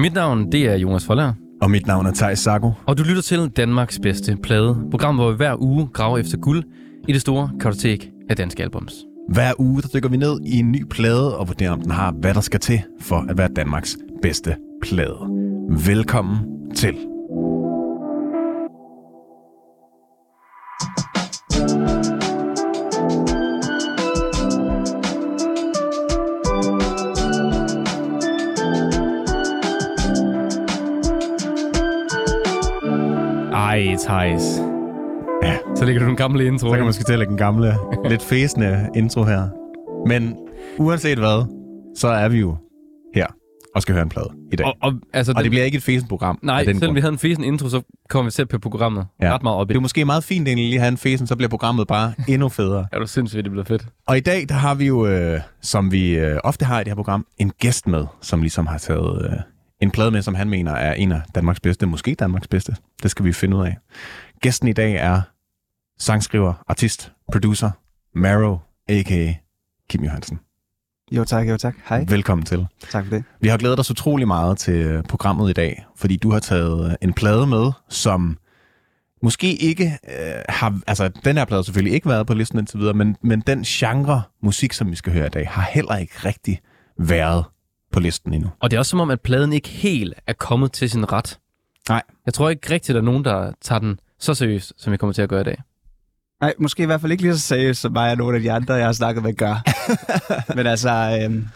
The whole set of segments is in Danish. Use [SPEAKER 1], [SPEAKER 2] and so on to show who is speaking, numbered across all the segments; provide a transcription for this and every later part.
[SPEAKER 1] Mit navn, det er Jonas Forlager,
[SPEAKER 2] Og mit navn er Thijs Sago.
[SPEAKER 1] og du lytter til Danmarks bedste plade. Program, hvor vi hver uge graver efter guld i det store kartotek af danske albums.
[SPEAKER 2] Hver uge der dykker vi ned i en ny plade og vurderer, om den har, hvad der skal til for at være Danmarks bedste plade. Velkommen til.
[SPEAKER 1] Thijs.
[SPEAKER 2] Ja.
[SPEAKER 1] Så ligger du den gamle intro.
[SPEAKER 2] Så kan man måske til at lægge en gamle, lidt fæsende intro her. Men uanset hvad, så er vi jo her og skal høre en plade i dag.
[SPEAKER 1] Og, og, altså,
[SPEAKER 2] Og det bliver ikke et fæsent program.
[SPEAKER 1] Nej,
[SPEAKER 2] den
[SPEAKER 1] selvom
[SPEAKER 2] grund.
[SPEAKER 1] vi havde en fesen intro, så kommer vi selv på programmet ja. ret meget op i.
[SPEAKER 2] Det er måske meget fint egentlig lige at have en fæsen, så bliver programmet bare endnu federe.
[SPEAKER 1] Er du sindssygt, det bliver fedt.
[SPEAKER 2] Og i dag, der har vi jo, øh, som vi øh, ofte har i det her program, en gæst med, som ligesom har taget øh, en plade med, som han mener er en af Danmarks bedste, måske Danmarks bedste. Det skal vi finde ud af. Gæsten i dag er sangskriver, artist, producer, Marrow, a.k.a. Kim Johansen.
[SPEAKER 3] Jo tak, jo tak. Hej.
[SPEAKER 2] Velkommen til.
[SPEAKER 3] Tak for det.
[SPEAKER 2] Vi har glædet os utrolig meget til programmet i dag, fordi du har taget øh, en plade med, som måske ikke øh, har... Altså, den her plade har selvfølgelig ikke været på listen indtil videre, men, men den genre musik, som vi skal høre i dag, har heller ikke rigtig været på listen endnu.
[SPEAKER 1] Og det er også som om, at pladen ikke helt er kommet til sin ret.
[SPEAKER 2] Nej.
[SPEAKER 1] Jeg tror ikke rigtigt, at der er nogen, der tager den så seriøst, som vi kommer til at gøre i dag.
[SPEAKER 3] Nej, måske i hvert fald ikke lige så seriøst, som mig og nogle af de andre, jeg har snakket med, gør. Men altså, øhm,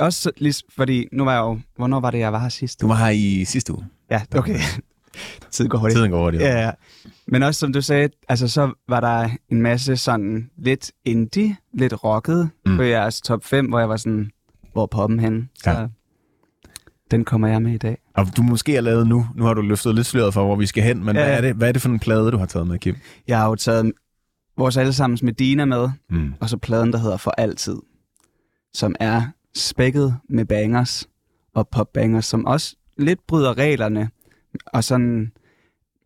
[SPEAKER 3] også lige, fordi nu var jeg jo... Hvornår var det, jeg var her sidst?
[SPEAKER 2] Du var her i sidste uge.
[SPEAKER 3] Ja, okay. Tiden går hurtigt.
[SPEAKER 2] Tiden går hurtigt.
[SPEAKER 3] Ja, ja. Men også som du sagde, altså så var der en masse sådan lidt indie, lidt rocket
[SPEAKER 2] Mm.
[SPEAKER 3] på jeres top 5, hvor jeg var sådan, hvor poppen henne? Så
[SPEAKER 2] Ja.
[SPEAKER 3] den kommer jeg med i dag.
[SPEAKER 2] Og du måske har lavet nu, nu har du løftet lidt sløret for, hvor vi skal hen, men
[SPEAKER 3] Ja,
[SPEAKER 2] hvad, er det, hvad er det for en plade, du har taget med, Kim?
[SPEAKER 3] Jeg har jo taget vores allesammens Medina med,
[SPEAKER 2] Mm.
[SPEAKER 3] og så pladen, der hedder For Altid, som er spækket med bangers og popbangers, som også lidt bryder reglerne, og sådan,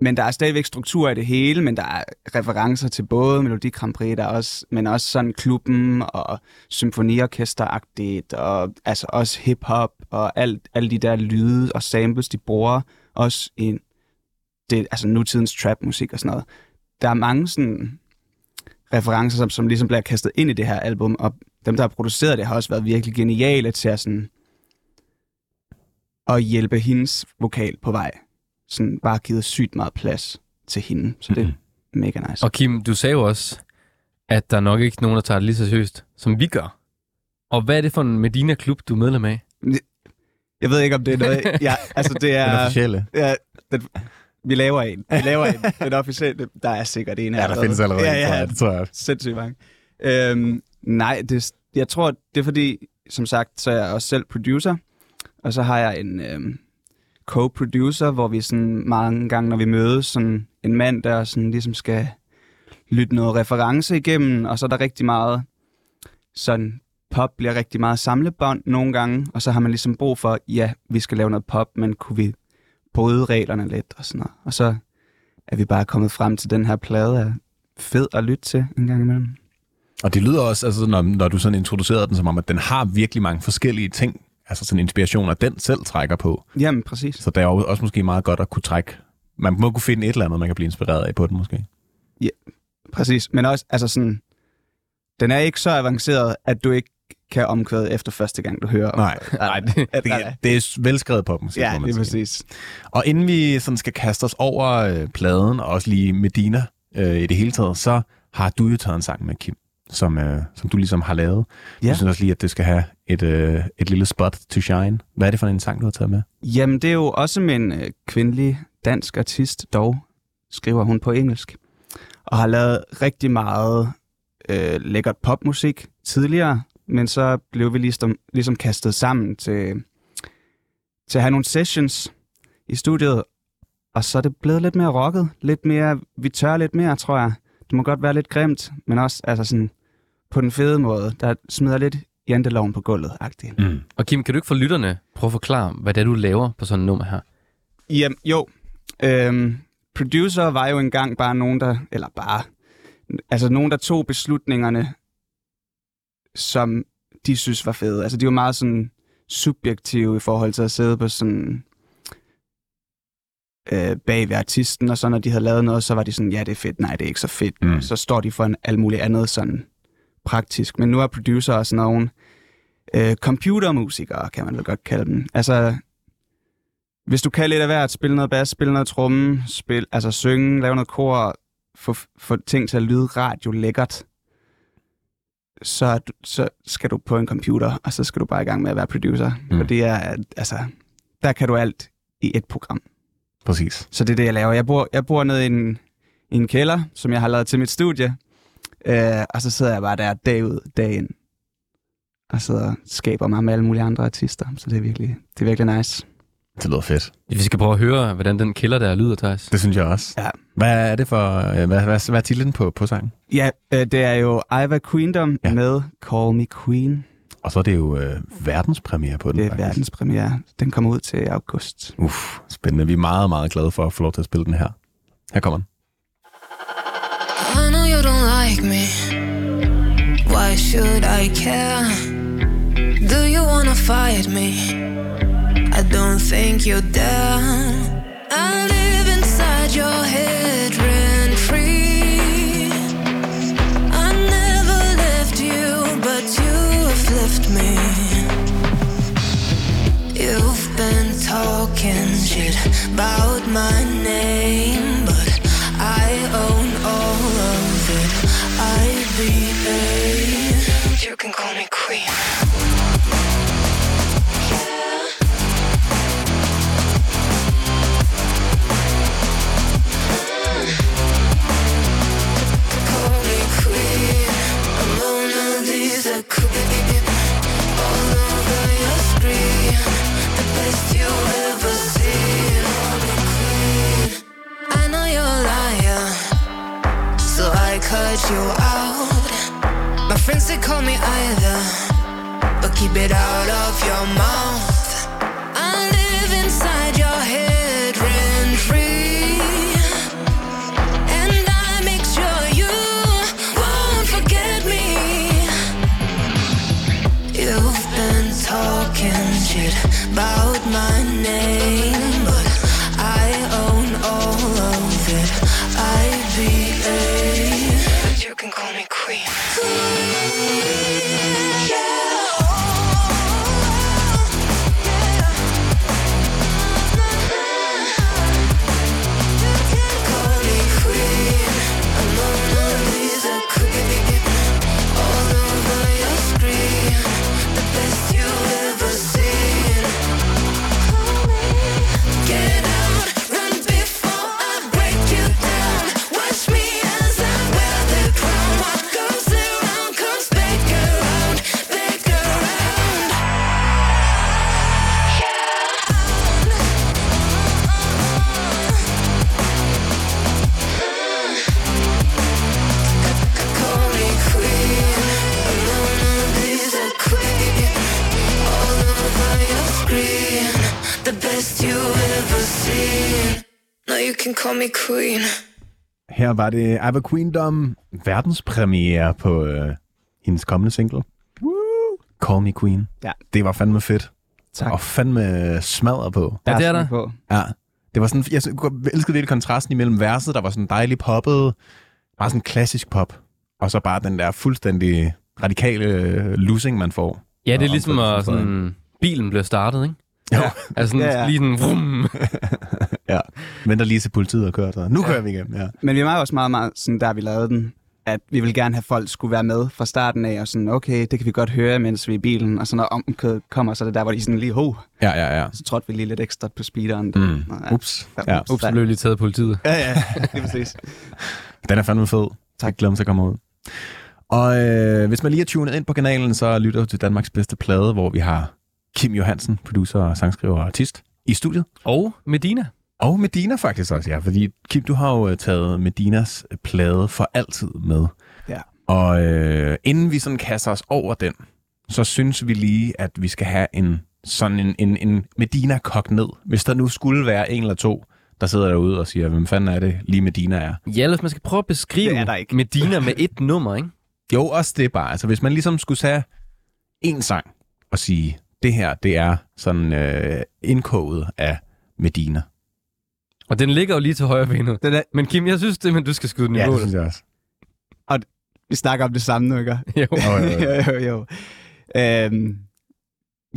[SPEAKER 3] men der er stadigvæk struktur i det hele, men der er referencer til både Melodi Grand Prix, der også, men også sådan klubben og symfoniorkesteragtigt, og altså også hiphop og alt, alle de der lyde og samples, de bruger også i det, altså nutidens trap-musik og sådan noget. Der er mange sådan referencer, som, som ligesom bliver kastet ind i det her album, og dem, der har produceret det, har også været virkelig geniale til at, sådan, at hjælpe hendes vokal på vej. Sådan bare givet sygt meget plads til hende, så det er mega nice.
[SPEAKER 1] Og Kim, du sagde jo også, at der er nok ikke nogen, der tager det lige så seriøst, som vi gør. Og hvad er det for en Medina-klub, du er medlem af?
[SPEAKER 3] Jeg ved ikke, om det er noget... Ja, altså det
[SPEAKER 2] Den
[SPEAKER 3] er...
[SPEAKER 2] officielle.
[SPEAKER 3] Ja, den, vi laver en. Vi laver en. Den officielle, der er sikkert en
[SPEAKER 2] Ja, der findes allerede.
[SPEAKER 3] Ja,
[SPEAKER 2] en, tror
[SPEAKER 3] ja,
[SPEAKER 2] jeg. Det tror jeg.
[SPEAKER 3] sindssygt mange. Øhm, nej, det, jeg tror, det er fordi, som sagt, så er jeg også selv producer, og så har jeg en øhm, co-producer, hvor vi sådan mange gange, når vi mødes, sådan en mand, der sådan ligesom skal lytte noget reference igennem, og så er der rigtig meget sådan, pop bliver rigtig meget samlebånd nogle gange, og så har man ligesom brug for, ja, vi skal lave noget pop, men kunne vi bryde reglerne lidt og sådan noget. Og så er vi bare kommet frem til den her plade, er fed at lytte til en gang imellem.
[SPEAKER 2] Og det lyder også, altså, når, når du sådan introducerede den, som om, at den har virkelig mange forskellige ting, altså sådan inspirationer, den selv trækker på.
[SPEAKER 3] Jamen, præcis.
[SPEAKER 2] Så det er jo også måske meget godt at kunne trække, man må kunne finde et eller andet, man kan blive inspireret af på den måske.
[SPEAKER 3] Præcis. Men også, altså sådan, den er ikke så avanceret, at du ikke kan omkvæde efter første gang, du hører.
[SPEAKER 2] Nej,
[SPEAKER 1] Nej, det,
[SPEAKER 3] Ja,
[SPEAKER 2] det, er- det er velskrevet popmusik,
[SPEAKER 3] ja,
[SPEAKER 2] må man
[SPEAKER 3] det er præcis.
[SPEAKER 2] Og inden vi sådan skal kaste os over øh, pladen, og også lige Medina øh, i det hele taget, så har du jo taget en sang med, Kim, som, øh, som du ligesom har lavet. Ja. Jeg synes også lige, at det skal have et, øh, et lille spot to shine. Hvad er det for en sang, du har taget med?
[SPEAKER 3] Jamen, det er jo også med en øh, kvindelig dansk artist, dog skriver hun på engelsk, og har lavet rigtig meget øh, lækkert popmusik tidligere, men så blev vi ligesom, ligesom kastet sammen til, til at have nogle sessions i studiet, og så er det blevet lidt mere rocket, lidt mere, vi tør lidt mere, tror jeg. Det må godt være lidt grimt, men også altså sådan, på den fede måde, der smider lidt janteloven på gulvet, agtigt.
[SPEAKER 2] Mm.
[SPEAKER 1] og Kim, kan du ikke for lytterne prøve at forklare, hvad det er, du laver på sådan et nummer her?
[SPEAKER 3] Jamen, jo. Øhm, producer var jo engang bare nogen, der... Eller bare... Altså nogen, der tog beslutningerne, som de synes var fede. Altså de var meget sådan subjektive i forhold til at sidde på sådan øh, bag ved artisten, og så når de havde lavet noget, så var de sådan, ja, det er fedt, nej, det er ikke så fedt.
[SPEAKER 2] Mm.
[SPEAKER 3] Så står de for en alt muligt andet sådan praktisk. Men nu er producer også nogen øh, computermusikere, kan man vel godt kalde dem. Altså, hvis du kan lidt af hvert, spille noget bas, spille noget tromme, spil, altså synge, lave noget kor, få, få ting til at lyde radio lækkert, så, så skal du på en computer, og så skal du bare i gang med at være producer.
[SPEAKER 2] Mm.
[SPEAKER 3] For det er, altså, der kan du alt i et program.
[SPEAKER 2] Præcis.
[SPEAKER 3] Så det er det, jeg laver. Jeg bor, jeg bor nede i en, i en kælder, som jeg har lavet til mit studie. Øh, og så sidder jeg bare der dag ud, dag ind. Og sidder og skaber mig med alle mulige andre artister. Så det er virkelig, det er virkelig nice.
[SPEAKER 2] Det lyder fedt.
[SPEAKER 1] Vi skal prøve at høre, hvordan den kælder der lyder, Thijs.
[SPEAKER 2] Det synes jeg også.
[SPEAKER 3] Ja.
[SPEAKER 2] Hvad er det for... øh, Hvad, hvad, hvad er titlen på, på sangen?
[SPEAKER 3] Ja, øh, det er jo Iva Queendom
[SPEAKER 2] Ja.
[SPEAKER 3] ja. med Call Me Queen.
[SPEAKER 2] Og så er det jo øh, verdenspremiere på den.
[SPEAKER 3] Det er
[SPEAKER 2] faktisk.
[SPEAKER 3] verdenspremiere. Den kommer ud til august.
[SPEAKER 2] Uff, spændende. Vi er meget, meget glade for at få lov til at spille den her. Her kommer den.
[SPEAKER 4] I know you don't like me. Why should I care? Do you wanna fight me? I don't think you're there. I live inside your head talking shit about my name, but I own all of it. I behave. You can call me queen. Friends they call me either, but keep it out of your mouth. I live inside your head rent free, and I make sure you won't forget me. You've been talking shit about my name, me queen.
[SPEAKER 2] Her var det Ava Queendom verdenspremiere på øh, hendes kommende single. Woo! Call Me Queen.
[SPEAKER 3] Ja.
[SPEAKER 2] Det var fandme fedt.
[SPEAKER 3] Tak.
[SPEAKER 2] Og fandme smadret på.
[SPEAKER 1] Ja, det er der.
[SPEAKER 3] På.
[SPEAKER 2] Ja. Det var sådan, jeg elskede lidt kontrasten imellem verset, der var sådan dejligt poppet, bare sådan klassisk pop, og så bare den der fuldstændig radikale øh, losing, man får.
[SPEAKER 1] Ja, det er ligesom at sådan, bilen bliver startet, ikke?
[SPEAKER 2] Jo.
[SPEAKER 1] Altså sådan,
[SPEAKER 3] Ja, ja.
[SPEAKER 1] lige sådan, vrum.
[SPEAKER 2] ja. Venter lige til politiet og kører, så nu kører vi igen. Ja.
[SPEAKER 3] Men vi var også meget, meget sådan, der vi lavede den, at vi ville gerne have at folk skulle være med fra starten af, og sådan, okay, det kan vi godt høre, mens vi er i bilen, og så når omkødet kommer, så er det der, hvor de sådan lige, ho,
[SPEAKER 2] ja, ja, ja.
[SPEAKER 3] så trådte vi lige lidt ekstra på speederen.
[SPEAKER 2] Mm.
[SPEAKER 3] Ja.
[SPEAKER 2] Ups. Ja.
[SPEAKER 3] Ups.
[SPEAKER 1] Ups, så blev lige taget af politiet.
[SPEAKER 3] Ja, ja, det er præcis.
[SPEAKER 2] Den er fandme fed. Tak. Jeg glæder mig til at komme ud. Og øh, hvis man lige er tunet ind på kanalen, så lytter du til Danmarks bedste plade, hvor vi har Kim Johansen, producer, sangskriver og artist, i studiet.
[SPEAKER 1] Og Medina.
[SPEAKER 2] Og Medina faktisk også, ja. Fordi Kim, du har jo øh, taget Medinas øh, plade for altid med.
[SPEAKER 3] Ja.
[SPEAKER 2] Og øh, inden vi sådan kaster os over den, så synes vi lige, at vi skal have en sådan en, en, en Medina kogt ned. Hvis der nu skulle være en eller to, der sidder derude og siger, hvem fanden er det lige Medina er.
[SPEAKER 1] Ja, hvis man skal prøve at beskrive
[SPEAKER 3] Det er der ikke.
[SPEAKER 1] Medina med et nummer, ikke?
[SPEAKER 2] Jo, også det bare. Altså, hvis man ligesom skulle tage en sang og sige, det her, det er sådan øh, indkoget af Medina.
[SPEAKER 1] Og den ligger jo lige til højre benet.
[SPEAKER 3] Den er,
[SPEAKER 1] Men Kim, jeg synes simpelthen, du skal skyde den i
[SPEAKER 2] Ja, det synes jeg også.
[SPEAKER 3] vi snakker om det samme nu, ikke?
[SPEAKER 1] Jo.
[SPEAKER 2] Jo, jo, jo.
[SPEAKER 3] jo, jo, jo. Øhm,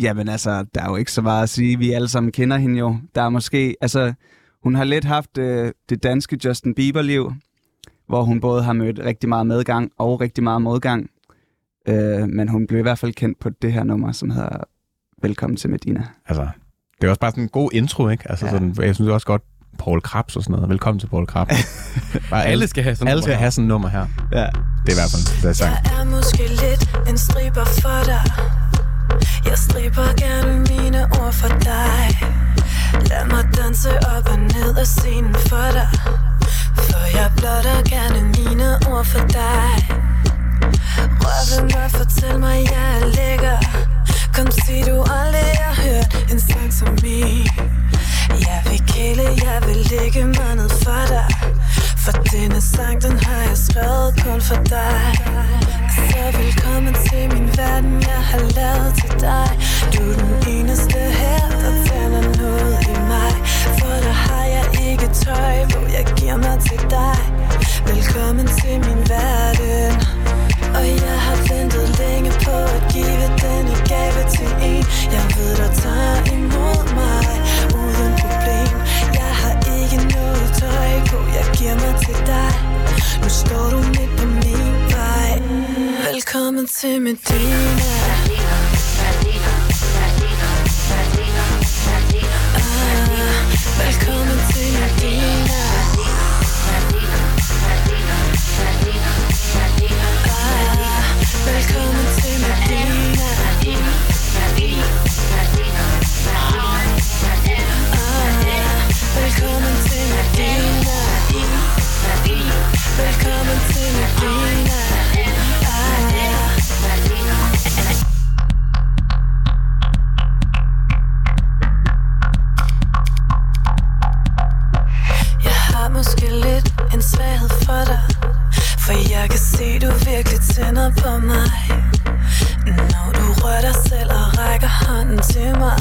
[SPEAKER 3] jamen altså, der er jo ikke så meget at sige. Vi alle sammen kender hende jo. Der er måske, altså, hun har lidt haft øh, det danske Justin Bieber-liv, hvor hun både har mødt rigtig meget medgang og rigtig meget modgang. Øh, men hun blev i hvert fald kendt på det her nummer, som hedder Velkommen til Medina.
[SPEAKER 2] Altså, det er også bare sådan en god intro, ikke? Altså,
[SPEAKER 3] Ja.
[SPEAKER 2] sådan, jeg synes også godt, Paul Krabs og sådan noget. Velkommen til Paul Krabs. bare
[SPEAKER 1] Alle skal have sådan
[SPEAKER 2] alle skal
[SPEAKER 1] noget.
[SPEAKER 2] have sådan et nummer her.
[SPEAKER 3] Ja.
[SPEAKER 2] Det er i hvert fald det er sang.
[SPEAKER 5] Jeg er måske lidt en striber for dig Jeg striber gerne mine ord for dig Lad mig danse op og ned af scenen for dig For jeg blotter gerne mine ord for dig Rør ved mig, fortæl mig, jeg er lækker Kom sig du aldrig har hørt en sang som min. Jeg vil kæle, jeg vil lægge mig ned for dig. For denne sang, den har jeg skrevet kun for dig. Så velkommen til min verden, jeg har lavet til dig. Du er den eneste her, der tænder noget i mig. For der har jeg ikke tøj på, jeg giver mig til dig. Velkommen til min verden og jeg har ventet længe på at give denne gave til en. Jeg ved, der tager imod mig uden problem. Jeg har ikke noget tøj på, jeg giver mig til dig. Nu står du midt på min vej. Velkommen til Medina. Ah, velkommen til Medina. Velkommen til Medina. Ah, Jeg har måske lidt en svaghed for dig For jeg kan se, du virkelig tænder på mig. Når du rører dig selv og rækker hånden til mig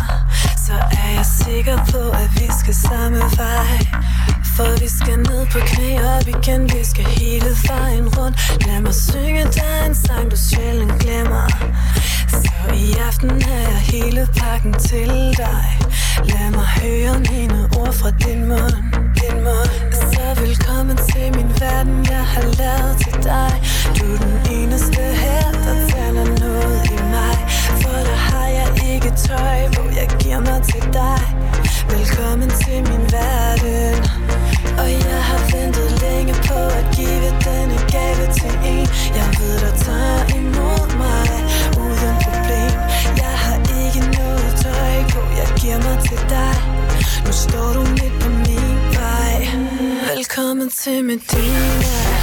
[SPEAKER 5] Så er jeg sikker på, at vi skal samme vej. For vi skal ned på knæ op igen. Vi skal hele vejen rundt. Lad mig synge dig en sang, du sjældent glemmer. Så i aften har jeg hele pakken til dig. Lad mig høre mine ord fra din mund. Din mund. Så velkommen til min verden, jeg har lavet til dig. Du er den eneste her, der tænder noget i mig. For der har jeg ikke tøj Hvor jeg giver mig til dig. Velkommen til min verden. Og jeg har ventet længe på at give denne gave til en. Jeg ved, der tager imod mig uden problem. Jeg har ikke noget tøj på, jeg giver mig til dig. Nu står du midt på min vej. Velkommen til Medina.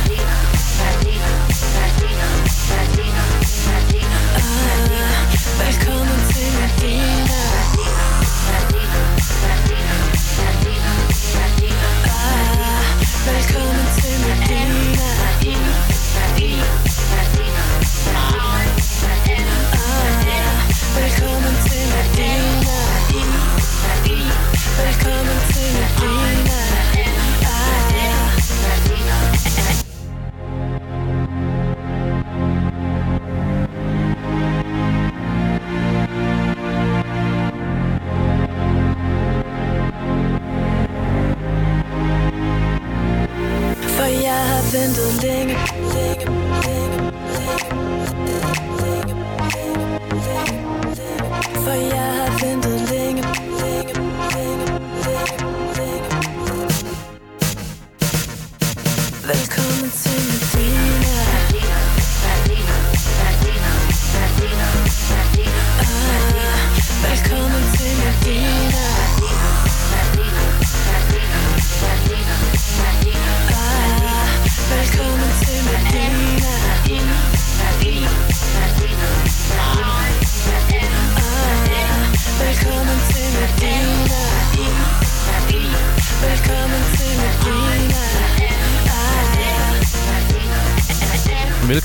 [SPEAKER 5] Ventet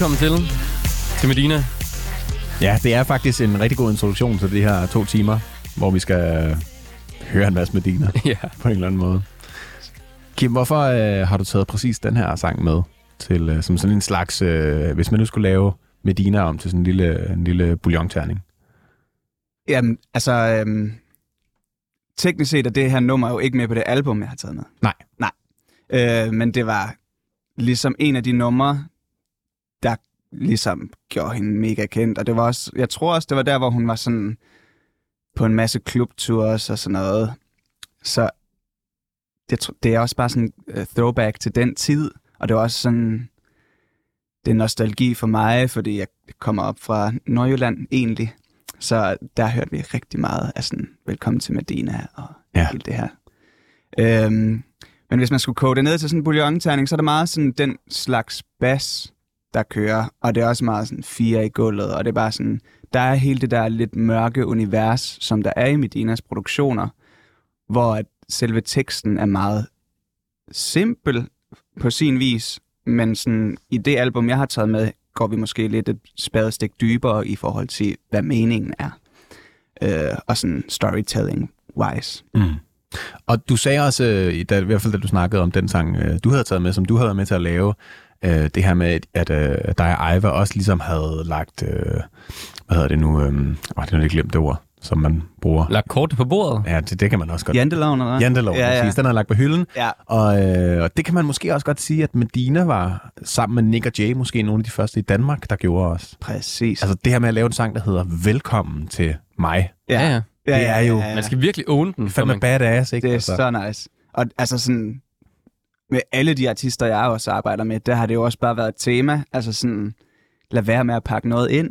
[SPEAKER 5] Velkommen til, til Medina.
[SPEAKER 2] Ja, det er faktisk en rigtig god introduktion til de her to timer, hvor vi skal høre en masse Medina
[SPEAKER 1] ja.
[SPEAKER 2] på en eller anden måde. Kim, hvorfor øh, har du taget præcis den her sang med til øh, som sådan en slags, øh, hvis man nu skulle lave Medina om til sådan en lille, en lille bouillonterning?
[SPEAKER 3] Jamen, altså, øhm, teknisk set er det her nummer jo ikke med på det album, jeg har taget med.
[SPEAKER 2] Nej.
[SPEAKER 3] Nej. Øh, men det var ligesom en af de numre, der ligesom gjorde hende mega kendt. Og det var også, jeg tror også, det var der, hvor hun var sådan på en masse klubtours og sådan noget. Så det, det er også bare sådan uh, throwback til den tid. Og det var også sådan, det er nostalgi for mig, fordi jeg kommer op fra Nordjylland egentlig. Så der hørte vi rigtig meget af sådan, velkommen til Medina og
[SPEAKER 2] Ja.
[SPEAKER 3] alt det her. Øhm, men hvis man skulle koge det ned til sådan en bouillonterning, så er det meget sådan den slags bas, der kører. Og det er også meget sådan fire i gulvet, og det er bare sådan, der er hele det der lidt mørke univers, som der er i Medinas produktioner, hvor at selve teksten er meget simpel på sin vis, men sådan, i det album, jeg har taget med, går vi måske lidt et spadestik dybere i forhold til, hvad meningen er. Øh, og sådan storytelling-wise.
[SPEAKER 2] Mm. Og du sagde også, øh, i da, i hvert fald da du snakkede om den sang, øh, du havde taget med, som du havde været med til at lave, øh, det her med, at øh, dig og Iva også ligesom havde lagt, øh, hvad hedder det nu, øh, åh, det er lidt glemt det ord, som man bruger.
[SPEAKER 1] Lagt kortet på bordet.
[SPEAKER 2] Ja, det, det kan man også godt.
[SPEAKER 3] Janteloven, eller hvad?
[SPEAKER 2] Jantelov, ja, ja. præcis. Den er lagt på hylden.
[SPEAKER 3] Ja.
[SPEAKER 2] Og, øh, og det kan man måske også godt sige, at Medina var sammen med Nick og Jay måske nogle af de første i Danmark, der gjorde også.
[SPEAKER 3] Præcis.
[SPEAKER 2] Altså det her med at lave en sang, der hedder Velkommen til mig.
[SPEAKER 1] Ja, ja.
[SPEAKER 2] det er jo-
[SPEAKER 1] Man skal virkelig own den.
[SPEAKER 2] Fandme
[SPEAKER 1] man,
[SPEAKER 2] badass, ikke?
[SPEAKER 3] Det er
[SPEAKER 2] altså.
[SPEAKER 3] så nice. Og altså sådan, med alle de artister, jeg også arbejder med, der har det jo også bare været et tema. Altså sådan, lad være med at pakke noget ind.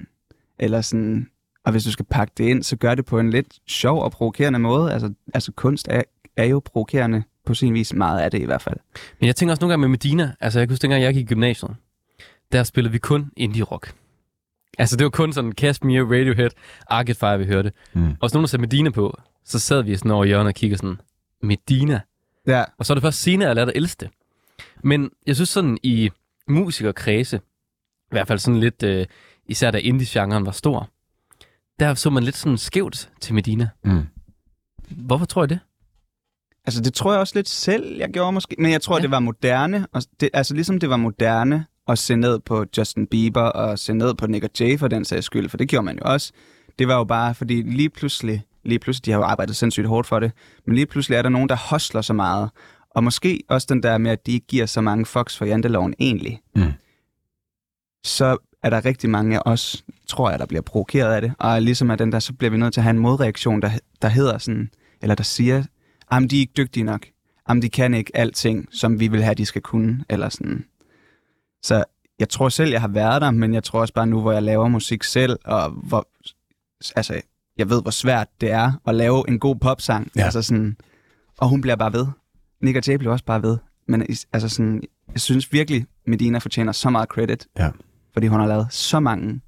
[SPEAKER 3] Eller sådan, og hvis du skal pakke det ind, så gør det på en lidt sjov og provokerende måde. Altså, altså kunst er, er jo provokerende på sin vis. Meget af det i hvert fald.
[SPEAKER 1] Men jeg tænker også nogle gange med Medina. Altså, jeg kan huske, dengang jeg gik i gymnasiet, der spillede vi kun indie-rock. Altså, det var kun sådan Kashmir, Radiohead, Arcade Fire, vi hørte.
[SPEAKER 2] Mm.
[SPEAKER 1] Og hvis nogen der satte Medina på, så sad vi sådan over i hjørnet og kiggede sådan, Medina?
[SPEAKER 3] Ja,
[SPEAKER 1] Og så er det først senere, jeg lærte at elske det. Men jeg synes sådan i musikerkredse, i hvert fald sådan lidt, øh, især da indie-genren var stor, der så man lidt sådan skævt til Medina.
[SPEAKER 2] Mm.
[SPEAKER 1] Hvorfor tror jeg det?
[SPEAKER 3] altså det tror jeg også lidt selv, jeg gjorde måske. Men jeg tror,
[SPEAKER 1] Ja.
[SPEAKER 3] det var moderne. Og det, altså ligesom det var moderne at se ned på Justin Bieber og se ned på Nick og Jay for den sags skyld, for det gjorde man jo også. Det var jo bare, fordi lige pludselig, lige pludselig, de har jo arbejdet sindssygt hårdt for det, men lige pludselig er der nogen, der hostler så meget. Og måske også den der med, at de ikke giver så mange fucks for janteloven egentlig.
[SPEAKER 2] Mm.
[SPEAKER 3] Så er der rigtig mange af os, tror jeg, der bliver provokeret af det. Og ligesom af den der, så bliver vi nødt til at have en modreaktion, der, der hedder sådan, eller der siger, at de er ikke dygtige nok. Jamen, de kan ikke alting, som vi vil have, de skal kunne. Eller sådan. Så jeg tror selv, jeg har været der, men jeg tror også bare nu, hvor jeg laver musik selv, og hvor, altså, jeg ved, hvor svært det er at lave en god popsang.
[SPEAKER 2] Ja.
[SPEAKER 3] Altså sådan, og hun bliver bare ved. Nick og Jay bliver også bare ved. Men altså sådan, jeg synes virkelig, Medina fortjener så meget credit,
[SPEAKER 2] Ja.
[SPEAKER 3] fordi hun har lavet så mange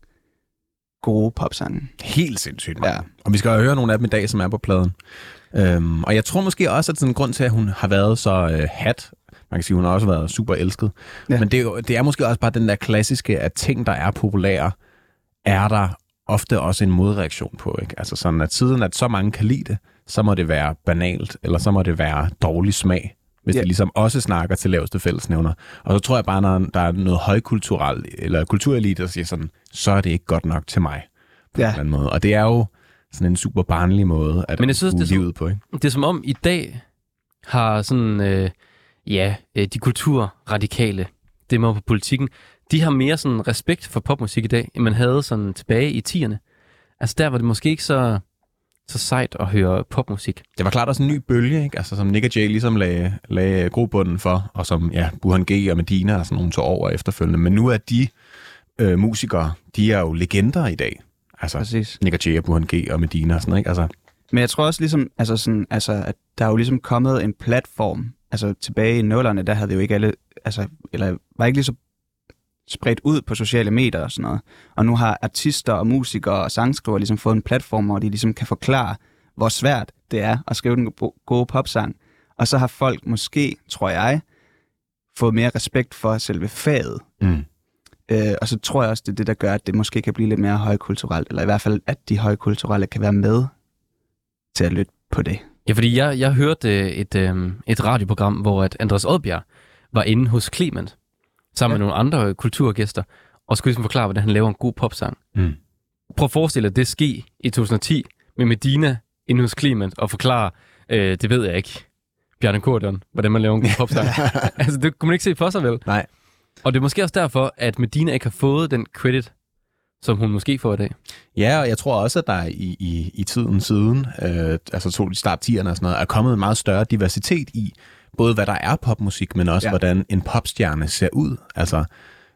[SPEAKER 3] gode popsange.
[SPEAKER 2] Helt sindssygt, man. Ja. Og vi skal jo høre nogle af dem i dag, som er på pladen. Øhm, og jeg tror måske også, at sådan en grund til, at hun har været så øh, hat, man kan sige, hun har også været super elsket. Ja. Men det er, det er måske også bare den der klassiske, at ting, der er populære, er der ofte også en modreaktion på. Ikke? Altså sådan, at siden at så mange kan lide det, så må det være banalt, eller så må det være dårlig smag, hvis. Ja. det ligesom også snakker til laveste fællesnævner. Og så tror jeg bare, når der er noget højkulturelt, eller kulturelite, der siger sådan, så er det ikke godt nok til mig. På ja. en eller anden måde. Og det er jo sådan en super barnlig måde at
[SPEAKER 1] Men jeg synes, det er
[SPEAKER 2] livet på, ikke?
[SPEAKER 1] Det er som om i dag har sådan, øh, ja, øh, de kulturradikale, det med på politikken, de har mere sådan respekt for popmusik i dag, end man havde sådan tilbage i 10'erne. Altså der var det måske ikke så, så sejt at høre popmusik.
[SPEAKER 2] Det var klart også en ny bølge, ikke? Altså, som Nick og Jay ligesom lagde, lagde grobunden for, og som ja, Burhan G og Medina og sådan nogle tog over efterfølgende. Men nu er de øh, musikere, de er jo legender i dag. Altså,
[SPEAKER 3] Præcis.
[SPEAKER 2] Nick og Jay og Burhan G og Medina og sådan noget, ikke? Altså,
[SPEAKER 3] Men jeg tror også ligesom, altså sådan, altså, at der er jo ligesom kommet en platform. Altså tilbage i nullerne, der havde vi jo ikke alle, altså, eller var ikke lige så spredt ud på sociale medier og sådan noget. Og nu har artister og musikere og sangskrivere ligesom fået en platform, hvor de ligesom kan forklare, hvor svært det er at skrive den go- gode popsang. Og så har folk måske, tror jeg, fået mere respekt for selve faget.
[SPEAKER 2] mm.
[SPEAKER 3] Øh, og så tror jeg også, det er det, der gør, at det måske kan blive lidt mere højkulturelt, eller i hvert fald, at de højkulturelle kan være med til at lytte på det.
[SPEAKER 1] Ja, fordi jeg, jeg hørte et, øh, et radioprogram, hvor at Andreas Oddbjerg var inde hos Clement, sammen ja. med nogle andre kulturgæster, og skulle ligesom forklare, hvordan han laver en god popsang.
[SPEAKER 2] Mm.
[SPEAKER 1] Prøv at forestille dig, det ske i 2010 med Medina inde hos Clement og forklare, øh, det ved jeg ikke, Bjarne Korten, hvordan man laver en god popsang. altså, det kunne man ikke se for sig, vel?
[SPEAKER 2] Nej.
[SPEAKER 1] Og det er måske også derfor, at Medina ikke har fået den credit, som hun måske får i dag.
[SPEAKER 2] Ja, og jeg tror også, at der i, i, i tiden siden, øh, altså to, start 10'erne og sådan noget, er kommet en meget større diversitet i, både hvad der er popmusik, men også
[SPEAKER 3] Ja.
[SPEAKER 2] hvordan en popstjerne ser ud. Altså,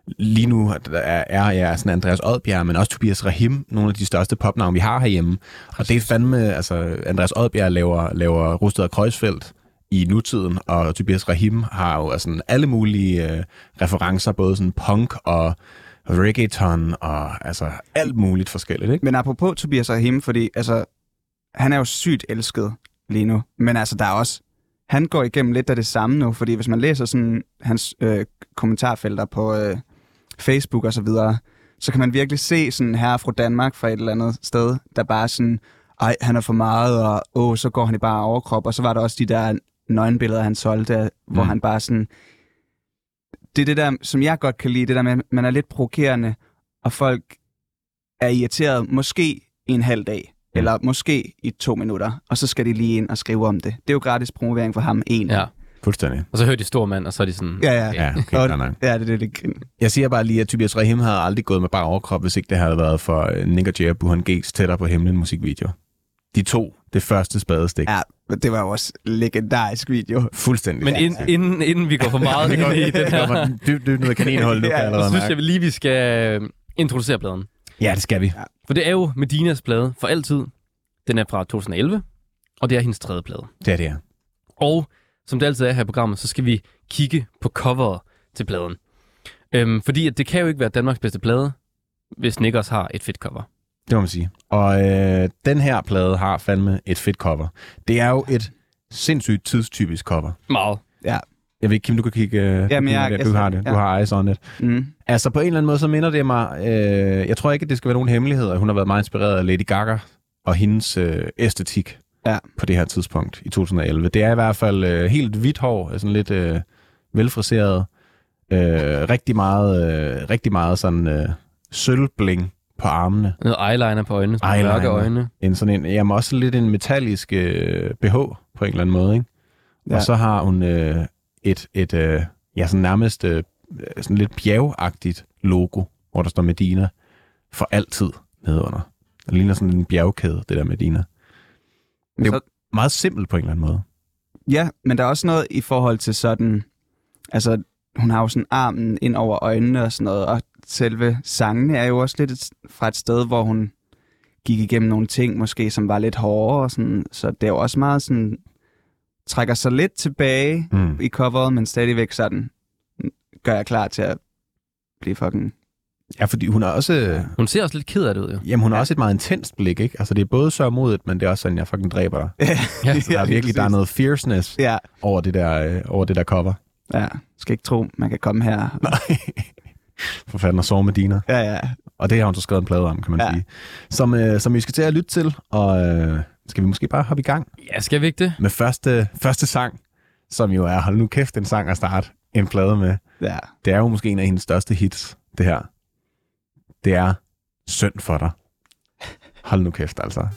[SPEAKER 2] lige nu er, er ja, sådan Andreas Odbjerg, men også Tobias Rahim, nogle af de største popnavne, vi har herhjemme. Og det er fandme, altså Andreas Odbjerg laver, laver Rusted og Kreuzfeldt i nutiden, og Tobias Rahim har jo altså, alle mulige øh, referencer, både sådan punk og reggaeton og altså alt muligt forskelligt, ikke?
[SPEAKER 3] Men apropos Tobias Rahim, fordi altså, han er jo sygt elsket lige nu. Men altså, der er også... Han går igennem lidt af det samme nu, fordi hvis man læser sådan hans øh, kommentarfelter på øh, Facebook og så videre, så kan man virkelig se sådan her fra Danmark fra et eller andet sted, der bare sådan, ej, han er for meget, og åh, så går han i bare overkrop. Og så var der også de der nøgenbilleder, han solgte, hvor
[SPEAKER 2] Mm.
[SPEAKER 3] han bare sådan... Det er det der, som jeg godt kan lide, det der med, at man er lidt provokerende, og folk er irriteret måske i en halv dag,
[SPEAKER 2] Mm.
[SPEAKER 3] eller måske i to minutter, og så skal de lige ind og skrive om det. Det er jo gratis promovering for ham, en.
[SPEAKER 1] Ja.
[SPEAKER 2] Fuldstændig.
[SPEAKER 1] Og så hører de stor mand, og så er de sådan...
[SPEAKER 3] Ja, ja.
[SPEAKER 2] Ja, okay,
[SPEAKER 3] Og-
[SPEAKER 2] fair nok.
[SPEAKER 3] Ja, det er det, det kan.
[SPEAKER 2] Jeg siger bare lige, at Tobias Rahim havde aldrig gået med bare overkrop, hvis ikke det havde været for øh, Nick og Jay Buhan Gates tættere på himlen musikvideo. De to, det første spadestik. Ja.
[SPEAKER 3] Ja, det var jo også en legendarisk video.
[SPEAKER 2] Fuldstændig.
[SPEAKER 1] Men ind, inden, inden vi går for meget ind i den her.
[SPEAKER 2] Dybt, dybt ned i kaninhullet, nu kan jeg
[SPEAKER 3] Ja,
[SPEAKER 2] allerede
[SPEAKER 1] synes jeg lige, vi skal øh, introducere pladen.
[SPEAKER 2] Ja, det skal vi.
[SPEAKER 1] For det er jo Medinas plade for altid. Den er fra 2011, og det er hendes tredje plade.
[SPEAKER 2] Det er det, ja.
[SPEAKER 1] Og som det altid er her i programmet, så skal vi kigge på coveret til pladen. Øhm, fordi at det kan jo ikke være Danmarks bedste plade, hvis Nick også har et fedt cover.
[SPEAKER 2] Det må man sige. Og øh, den her plade har fandme et fedt cover. Det er jo et sindssygt tidstypisk cover.
[SPEAKER 1] Meget.
[SPEAKER 3] Ja.
[SPEAKER 2] Jeg ved ikke, Kim, du kan kigge... Øh,
[SPEAKER 3] Jamen,
[SPEAKER 2] du,
[SPEAKER 3] jeg-
[SPEAKER 2] du,
[SPEAKER 3] jeg-
[SPEAKER 2] du har det. Du
[SPEAKER 3] ja.
[SPEAKER 2] har eyes on it.
[SPEAKER 3] Mm.
[SPEAKER 2] Altså på en eller anden måde, så minder det mig... Øh, jeg tror ikke, at det skal være nogen hemmelighed, at hun har været meget inspireret af Lady Gaga og hendes øh, æstetik
[SPEAKER 3] Ja.
[SPEAKER 2] på det her tidspunkt i 2011. Det er i hvert fald øh, helt hvidt hår, sådan lidt øh, velfriseret. Øh, rigtig meget, øh, rigtig meget sådan øh, sølvbling på armene.
[SPEAKER 1] Noget eyeliner på øjnene, sådan
[SPEAKER 2] Eyeliner.
[SPEAKER 1] mørke øjne.
[SPEAKER 2] En sådan en, jamen også lidt en metallisk øh, BH på en eller anden måde, ikke? Ja.
[SPEAKER 3] Ja.
[SPEAKER 2] Og så har hun øh, et, et øh, ja, sådan nærmest øh, sådan lidt bjergagtigt logo, hvor der står Medina for altid nedunder. Det ligner sådan en bjergkæde, det der Medina. Det er jo- Meget simpelt på en eller anden måde.
[SPEAKER 3] ja, men der er også noget i forhold til sådan... Altså, hun har jo sådan armen ind over øjnene og sådan noget, og selve sangene er jo også lidt et, fra et sted, hvor hun gik igennem nogle ting, måske som var lidt hårdere, og sådan, så det er jo også meget sådan... Trækker sig lidt tilbage
[SPEAKER 2] Mm.
[SPEAKER 3] i coveret, men stadigvæk sådan gør jeg klar til at blive fucking...
[SPEAKER 2] Ja, fordi hun er også,
[SPEAKER 1] Hun ser også lidt ked af det ud, jo.
[SPEAKER 2] jamen, hun har
[SPEAKER 3] Ja.
[SPEAKER 2] også et meget intenst blik, ikke? Altså det er både sørmodigt, men det er også sådan, jeg fucking dræber dig.
[SPEAKER 1] Ja,
[SPEAKER 2] Så der er virkelig der er noget fierceness
[SPEAKER 3] Ja,
[SPEAKER 2] over det der, øh, over det der cover.
[SPEAKER 3] ja. Skal ikke tro, man kan komme her.
[SPEAKER 2] Nej. For fanden og sove med Dina.
[SPEAKER 3] Ja, ja.
[SPEAKER 2] Og det har hun så skrevet en plade om, kan man
[SPEAKER 3] Ja.
[SPEAKER 2] ja. sige. Som, øh, som vi skal til at lytte til. Og øh, skal vi måske bare hoppe i gang
[SPEAKER 1] ja skal vi ikke det?
[SPEAKER 2] med første, første sang, som jo er, hold nu kæft, en sang at starte en plade med.
[SPEAKER 3] Ja.
[SPEAKER 2] Det er jo måske en af hendes største hits, det her. Det er Synd for dig. Hold nu kæft, altså.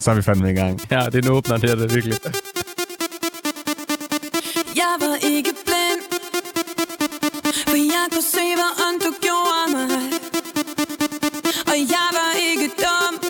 [SPEAKER 2] Så er vi fandme i gang.
[SPEAKER 1] Ja, det er en åbner, det er det virkelig.
[SPEAKER 5] Jeg var ikke blind For jeg kunne se, hvor ondt du gjorde mig Og jeg var ikke dum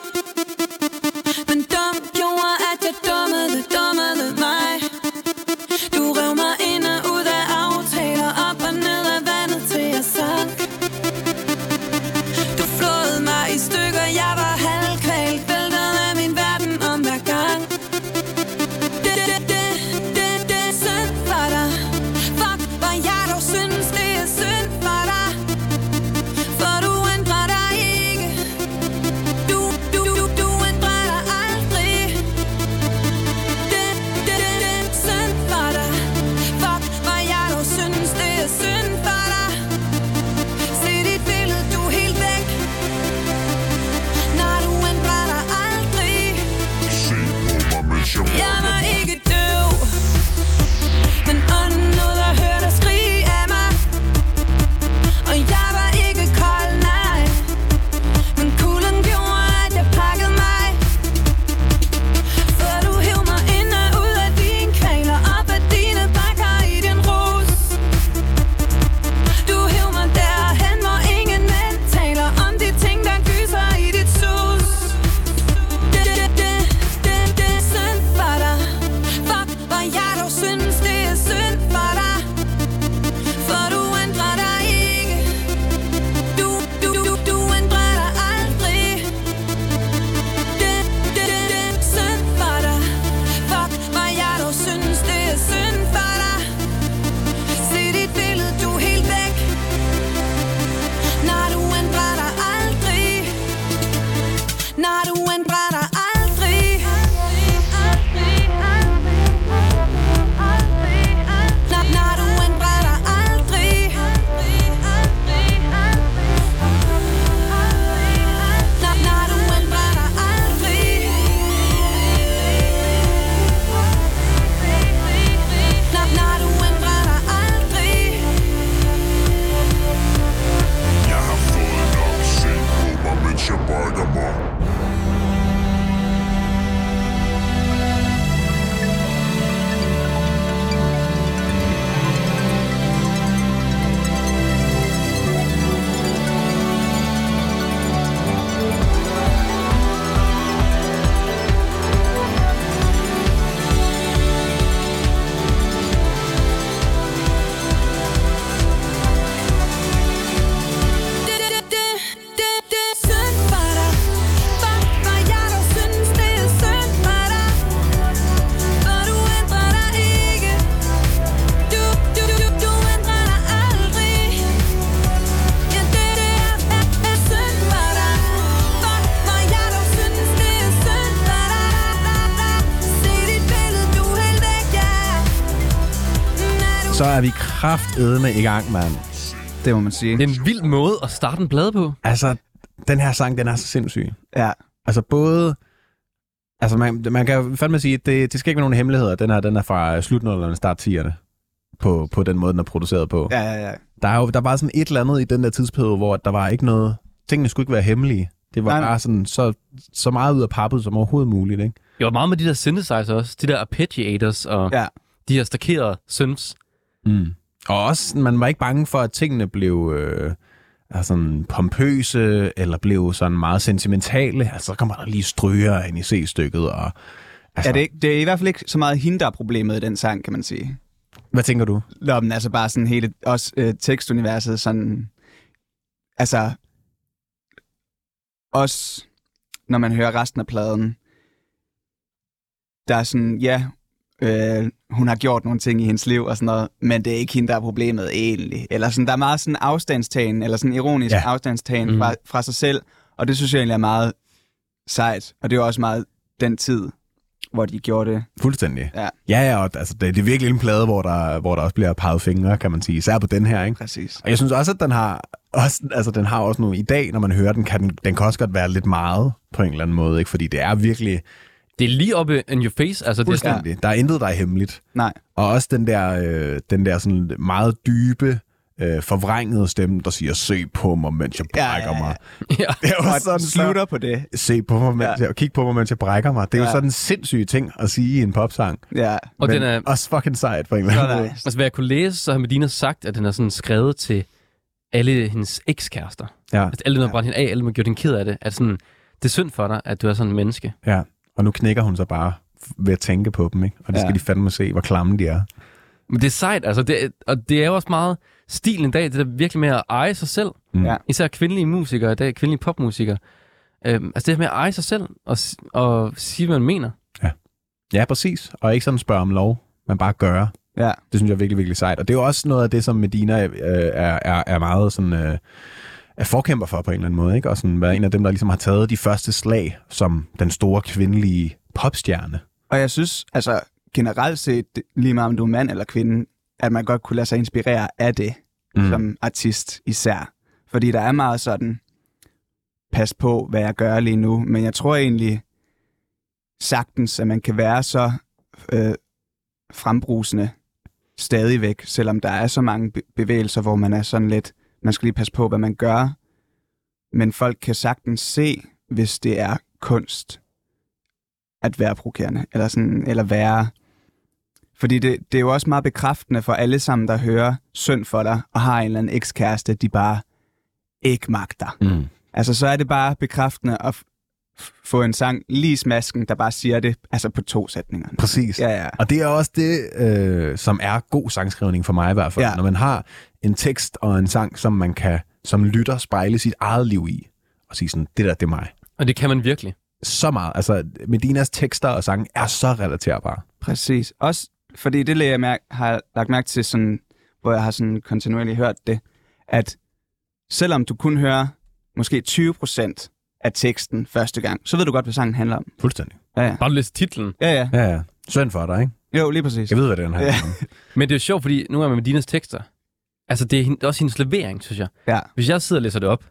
[SPEAKER 2] kraftedme i gang, mand.
[SPEAKER 3] Det må man sige.
[SPEAKER 1] Det er en vild måde at starte en blad på.
[SPEAKER 2] Altså, den her sang, den er så sindssyg.
[SPEAKER 3] Ja,
[SPEAKER 2] Altså både... Altså man, man kan jo fandme sige, at det, det skal ikke være nogen hemmeligheder. Den her, den er fra slutnullerne, start 10'erne. På, på den måde, den er produceret på.
[SPEAKER 3] ja, ja. ja.
[SPEAKER 2] Der er jo der var sådan et eller andet i den der tidsperiode, hvor der var ikke noget... Tingene skulle ikke være hemmelige. Det var
[SPEAKER 3] Nej,
[SPEAKER 2] bare sådan så, så meget ud af pappet som overhovedet muligt, ikke?
[SPEAKER 1] Det var meget med de der synthesizer også. De der arpeggiators og
[SPEAKER 3] ja.
[SPEAKER 1] de her stakkerede synths.
[SPEAKER 2] Mm. Og også, man var ikke bange for, at tingene blev øh, altså sådan pompøse, eller blev sådan meget sentimentale. Altså, så kommer der lige stryger ind i C-stykket. Og, altså,
[SPEAKER 3] Ja, det, det er i hvert fald ikke så meget hende, der er problemet i den sang, kan man sige.
[SPEAKER 2] Hvad tænker du?
[SPEAKER 3] Nå, men altså bare sådan hele, også øh, tekstuniverset, sådan, altså, også når man hører resten af pladen, der er sådan, ja, øh, hun har gjort nogle ting i hendes liv og sådan noget, men det er ikke hende, der er problemet egentlig. Eller sådan, der er meget sådan afstandstagen, eller sådan ironisk
[SPEAKER 2] Ja.
[SPEAKER 3] afstandstagen mm. fra, fra sig selv, og det synes jeg egentlig er meget sejt, og det er jo også meget den tid, hvor de gjorde det.
[SPEAKER 2] Fuldstændig.
[SPEAKER 3] Ja.
[SPEAKER 2] Ja, ja, og altså, det, det er virkelig en plade, hvor der, hvor der også bliver peget fingre, kan man sige. Især på den her, ikke?
[SPEAKER 3] Præcis.
[SPEAKER 2] Og jeg synes også, at den har også, altså, den har også nogle... I dag, når man hører den, kan den, den kan også godt være lidt meget på en eller anden måde, ikke? Fordi det er virkelig
[SPEAKER 1] Det er lige oppe in your face. Altså, det er sådan.
[SPEAKER 2] Der er intet, der er hemmeligt.
[SPEAKER 3] Nej,
[SPEAKER 2] Og også den der, øh, den der sådan meget dybe, øh, forvrængede stemme, der siger, se på mig, mens jeg brækker
[SPEAKER 3] ja, ja.
[SPEAKER 2] mig.
[SPEAKER 1] ja.
[SPEAKER 2] Det er jo
[SPEAKER 3] og
[SPEAKER 2] sådan,
[SPEAKER 3] slutter på det.
[SPEAKER 2] Se på mig, mens
[SPEAKER 3] Ja.
[SPEAKER 2] jeg, kig på mig, mens jeg brækker mig. Det er jo
[SPEAKER 3] Ja.
[SPEAKER 2] sådan en sindssyg ting at sige i en popsang.
[SPEAKER 3] Ja,
[SPEAKER 1] Og
[SPEAKER 2] men
[SPEAKER 1] den er,
[SPEAKER 2] også fucking sejt på en eller
[SPEAKER 3] så
[SPEAKER 2] anden måde.
[SPEAKER 1] altså, hvad jeg kunne læse, så har Medina sagt, at den er sådan skrevet til alle hendes ekskærester.
[SPEAKER 2] Ja,
[SPEAKER 1] Altså, alle der
[SPEAKER 3] Ja.
[SPEAKER 1] brændt hende af, alle der gjort hende ked af det. At sådan, det er synd for dig, at du er sådan en menneske.
[SPEAKER 2] ja. Og nu knækker hun så bare ved at tænke på dem, ikke? Og det
[SPEAKER 3] Ja.
[SPEAKER 2] skal de fandme se, hvor klamme de er.
[SPEAKER 1] Men det er sejt, altså. Det, og det er jo også meget stilen i dag, det der virkelig med at eje sig selv.
[SPEAKER 2] Mm.
[SPEAKER 3] Ja.
[SPEAKER 1] Især kvindelige musikere i dag, kvindelige popmusikere. Øhm, altså det her med at eje sig selv og, og sige, hvad man mener.
[SPEAKER 2] Ja, præcis. Og ikke sådan spørge om lov, men bare gøre.
[SPEAKER 3] Ja,
[SPEAKER 2] Det synes jeg er virkelig, virkelig sejt. Og det er jo også noget af det, som Medina øh, er, er, er meget sådan... Øh, er forkæmper for på en eller anden måde, ikke? Og sådan være en af dem, der ligesom har taget de første slag som den store kvindelige popstjerne.
[SPEAKER 3] og jeg synes, altså generelt set, lige meget om du er mand eller kvinde, at man godt kunne lade sig inspirere af det, mm. som artist især. Fordi der er meget sådan, pas på, hvad jeg gør lige nu, men jeg tror egentlig sagtens, at man kan være så øh, frembrusende stadigvæk, selvom der er så mange be- bevægelser, hvor man er sådan lidt, man skal lige passe på, hvad man gør, men folk kan sagtens se, hvis det er kunst, at være provokerende, eller, sådan, eller være... Fordi det, det er jo også meget bekræftende for alle sammen, der hører synd for dig, og har en eller anden ekskæreste, de bare ikke magter.
[SPEAKER 2] Mm.
[SPEAKER 3] Altså, så er det bare bekræftende at få en sang lige i smasken, der bare siger det, altså på to sætninger.
[SPEAKER 2] Præcis.
[SPEAKER 3] Ja, ja.
[SPEAKER 2] Og det er også det, øh, som er god sangskrivning for mig i hvert fald.
[SPEAKER 3] Ja.
[SPEAKER 2] Når man har en tekst og en sang, som man kan som lytter spejle sit eget liv i, og sige sådan, det der, det er mig.
[SPEAKER 1] Og det kan man virkelig.
[SPEAKER 2] Så meget. Altså, Medinas tekster og sange er så relaterbare.
[SPEAKER 3] Præcis. Også fordi det jeg mærke, har lagt mærke til, sådan, hvor jeg har sådan kontinuerligt hørt det, at selvom du kun hører måske 20% af teksten første gang, så ved du godt, hvad sangen handler om.
[SPEAKER 2] Fuldstændig.
[SPEAKER 3] Ja, ja.
[SPEAKER 1] Bare du læser titlen.
[SPEAKER 3] Ja, ja.
[SPEAKER 2] Ja, ja. Synd for dig, ikke?
[SPEAKER 3] Jo, lige præcis.
[SPEAKER 2] Jeg ved, hvad den her
[SPEAKER 3] Ja.
[SPEAKER 2] handler om.
[SPEAKER 1] Men det er jo sjovt, fordi nu er man med Dinas tekster. Altså, det er hende- også hendes levering, synes jeg.
[SPEAKER 3] Ja.
[SPEAKER 1] Hvis jeg sidder og læser det op,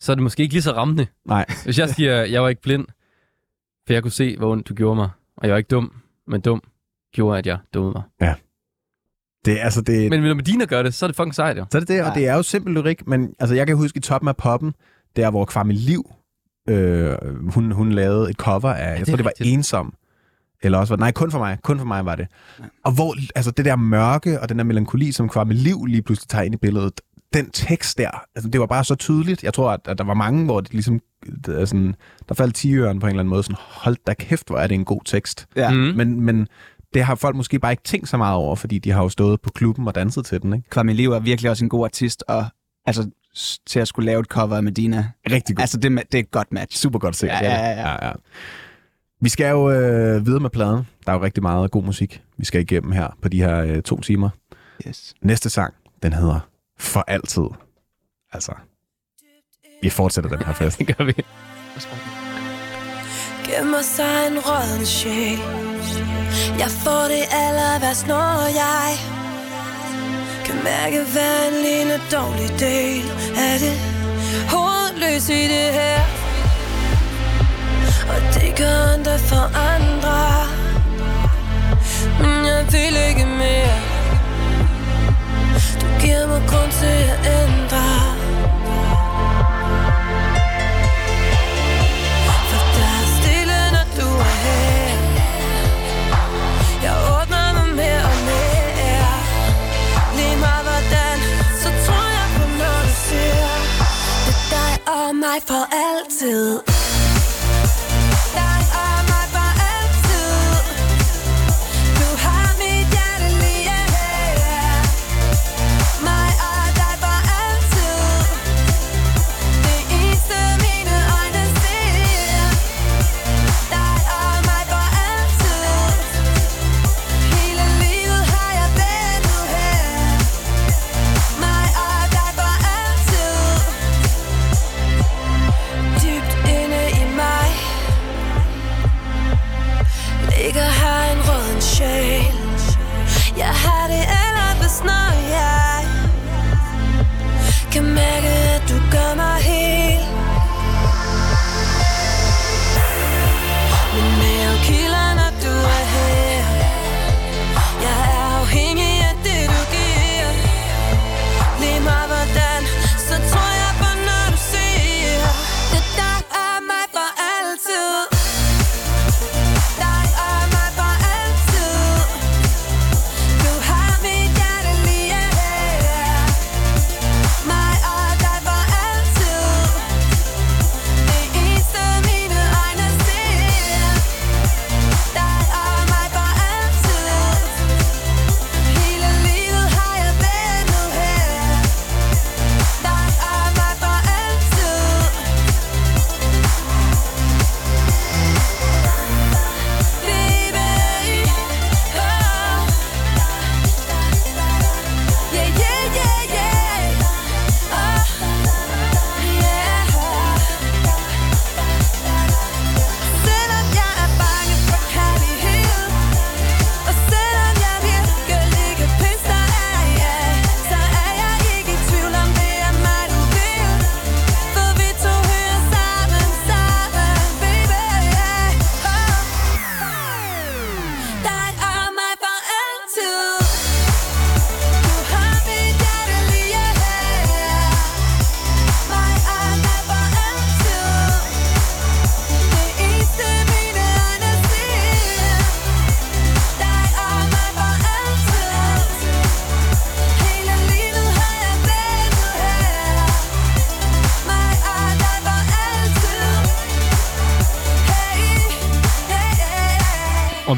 [SPEAKER 1] så er det måske ikke lige så rammende.
[SPEAKER 2] Nej.
[SPEAKER 1] Hvis jeg siger, jeg var ikke blind, for jeg kunne se, hvor ondt du gjorde mig. Og jeg var ikke dum, men dum gjorde, at jeg dummede mig.
[SPEAKER 2] Det, er- altså, det,
[SPEAKER 1] Men når Medina gør det, så er det fucking sejt, jo.
[SPEAKER 2] Så er det det, og
[SPEAKER 3] Ja.
[SPEAKER 2] det er jo simpel lyrik, men altså, jeg kan huske i toppen af poppen, der hvor Kvarme Liv, øh, hun, hun lavede et cover af, jeg
[SPEAKER 1] det
[SPEAKER 2] tror det var
[SPEAKER 1] rigtigt.
[SPEAKER 2] Ensom, eller også var nej, kun for mig, kun for mig var det.
[SPEAKER 3] Ja.
[SPEAKER 2] Og hvor, altså det der mørke og den der melankoli, som Kvarme Liv lige pludselig tager ind i billedet, den tekst der, altså det var bare så tydeligt. Jeg tror, at, at der var mange, hvor det ligesom, det er sådan, der faldt 10 på en eller anden måde, sådan, hold da kæft, hvor er det en god tekst.
[SPEAKER 3] Ja.
[SPEAKER 1] Mm.
[SPEAKER 2] Men, men det har folk måske bare ikke tænkt så meget over, fordi de har jo stået på klubben og danset til den, ikke?
[SPEAKER 3] Kwame Liv er virkelig også en god artist, og altså, til at skulle lave et cover af Medina.
[SPEAKER 2] Rigtig god.
[SPEAKER 3] Altså, det, det er et godt match.
[SPEAKER 2] Super godt set.
[SPEAKER 3] Ja,
[SPEAKER 2] det
[SPEAKER 3] ja, ja.
[SPEAKER 2] ja, ja. Vi skal jo øh, videre med pladen. Der er jo rigtig meget god musik, vi skal igennem her på de her øh, to timer.
[SPEAKER 3] Yes.
[SPEAKER 2] Næste sang, den hedder For Altid. Altså, vi fortsætter den her fest.
[SPEAKER 1] Det gør vi.
[SPEAKER 5] Gemmer sig en rådden sjæl Jeg får det aller værst, når jeg kan mærke, hver en lille dårlig del af det. Hovedløs i det her. Og det gør andre for andre. Men jeg vil ikke mere. Du giver mig grund til at ændre. Dig for altid.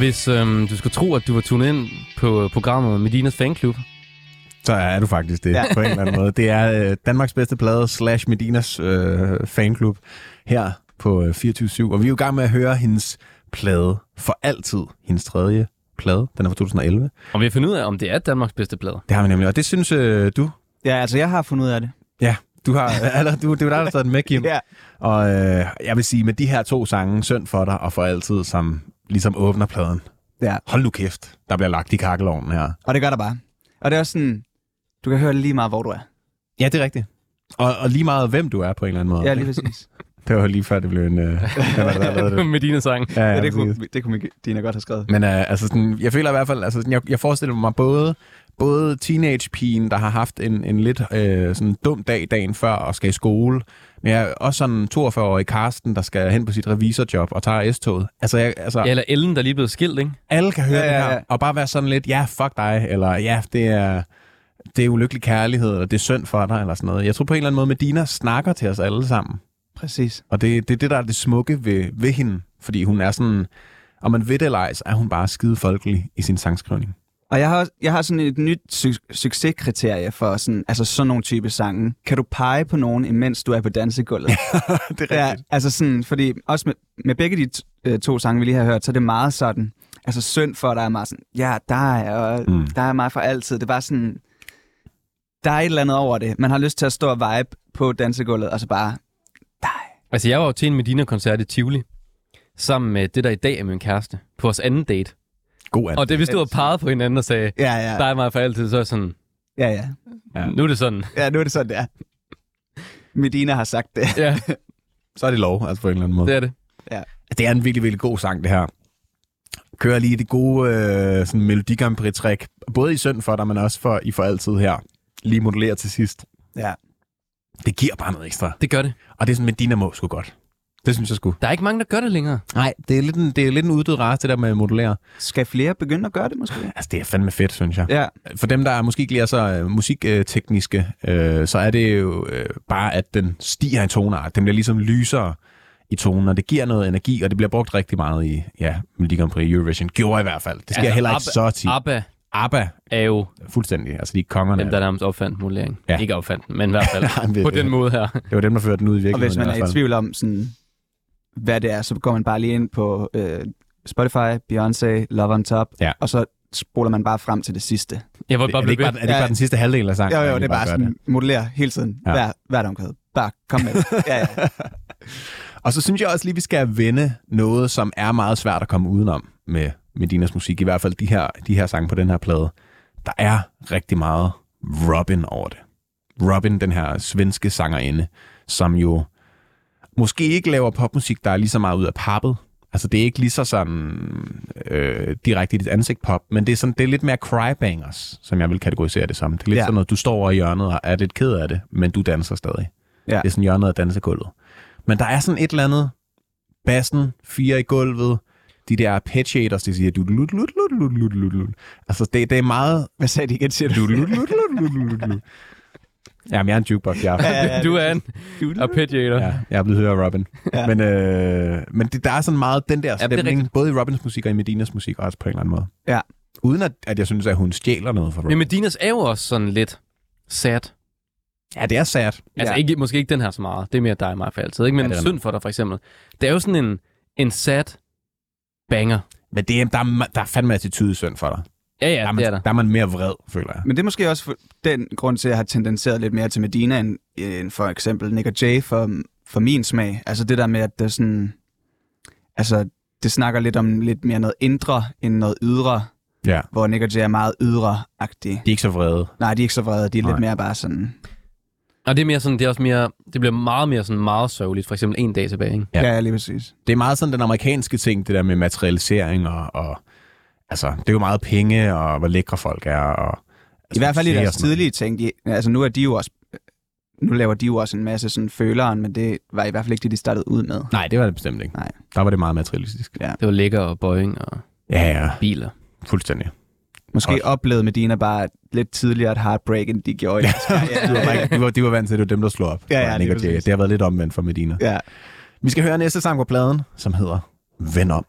[SPEAKER 1] Hvis øhm, du skulle tro, at du var tunet ind på programmet Medinas Fanklub,
[SPEAKER 2] Så er du faktisk det, ja. På en eller anden måde. Det er øh, Danmarks bedste plade slash Medinas øh, fanklub her på øh, 24-7. Og vi er jo i gang med at høre hendes plade for altid. Hendes tredje plade. Den er fra 2011.
[SPEAKER 1] og vi har fundet ud af, om det er Danmarks bedste plade.
[SPEAKER 2] Det har vi nemlig. Og det synes øh, du.
[SPEAKER 3] Ja, altså jeg har fundet ud af det.
[SPEAKER 2] Ja, du har, eller, du, det er jo dig, der har taget den med, Kim.
[SPEAKER 3] Ja.
[SPEAKER 2] Og øh, jeg vil sige, med de her to sange, Synd for dig og for altid, som ligesom åbner pladen.
[SPEAKER 3] Ja.
[SPEAKER 2] Hold nu kæft, der bliver lagt i kakkelovnen her.
[SPEAKER 3] Og det gør der bare. Og det er også sådan, du kan høre det lige meget, hvor du er.
[SPEAKER 2] Ja, det er rigtigt. Og, og lige meget, hvem du er på en eller anden måde.
[SPEAKER 3] Ja, lige præcis.
[SPEAKER 2] Det var lige før, det blev en... Øh, det?
[SPEAKER 1] Medina sang.
[SPEAKER 2] Ja,
[SPEAKER 3] Ja,
[SPEAKER 2] ja,
[SPEAKER 3] det, kunne, det kunne Dina godt have skrevet.
[SPEAKER 2] Men øh, altså sådan, jeg føler i hvert fald, altså sådan, jeg, jeg forestiller mig både, både teenage-pigen, der har haft en, en lidt øh, sådan dum dag dagen før og skal i skole, men jeg er også sådan 42-årig Karsten, der skal hen på sit revisorjob og tager S-toget. Altså, jeg, altså
[SPEAKER 1] Ja, eller Ellen, der lige er blevet skilt, ikke?
[SPEAKER 2] alle kan høre
[SPEAKER 3] Ja,
[SPEAKER 2] det
[SPEAKER 3] ja,
[SPEAKER 2] her,
[SPEAKER 3] ja.
[SPEAKER 2] og bare være sådan lidt, ja, fuck dig, eller ja, det er, det er ulykkelig kærlighed, eller det er synd for dig, eller sådan noget. Jeg tror på en eller anden måde, Medina snakker til os alle sammen.
[SPEAKER 3] Præcis.
[SPEAKER 2] Og det, det er det, der er det smukke ved, ved hende. Fordi hun er sådan, om man ved det eller ej, så er hun bare skide folkelig i sin sangskrivning.
[SPEAKER 3] Og jeg har, jeg har sådan et nyt su- succeskriterie for sådan, altså sådan nogle type sange. Kan du pege på nogen, imens du er på dansegulvet?
[SPEAKER 2] det er
[SPEAKER 3] ja, altså sådan, fordi også med, med begge de t- øh, to sange, vi lige har hørt, så er det meget sådan, altså synd for, der er meget sådan, ja, der er, og
[SPEAKER 2] Mm.
[SPEAKER 3] der er mig for altid. Det bare sådan, der er et eller andet over det. Man har lyst til at stå og vibe på dansegulvet, og så bare, dig.
[SPEAKER 1] Altså, jeg var jo til en Medina-koncert i Tivoli, sammen med det, der i dag er min kæreste, på vores anden date.
[SPEAKER 2] God
[SPEAKER 1] Og det, vi stod og pegede på hinanden og sagde,
[SPEAKER 3] Ja, ja.
[SPEAKER 1] dig og mig for altid, så er sådan,
[SPEAKER 3] Ja, ja.
[SPEAKER 2] Ja.
[SPEAKER 1] Nu er det sådan.
[SPEAKER 3] Ja, nu er det sådan, det er. Medina har sagt det.
[SPEAKER 1] Ja,
[SPEAKER 2] Så er det lov, altså på en eller anden måde.
[SPEAKER 1] det er det.
[SPEAKER 2] Det er en virkelig, virkelig god sang, det her. Kører lige det gode øh, sådan Melodi Grand Prix-træk. Både i synd for dig, men også for, i for altid her. Lige modulerer til sidst.
[SPEAKER 3] Ja.
[SPEAKER 2] Det giver bare noget ekstra.
[SPEAKER 1] Det gør det.
[SPEAKER 2] Og det er sådan, Medina må sgu godt. Det synes jeg sgu.
[SPEAKER 1] Der er ikke mange, der gør det længere.
[SPEAKER 2] Nej, det er lidt en, det er lidt en uddød race, det der med at modulere.
[SPEAKER 3] Skal flere begynde at gøre det, måske?
[SPEAKER 2] Altså, det er fandme fedt, synes jeg.
[SPEAKER 3] Ja.
[SPEAKER 2] For dem, der er måske ikke lige er så øh, musiktekniske, øh, så er det jo øh, bare, at den stiger i toneart. Den bliver ligesom lysere i tonen, og det giver noget energi, og det bliver brugt rigtig meget i ja, Melodi Grand Prix Eurovision. Gjorde i hvert fald. Det sker altså, heller ikke
[SPEAKER 1] Abba-
[SPEAKER 2] så tit.
[SPEAKER 1] ABBA
[SPEAKER 2] ABBA,
[SPEAKER 1] er jo
[SPEAKER 2] fuldstændig. Altså, de er kongerne.
[SPEAKER 1] dem, der nærmest opfandt modellering.
[SPEAKER 2] Ja.
[SPEAKER 1] Ikke opfandt den, men i hvert fald på den måde her.
[SPEAKER 2] Det var dem, der førte den ud i
[SPEAKER 3] Og
[SPEAKER 2] virkeligheden.
[SPEAKER 3] hvis man
[SPEAKER 2] i
[SPEAKER 3] er i
[SPEAKER 2] fald.
[SPEAKER 3] tvivl om, sådan, hvad det er, så går man bare lige ind på øh, Spotify, Beyoncé, Love on Top,
[SPEAKER 2] Ja.
[SPEAKER 3] og så spoler man bare frem til det sidste.
[SPEAKER 1] Jeg var
[SPEAKER 2] Er
[SPEAKER 1] bare
[SPEAKER 2] det ikke bare, er det ikke bare den sidste halvdel af sangen?
[SPEAKER 3] Jo, jo, det er bare
[SPEAKER 2] gør
[SPEAKER 3] sådan, modulerer hele tiden,
[SPEAKER 2] Ja.
[SPEAKER 3] ja. hver, hvert omkvæd. Bare kom med det. Ja, ja.
[SPEAKER 2] Og så synes jeg også lige, vi skal vende noget, som er meget svært at komme udenom med Medinas musik. I hvert fald de her, de her sange på den her plade. Der er rigtig meget Robin over det. Robin, den her svenske sangerinde, som jo måske ikke laver popmusik, der er lige så meget ud af pappet. Altså, det er ikke lige så sådan øh, direkte i dit ansigt pop, men det er, sådan, det er lidt mere crybangers, som jeg vil kategorisere det som. Det er lidt ja. sådan noget, du står over i hjørnet og er lidt ked af det, men du danser stadig.
[SPEAKER 3] Ja.
[SPEAKER 2] Det er sådan hjørnet af dansegulvet. Men der er sådan et eller andet, bassen, fire i gulvet, de der arpeggiators, de siger du lut lut lut lut lut lut. Altså det, det er meget...
[SPEAKER 3] Hvad sagde de igen, siger du?
[SPEAKER 2] Jamen, jeg er en jukebox, jeg er.
[SPEAKER 3] Ja, ja,
[SPEAKER 1] Du er en arpeggiator.
[SPEAKER 2] Ja, jeg er blevet hørt af Robin. Ja.
[SPEAKER 3] Ja.
[SPEAKER 2] Men, øh, men det, der er sådan meget den der
[SPEAKER 1] er
[SPEAKER 2] stemning,
[SPEAKER 1] rigtigt.
[SPEAKER 2] både i Robins musik og i Medinas musik også på en eller anden måde.
[SPEAKER 3] Ja.
[SPEAKER 2] Uden at, at jeg synes, at hun stjæler noget fra Robin.
[SPEAKER 1] Men Medinas er jo også sådan lidt sad.
[SPEAKER 2] Ja, det er sad.
[SPEAKER 1] Altså
[SPEAKER 3] Ja.
[SPEAKER 1] ikke, måske ikke den her så meget. Det er mere dig og mig for altid. Ikke? Men
[SPEAKER 2] Ja, det er
[SPEAKER 1] synd for dig, for eksempel. Det er jo sådan en, en sad banger.
[SPEAKER 2] Men det er, der, er, der er fandme attitude synd for dig.
[SPEAKER 1] Ja, ja,
[SPEAKER 2] der, er
[SPEAKER 1] det
[SPEAKER 2] man,
[SPEAKER 1] er der.
[SPEAKER 2] der er man mere vred, føler jeg.
[SPEAKER 3] Men det er måske også for den grund til, at jeg har tendenseret lidt mere til Medina, end, end for eksempel Nick og Jay for, for min smag. Altså det der med, at det er sådan... Altså, det snakker lidt om lidt mere noget indre end noget ydre,
[SPEAKER 2] Ja.
[SPEAKER 3] hvor Nick og Jay er meget ydre-agtige.
[SPEAKER 2] De er ikke så vrede.
[SPEAKER 3] Nej, de er ikke så vrede. De er
[SPEAKER 2] Nej.
[SPEAKER 3] lidt mere bare sådan...
[SPEAKER 1] Og det er mere sådan, det er også mere, det bliver meget mere sådan meget sørgeligt. For eksempel en dag tilbage, ikke?
[SPEAKER 2] Ja.
[SPEAKER 3] Ja, ja lige præcis.
[SPEAKER 2] Det er meget sådan den amerikanske ting, det der med materialisering og... og altså, det er jo meget penge, og hvor lækre folk er, og...
[SPEAKER 3] I hvert fald i
[SPEAKER 2] og
[SPEAKER 3] deres tidlige ting. De, altså nu er de jo også... Nu laver de jo også en masse sådan føleren, men det var i hvert fald ikke det, de startede ud med.
[SPEAKER 2] Nej, det var det bestemt ikke.
[SPEAKER 3] Nej.
[SPEAKER 2] Der var det meget materialistisk.
[SPEAKER 3] Ja.
[SPEAKER 1] Det var lækker og Boeing og
[SPEAKER 2] Ja, ja,
[SPEAKER 1] biler.
[SPEAKER 2] fuldstændig.
[SPEAKER 3] Måske
[SPEAKER 2] Godt.
[SPEAKER 3] oplevede Medina bare lidt tidligere et heartbreak, end de gjorde i deres karriere.
[SPEAKER 2] De var, ikke- de, var, de var vant til, at det var dem, der slog op.
[SPEAKER 3] Ja, ja,
[SPEAKER 2] Jay.
[SPEAKER 3] præcis.
[SPEAKER 2] Det har været lidt omvendt for Medina.
[SPEAKER 3] ja.
[SPEAKER 2] Vi skal høre næste sang på pladen, som hedder Ven om.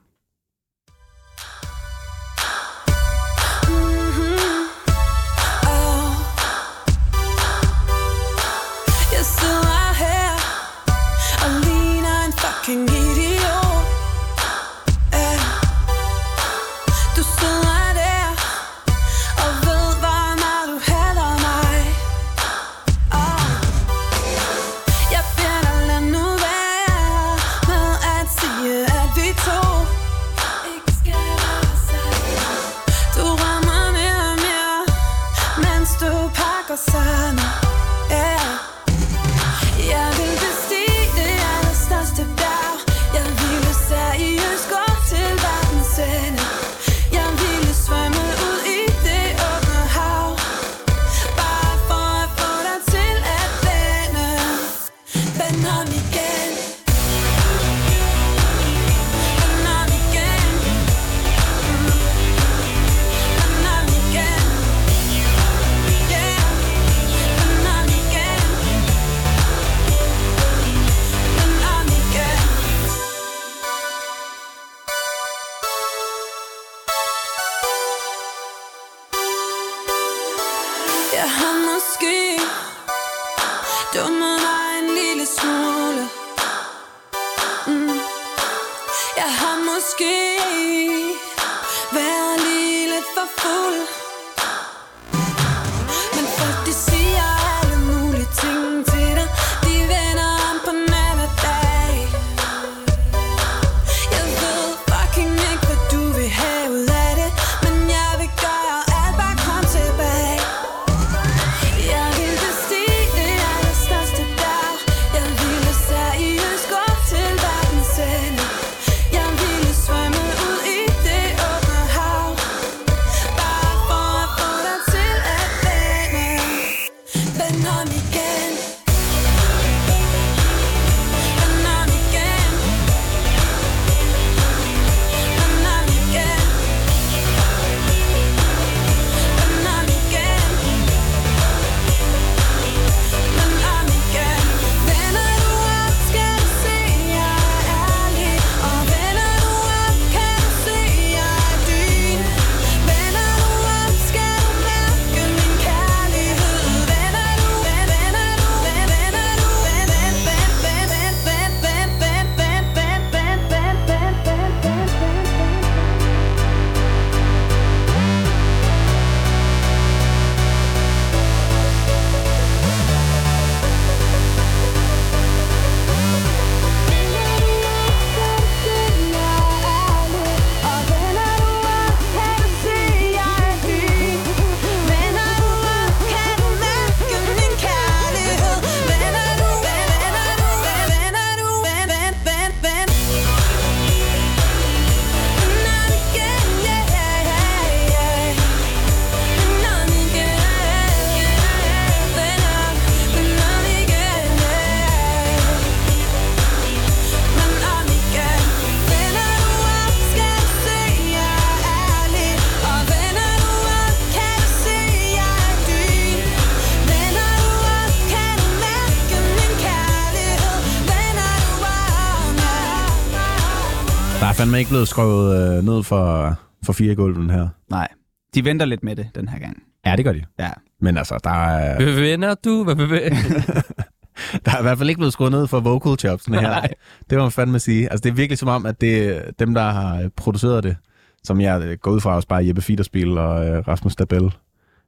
[SPEAKER 2] Fandme ikke blevet skrevet øh, ned for, for fire gulven her.
[SPEAKER 3] Nej. De venter lidt med det den her gang.
[SPEAKER 2] Ja, det gør de.
[SPEAKER 3] Ja.
[SPEAKER 2] Men altså, der er,
[SPEAKER 1] Hvad vender du? Hvad hvad-
[SPEAKER 2] der er i hvert fald ikke blevet skruet ned for vocal chopsene her.
[SPEAKER 1] Nej.
[SPEAKER 2] Det må man fandme sige. Altså, det er virkelig som om, at det er dem, der har produceret det, som jeg øh, går ud fra også bare Jeppe Fiederspil og øh, Rasmus Stabel.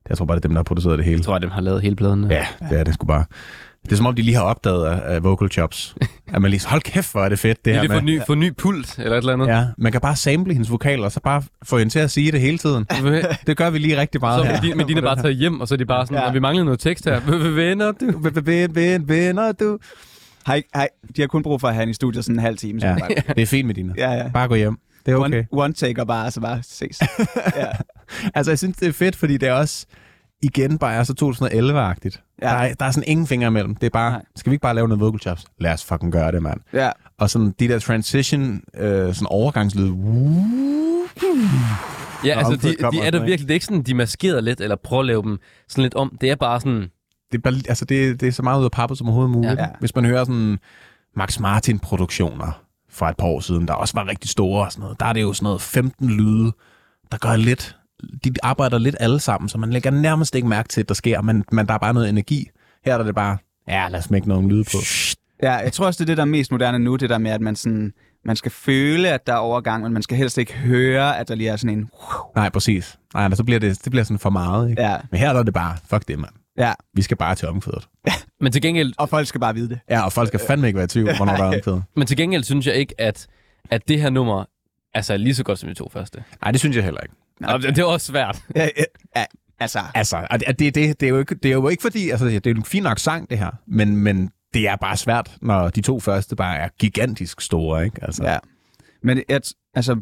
[SPEAKER 2] Jeg tror bare, det er dem, der har produceret det hele.
[SPEAKER 1] Jeg tror, at dem har lavet hele pladen.
[SPEAKER 2] Ja, det er det sgu bare. Det er som om, de lige har opdaget af vocal chops. at man lige så, hold kæft, hvor er det fedt, det her
[SPEAKER 1] er det for
[SPEAKER 2] med.
[SPEAKER 1] ny, for ny pult, eller et eller andet.
[SPEAKER 2] Ja, man kan bare sample hendes vokaler, og så bare få hende til at sige det hele tiden. Det gør vi lige rigtig meget
[SPEAKER 1] Så
[SPEAKER 2] her.
[SPEAKER 1] med, de, med dine bare taget hjem, og så er de bare sådan,
[SPEAKER 3] Ja.
[SPEAKER 1] vi mangler noget tekst her. Vender du?
[SPEAKER 2] Venner du?
[SPEAKER 3] Hej, hej. De har kun brug for at have hende i studiet sådan en halv time. Så
[SPEAKER 2] Ja,
[SPEAKER 3] bare,
[SPEAKER 2] det er fint med dine.
[SPEAKER 3] ja, ja.
[SPEAKER 2] Bare gå hjem. Det er okay.
[SPEAKER 3] One, one take og bare, så bare ses. ja.
[SPEAKER 2] Altså, jeg synes, det er fedt, fordi det er også igen bare er så 2011-agtigt.
[SPEAKER 3] Ja.
[SPEAKER 2] Der, er, der er sådan ingen fingre imellem. Det er bare,
[SPEAKER 3] Nej.
[SPEAKER 2] Skal vi ikke bare lave noget vocal chops? Lad os fucking gøre det, mand.
[SPEAKER 3] ja.
[SPEAKER 2] Og sådan de der transition, øh, sådan overgangslyd.
[SPEAKER 1] Ja, altså, de, de er der virkelig, det er ikke sådan, de maskerer lidt, eller prøver at lave dem sådan lidt om. Det er bare sådan,
[SPEAKER 2] Det er, bare, altså, det, det er så meget ud af pappet som overhovedet muligt.
[SPEAKER 3] Ja.
[SPEAKER 2] Ja. Hvis man hører sådan Max Martin-produktioner fra et par år siden, der også var rigtig store og sådan noget, der er det jo sådan noget 15 lyde, der gør lidt, de arbejder lidt alle sammen, så man lægger nærmest ikke mærke til, at der sker, men, men der er bare noget energi. Her er det bare, ja, lad os smække nogle lyde på.
[SPEAKER 3] ja, jeg tror også, det er det, der er mest moderne nu, det der med, at man, sådan, man skal føle, at der er overgang, men man skal helst ikke høre, at der lige er sådan en...
[SPEAKER 2] Nej, præcis. Nej, så bliver det, det bliver sådan for meget. Ikke?
[SPEAKER 3] Ja,
[SPEAKER 2] Men her er det bare, fuck det, mand.
[SPEAKER 3] ja.
[SPEAKER 2] Vi skal bare til omkvædet.
[SPEAKER 1] men til gengæld,
[SPEAKER 3] Og folk skal bare vide det.
[SPEAKER 2] Ja, og folk skal fandme ikke være i tvivl, hvornår der er omkvædet.
[SPEAKER 1] men til gengæld synes jeg ikke, at, at det her nummer altså, er lige så godt som de to første.
[SPEAKER 2] Nej, det synes jeg heller ikke.
[SPEAKER 1] Og det er også svært.
[SPEAKER 3] Ja, ja. Altså,
[SPEAKER 2] Altså, det, det, det, er jo ikke, det er jo ikke fordi, altså, det er jo en fin nok sang, det her, men, men det er bare svært, når de to første bare er gigantisk store, ikke? Altså,
[SPEAKER 3] ja. Men et, altså,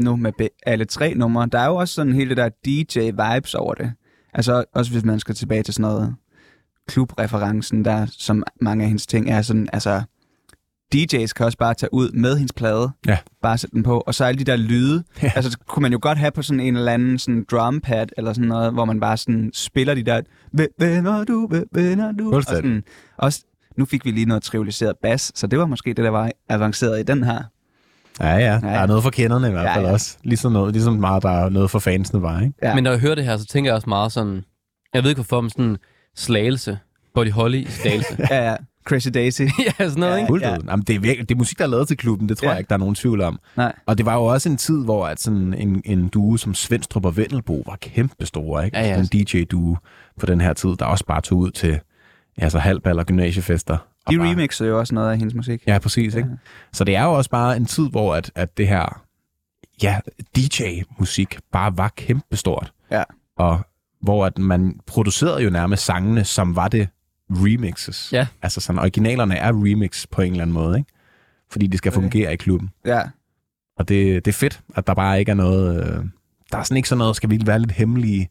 [SPEAKER 3] nu med alle tre numre, der er jo også sådan hele det der DJ-vibes over det. Altså, også hvis man skal tilbage til sådan noget klubreferencen, der som mange af hendes ting er sådan, altså, DJ's kan også bare tage ud med hendes plade,
[SPEAKER 2] Ja.
[SPEAKER 3] bare sætte den på, og så alle de der lyde,
[SPEAKER 2] Ja.
[SPEAKER 3] altså det kunne man jo godt have på sådan en eller anden sådan drumpad, eller sådan noget, hvor man bare sådan spiller de der, "Hvem vender du, hvem vender du, og sådan, også, nu fik vi lige noget trivialiseret bas, så det var måske det, der var avanceret i den her.
[SPEAKER 2] ja, ja, der er noget for kenderne i hvert
[SPEAKER 3] Ja,
[SPEAKER 2] fald
[SPEAKER 3] ja.
[SPEAKER 2] også. Ligesom, noget, ligesom meget, der er noget for fansene bare, ikke?
[SPEAKER 3] Ja.
[SPEAKER 1] Men når jeg hører det her, så tænker jeg også meget sådan, jeg ved ikke hvorfor, men sådan slagelse. Body Holly i slagelse.
[SPEAKER 3] Ja, ja. Crazy Daisy.
[SPEAKER 1] ja, sådan noget,
[SPEAKER 3] Ja.
[SPEAKER 1] ikke?
[SPEAKER 2] Fuldt ud. Jamen, det, er virkelig, det er musik, der er lavet til klubben, det tror
[SPEAKER 3] Ja.
[SPEAKER 2] ja. jeg ikke, der er nogen tvivl om.
[SPEAKER 3] Nej.
[SPEAKER 2] Og det var jo også en tid, hvor at sådan en, en duo som Svendstrup og Vendelbo var kæmpe store, ikke?
[SPEAKER 1] Ja, ja.
[SPEAKER 2] Altså, En DJ-duo på den her tid, der også bare tog ud til altså, halvball og gymnasiefester. Og
[SPEAKER 3] De
[SPEAKER 2] bare-
[SPEAKER 3] remixer jo også noget af hendes musik.
[SPEAKER 2] Ja, præcis. Ikke? Så det er jo også bare en tid, hvor at, at det her ja, DJ-musik bare var kæmpestort.
[SPEAKER 3] Ja.
[SPEAKER 2] Og hvor at man producerede jo nærmest sangene, som var det remixes.
[SPEAKER 1] Ja.
[SPEAKER 2] Altså sådan, originalerne er remix på en eller anden måde, ikke? Fordi de skal
[SPEAKER 3] Okay.
[SPEAKER 2] fungere i klubben.
[SPEAKER 3] Ja.
[SPEAKER 2] Og det, det er fedt, at der bare ikke er noget... Øh, der er sådan ikke sådan noget, skal vi være lidt hemmelige,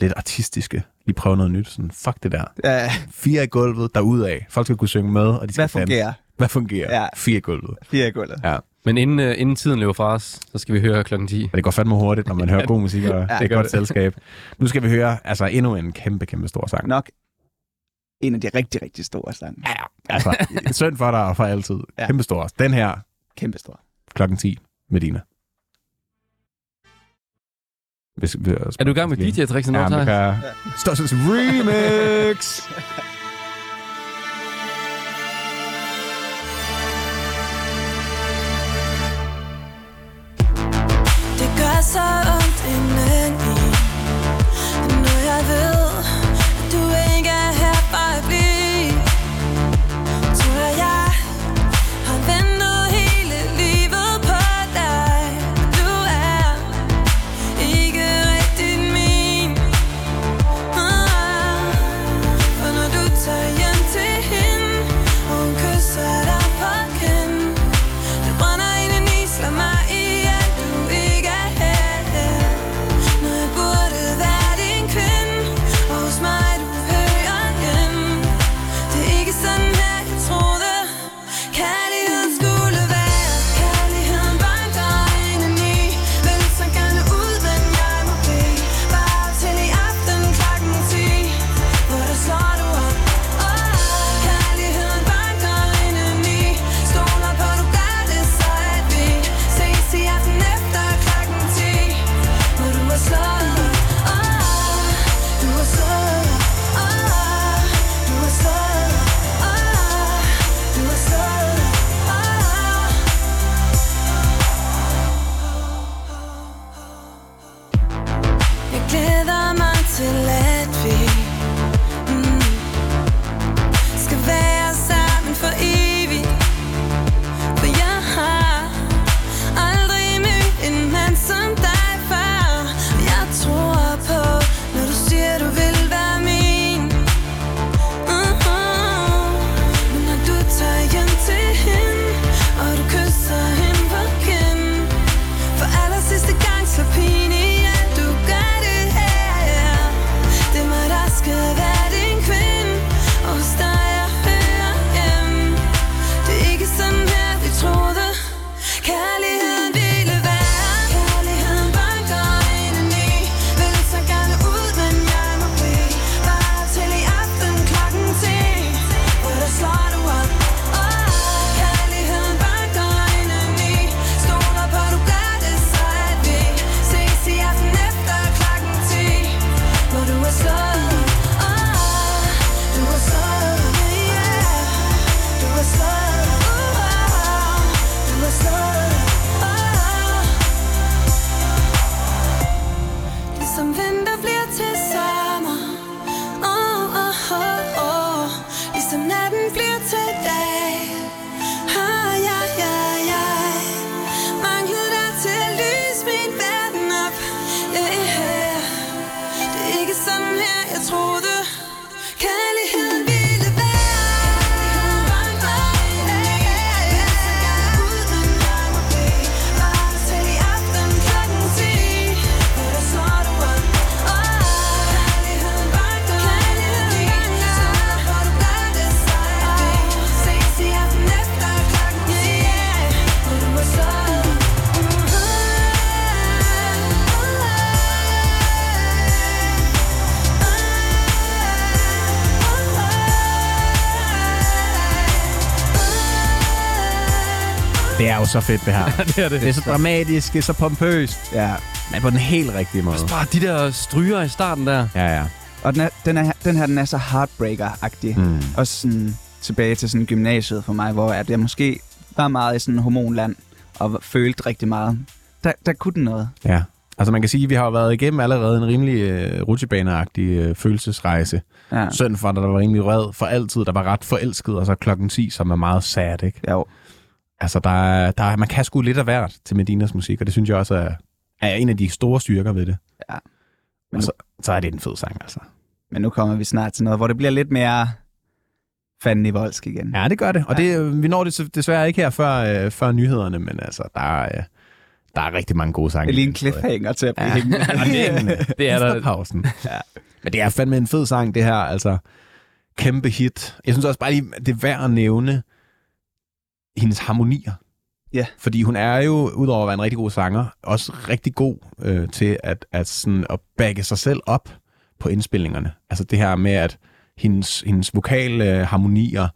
[SPEAKER 2] lidt artistiske, lige prøve noget nyt. Sådan, fuck det der.
[SPEAKER 3] ja.
[SPEAKER 2] Fire i gulvet, derudad. Folk skal kunne synge med, og de skal
[SPEAKER 3] Hvad fungerer?
[SPEAKER 2] Danse. Hvad fungerer?
[SPEAKER 3] Ja.
[SPEAKER 2] Fire i gulvet.
[SPEAKER 3] Fire i gulvet.
[SPEAKER 2] Ja.
[SPEAKER 1] Men inden, uh, inden tiden løber fra os, så skal vi høre klokken 10.
[SPEAKER 2] Og det går fandme hurtigt, når man hører god musik og ja, det er
[SPEAKER 1] det
[SPEAKER 2] godt
[SPEAKER 1] det.
[SPEAKER 2] selskab. Nu skal vi høre altså endnu en kæmpe, kæmpe stor sang.
[SPEAKER 3] Nok en af de rigtig, rigtig store sange.
[SPEAKER 2] Ja, altså, synd for dig og for altid.
[SPEAKER 3] Ja.
[SPEAKER 2] Kæmpe stor. Den her,
[SPEAKER 3] Kæmpe stor.
[SPEAKER 2] klokken 10, Medina. Hvis, vi,
[SPEAKER 1] Er du i gang med DJ-tricks nu?
[SPEAKER 2] Ja, men
[SPEAKER 1] Thijs?
[SPEAKER 2] kan... Remix! jo så fedt, det her.
[SPEAKER 1] det er det.
[SPEAKER 2] det er så dramatisk, det er så pompøst,
[SPEAKER 3] Ja.
[SPEAKER 2] men på den helt rigtige måde.
[SPEAKER 1] Bare de der stryger i starten der.
[SPEAKER 2] Ja, ja.
[SPEAKER 3] Og den, er, den, er, den her, den er så heartbreaker-agtig.
[SPEAKER 2] Mm.
[SPEAKER 3] Også sådan tilbage til sådan gymnasiet for mig, hvor at jeg måske var meget i sådan hormonland og følte rigtig meget. Der, der kunne den noget.
[SPEAKER 2] Ja. Altså man kan sige, at vi har været igennem allerede en rimelig øh, rutsjebaneagtig øh, følelsesrejse.
[SPEAKER 3] Ja.
[SPEAKER 2] Søn for, der var rimelig rød for altid, der var ret forelsket, og så klokken 10, som er meget sad, ikke?
[SPEAKER 3] Jo.
[SPEAKER 2] Altså, der er, der er, man kan sgu lidt af hvert til Medinas musik, og det synes jeg også er, er en af de store styrker ved det.
[SPEAKER 3] Ja.
[SPEAKER 2] Men og så, så er det en fed sang, altså.
[SPEAKER 3] Men nu kommer vi snart til noget, hvor det bliver lidt mere fanden i voldsk igen.
[SPEAKER 2] Ja, det gør det. Og det, øh, vi når det desværre ikke her før, øh, før nyhederne, men altså, der er, øh, der er rigtig mange gode sange.
[SPEAKER 3] Det er lige en cliffhanger til at blive
[SPEAKER 2] Ja.
[SPEAKER 3] hængende.
[SPEAKER 2] Ja, det er, en, øh,
[SPEAKER 1] Det er der.
[SPEAKER 2] pausen. ja. Men det er fandme en fed sang, det her. Altså, kæmpe hit. Jeg synes også bare lige, det er værd at nævne hendes harmonier.
[SPEAKER 3] Ja.
[SPEAKER 2] Fordi hun er jo, udover at være en rigtig god sanger, også rigtig god øh, til at, at, sådan, at bagge sig selv op på indspillingerne. Altså det her med, at hendes, hendes vokale øh, harmonier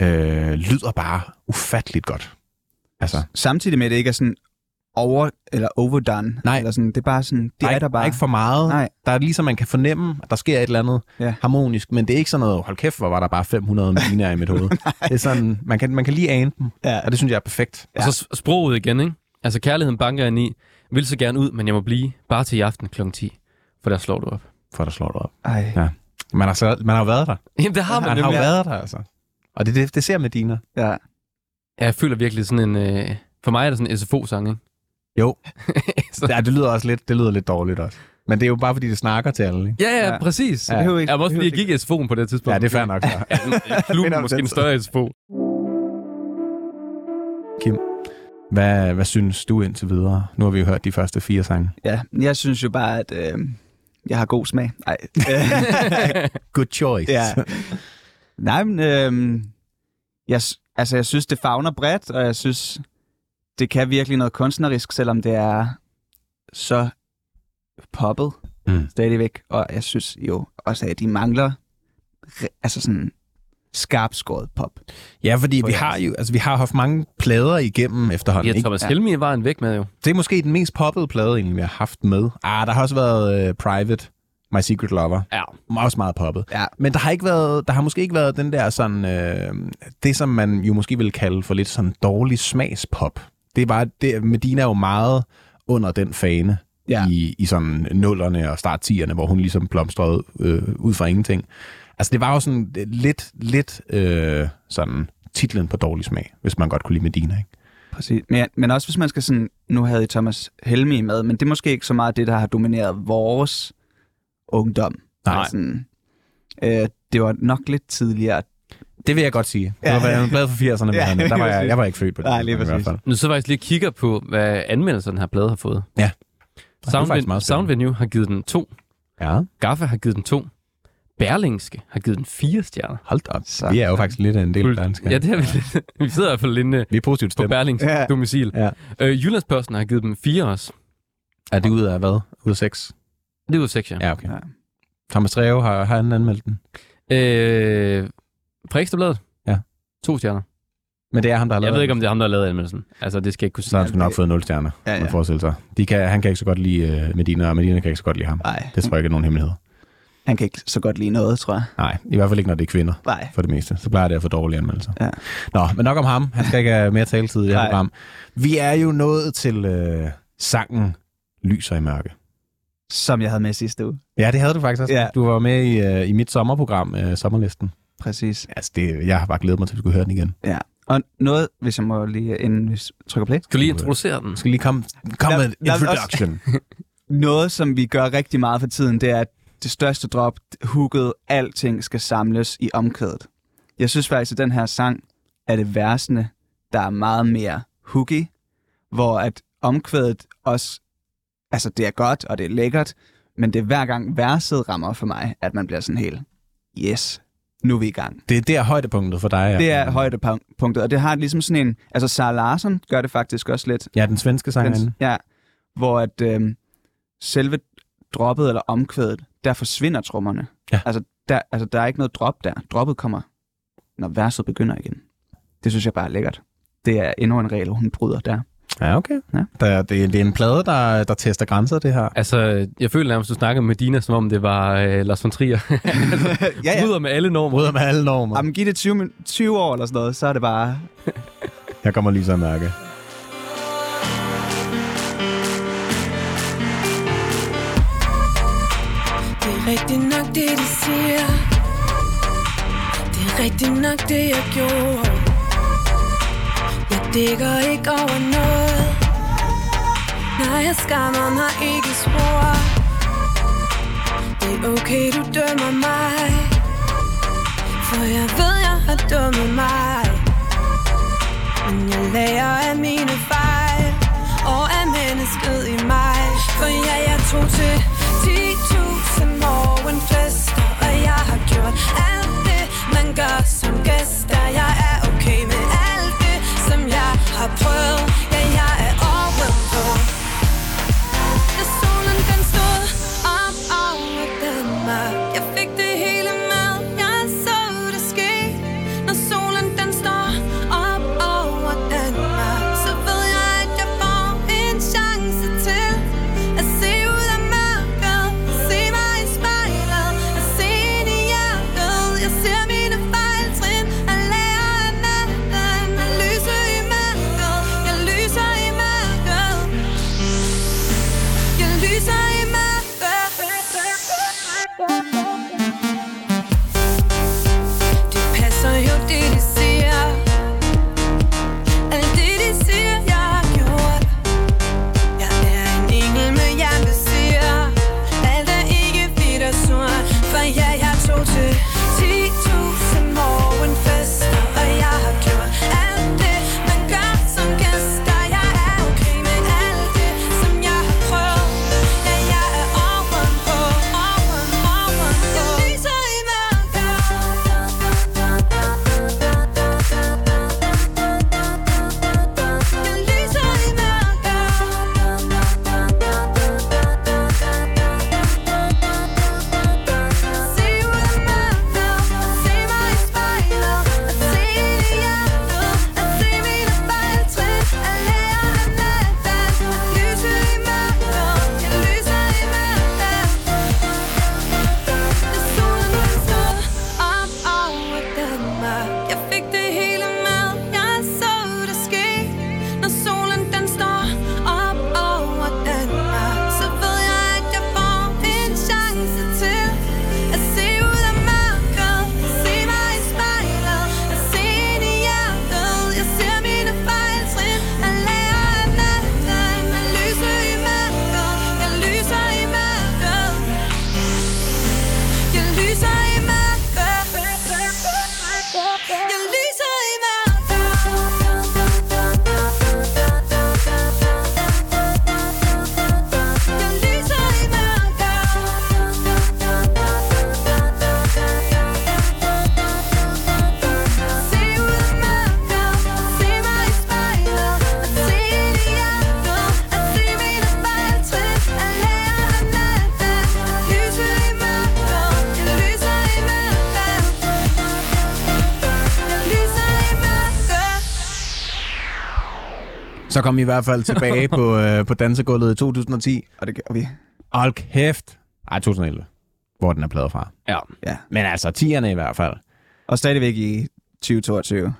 [SPEAKER 2] øh, lyder bare ufatteligt godt. Altså,
[SPEAKER 3] Samtidig med, at det ikke er sådan over eller overdone.
[SPEAKER 2] Nej.
[SPEAKER 3] Eller sådan, det er bare sådan, det
[SPEAKER 2] der
[SPEAKER 3] er,
[SPEAKER 2] ikke,
[SPEAKER 3] der bare.
[SPEAKER 2] Der er ikke for meget.
[SPEAKER 3] Nej.
[SPEAKER 2] Der er ligesom, man kan fornemme, at der sker et eller andet
[SPEAKER 3] Ja.
[SPEAKER 2] harmonisk, men det er ikke sådan noget, hold kæft, hvor var der bare 500 meliner i mit hoved. det er sådan, man kan, man kan lige ane dem,
[SPEAKER 3] Ja.
[SPEAKER 2] og det synes jeg er perfekt.
[SPEAKER 1] Og så sproget igen, ikke? Altså kærligheden banker ind i. Vil så gerne ud, men jeg må blive bare til i aften kl. 10. For der slår du op.
[SPEAKER 2] For der slår du op.
[SPEAKER 3] Ej.
[SPEAKER 2] Ja. Man har, så, man har jo været der.
[SPEAKER 1] Jamen, det har man,
[SPEAKER 2] Man har jo været der, altså. Og det, det, det ser Medina.
[SPEAKER 3] Ja.
[SPEAKER 1] Ja, jeg føler virkelig sådan en... Øh, for mig er det sådan en SFO-sang, ikke?
[SPEAKER 2] Jo.
[SPEAKER 1] Så-
[SPEAKER 2] Ja, det lyder også lidt, det lyder lidt dårligt også. Men det er jo bare, fordi det snakker til alle, ikke?
[SPEAKER 1] Ja, ja,
[SPEAKER 3] Ja.
[SPEAKER 1] præcis.
[SPEAKER 3] Det
[SPEAKER 1] Ja.
[SPEAKER 3] behøver ikke-
[SPEAKER 1] Jeg var også fordi, jeg gik i SFO'en på det tidspunkt.
[SPEAKER 2] Ja, det er fair nok. Så.
[SPEAKER 1] Klubben måske en større SFO.
[SPEAKER 2] Kim, hvad, hvad synes du indtil videre? Nu har vi jo hørt de første fire sange.
[SPEAKER 3] ja. Jeg synes jo bare, at øh, jeg har god smag. Nej.
[SPEAKER 2] Good choice.
[SPEAKER 3] ja. Nej, men øh, jeg, altså, jeg synes, det fagner bredt, og jeg synes, det kan virkelig noget kunstnerisk, selvom det er så poppet
[SPEAKER 2] Mm.
[SPEAKER 3] stadigvæk. Og jeg synes jo også, at de mangler altså sådan skarpskåret pop.
[SPEAKER 2] Ja, fordi
[SPEAKER 3] På
[SPEAKER 2] vi har jo altså, vi har haft mange plader igennem efterhånden.
[SPEAKER 1] Ja,
[SPEAKER 2] ikke?
[SPEAKER 1] Thomas
[SPEAKER 3] Ja.
[SPEAKER 1] Helmi var en væk med jo.
[SPEAKER 2] Det er måske den mest poppede plade, egentlig, vi har haft med. Ah, der har også været uh, Private, My Secret Lover.
[SPEAKER 1] Ja.
[SPEAKER 2] Også meget poppet.
[SPEAKER 3] Ja.
[SPEAKER 2] Men der har, ikke været, der har måske ikke været den der sådan, øh, det som man jo måske vil kalde for lidt sådan dårlig smagspop. Det er bare, det, Medina er jo meget under den fane.
[SPEAKER 3] Ja.
[SPEAKER 2] i, i sådan nullerne og start 10'erne, hvor hun ligesom blomstrede øh, ud fra ingenting. Altså det var jo sådan lidt, lidt øh, sådan titlen på dårlig smag, hvis man godt kunne lide Medina, ikke?
[SPEAKER 3] Præcis. Men, men også hvis man skal sådan, nu havde I Thomas Helmi med, men det er måske ikke så meget det, der har domineret vores ungdom.
[SPEAKER 2] Nej.
[SPEAKER 3] Altså øh, det var nok lidt tidligere.
[SPEAKER 2] Det vil jeg godt sige. Det
[SPEAKER 3] Ja.
[SPEAKER 2] var jeg glad for 80'erne, men
[SPEAKER 3] Ja,
[SPEAKER 2] ja, der var jeg, jeg var ikke født på det.
[SPEAKER 3] Nej, lige
[SPEAKER 2] tidspunkt i hvert
[SPEAKER 3] præcis.
[SPEAKER 2] fald.
[SPEAKER 1] Nu så faktisk lige kigger på, hvad anmeldelserne her plade har fået.
[SPEAKER 2] Ja.
[SPEAKER 1] Sound, Sound. Venue har givet den to.
[SPEAKER 2] Ja,
[SPEAKER 1] Gaffa har givet den to. Berlingske har givet den fire stjerner.
[SPEAKER 2] hold da op.
[SPEAKER 3] Så-
[SPEAKER 2] Vi er jo faktisk lidt af en del af danskere.
[SPEAKER 1] Ja, det er vi lidt. Vi sidder i hvert fald inde
[SPEAKER 2] Vi er positivt
[SPEAKER 1] på. Berlingske
[SPEAKER 3] Ja.
[SPEAKER 1] domicil.
[SPEAKER 2] Ja.
[SPEAKER 1] Øh, Jyllandsposten har givet dem fire også.
[SPEAKER 2] Er det ud af hvad? Ud af seks?
[SPEAKER 1] Det er ud af seks, ja.
[SPEAKER 2] Ja, okay.
[SPEAKER 3] Ja.
[SPEAKER 2] Thomas Treve har, har han anmeldt den.
[SPEAKER 1] Øh, Ekstrabladet?
[SPEAKER 2] Ja.
[SPEAKER 1] To stjerner.
[SPEAKER 2] Men det er ham, der har
[SPEAKER 1] Jeg
[SPEAKER 2] lavet
[SPEAKER 1] ved ikke, om det er ham, der har lavet anmeldelsen. Altså, det skal jeg ikke kunne
[SPEAKER 2] Så har han
[SPEAKER 1] sige.
[SPEAKER 2] sgu nok fået 0 stjerner,
[SPEAKER 3] Ja,
[SPEAKER 2] ja,
[SPEAKER 3] ja.
[SPEAKER 2] ja. forestille sig. De kan, han kan ikke så godt lide uh, Medina, og Medina kan ikke så godt lide ham.
[SPEAKER 3] Nej,
[SPEAKER 2] Det tror jeg ikke er nogen hemmelighed.
[SPEAKER 3] han kan ikke så godt lide noget, tror jeg.
[SPEAKER 2] Nej, i hvert fald ikke, når det er kvinder,
[SPEAKER 3] Nej.
[SPEAKER 2] for det meste. Så plejer det at få dårlige anmeldelser.
[SPEAKER 3] Ja.
[SPEAKER 2] Nå, men nok om ham. Han skal ikke have mere taletid i det her program. Vi er jo nået til uh, sangen Lyser i mørke.
[SPEAKER 3] Som jeg havde med sidste uge.
[SPEAKER 2] Ja, det havde du faktisk også.
[SPEAKER 3] Ja.
[SPEAKER 2] Du var med i, uh, i mit sommerprogram, uh, Sommerlisten.
[SPEAKER 3] Præcis.
[SPEAKER 2] Altså, det, jeg har bare glædet mig til, at vi skulle høre den igen.
[SPEAKER 3] Ja. Og noget, hvis jeg må lige, inden vi trykker play.
[SPEAKER 1] Skal du lige introducere den?
[SPEAKER 2] Skal lige komme kom
[SPEAKER 3] Lad-
[SPEAKER 2] med en introduction.
[SPEAKER 3] Noget, som vi gør rigtig meget for tiden, det er, at det største drop, hooket, alting skal samles i omkvædet. Jeg synes faktisk, at den her sang er det versende, der er meget mere hooky, hvor at omkvædet også, altså det er godt, og det er lækkert, men det er hver gang verset rammer for mig, at man bliver sådan helt, yes, nu er vi i gang.
[SPEAKER 2] Det er der højdepunktet for dig.
[SPEAKER 3] Det er højdepunktet, og det har ligesom sådan en, altså Sarah Larsen gør det faktisk også lidt,
[SPEAKER 2] Ja, den svenske sangerinde.
[SPEAKER 3] ja, hvor at øhm, selve droppet eller omkvædet, der forsvinder trommerne.
[SPEAKER 2] Ja.
[SPEAKER 3] Altså der, altså, der er ikke noget drop der. Droppet kommer, når verset begynder igen. Det synes jeg bare er lækkert. Det er endnu en regel, hun bryder der.
[SPEAKER 2] Ja, okay.
[SPEAKER 3] Ja.
[SPEAKER 2] Der, det, det er en plade, der, der tester grænser, det her.
[SPEAKER 1] Altså, jeg føler nærmest, du snakker med Dina, som om det var øh, Lars von Trier.
[SPEAKER 3] ja, ja.
[SPEAKER 1] Bryder med alle normer.
[SPEAKER 2] Bryder med alle normer.
[SPEAKER 3] Jamen, giv det 20, min- 20 år eller sådan noget, så er det bare...
[SPEAKER 2] Jeg kommer lige så at mærke.
[SPEAKER 5] Det er rigtigt nok det, de siger Det er rigtigt nok det, jeg gjorde dækker ikke over noget. Nej, jeg skammer mig ikke spor Det er okay, du dømmer mig. For jeg ved, jeg har dummet mig. Men jeg lærer af mine fejl. Og af mennesket i mig. For ja, jeg tog til 10.000 morgenfester Og jeg har gjort alt det, man gør som gæster. Jeg er jeg har Så
[SPEAKER 2] kom vi i hvert fald tilbage på, øh, på dansegulvet i 2010.
[SPEAKER 3] Og det gør vi.
[SPEAKER 2] Hold kæft. Ej, 2011, hvor den er pladet fra.
[SPEAKER 1] Ja.
[SPEAKER 3] Ja.
[SPEAKER 2] Men altså, 10'erne i hvert fald.
[SPEAKER 3] Og stadigvæk i 2022.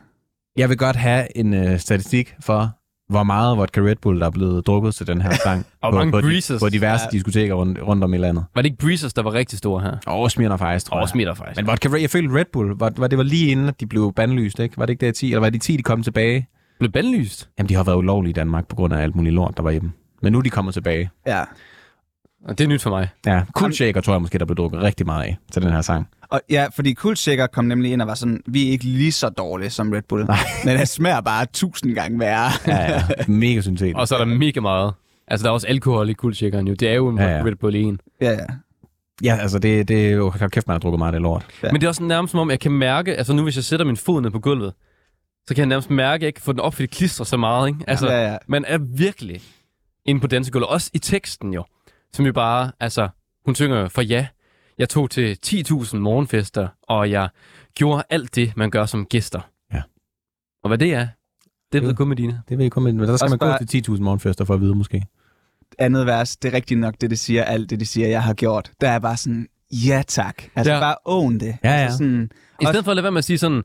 [SPEAKER 2] Jeg vil godt have en øh, statistik for, hvor meget vodka Red Bull, der er blevet drukket til den her sang.
[SPEAKER 1] Og
[SPEAKER 2] på,
[SPEAKER 1] mange
[SPEAKER 2] på,
[SPEAKER 1] breezers.
[SPEAKER 2] på diverse
[SPEAKER 3] Ja.
[SPEAKER 2] diskoteker rundt, rundt om i landet.
[SPEAKER 1] Var det ikke Breezers, der var rigtig store her?
[SPEAKER 2] Og Smirnoff Ice, tror jeg.
[SPEAKER 1] Og smitter faktisk.
[SPEAKER 2] Men vodka jeg følte Red Bull, var, var, det var lige inden, at de blev bandlyst, ikke? Var det ikke det i 10? Eller var det i 10, de kom tilbage?
[SPEAKER 1] Blev bandlyst.
[SPEAKER 2] Jamen, de har været ulovlige i Danmark på grund af alt muligt lort, der var i dem. Men nu er de kommet tilbage.
[SPEAKER 3] Ja.
[SPEAKER 1] Og det er nyt for mig.
[SPEAKER 2] Ja, Cool Shaker tror jeg måske, der blev drukket rigtig meget af til den her sang.
[SPEAKER 3] Og ja, fordi Kultshaker kom nemlig ind og var sådan, vi er ikke lige så dårlige som Red Bull. Nej. Men det smager bare tusind gange værre.
[SPEAKER 2] Ja, ja. Mega syntetisk.
[SPEAKER 1] Og så er der mega meget. Altså, der er også alkohol i kuldshakkeren jo. Det er jo en
[SPEAKER 2] Ja,
[SPEAKER 1] ja,
[SPEAKER 2] ja.
[SPEAKER 1] Red Bull i en.
[SPEAKER 3] ja, ja.
[SPEAKER 2] Ja, altså det, det er jo, kæft, man har drukket meget af det lort.
[SPEAKER 3] Ja.
[SPEAKER 1] Men det er også nærmest som om, jeg kan mærke, altså nu hvis jeg sætter min fod ned på gulvet, så kan jeg nærmest mærke, at jeg ikke får den op, fordi det klistrer så meget, ikke? Altså,
[SPEAKER 3] ja, ja.
[SPEAKER 1] man er virkelig inde på dansegulvet. Også i teksten jo. Som jo bare, altså, hun synger for ja. Jeg tog til 10.000 morgenfester, og jeg gjorde alt det, man gør som gæster.
[SPEAKER 2] Ja.
[SPEAKER 1] Og hvad det er, det ved
[SPEAKER 2] Ja.
[SPEAKER 1] kun Medina.
[SPEAKER 2] Det vil jeg komme med. Men der skal
[SPEAKER 3] Også
[SPEAKER 2] man gå
[SPEAKER 3] bare-
[SPEAKER 2] til 10.000 morgenfester for at vide måske.
[SPEAKER 3] Andet vers, det er rigtigt nok, det det siger, alt det det siger, jeg har gjort. Der er bare sådan, ja tak. Altså
[SPEAKER 1] Ja.
[SPEAKER 3] ja. bare own det.
[SPEAKER 2] Ja, ja.
[SPEAKER 3] Altså sådan,
[SPEAKER 1] I stedet for at lade være med at sige sådan,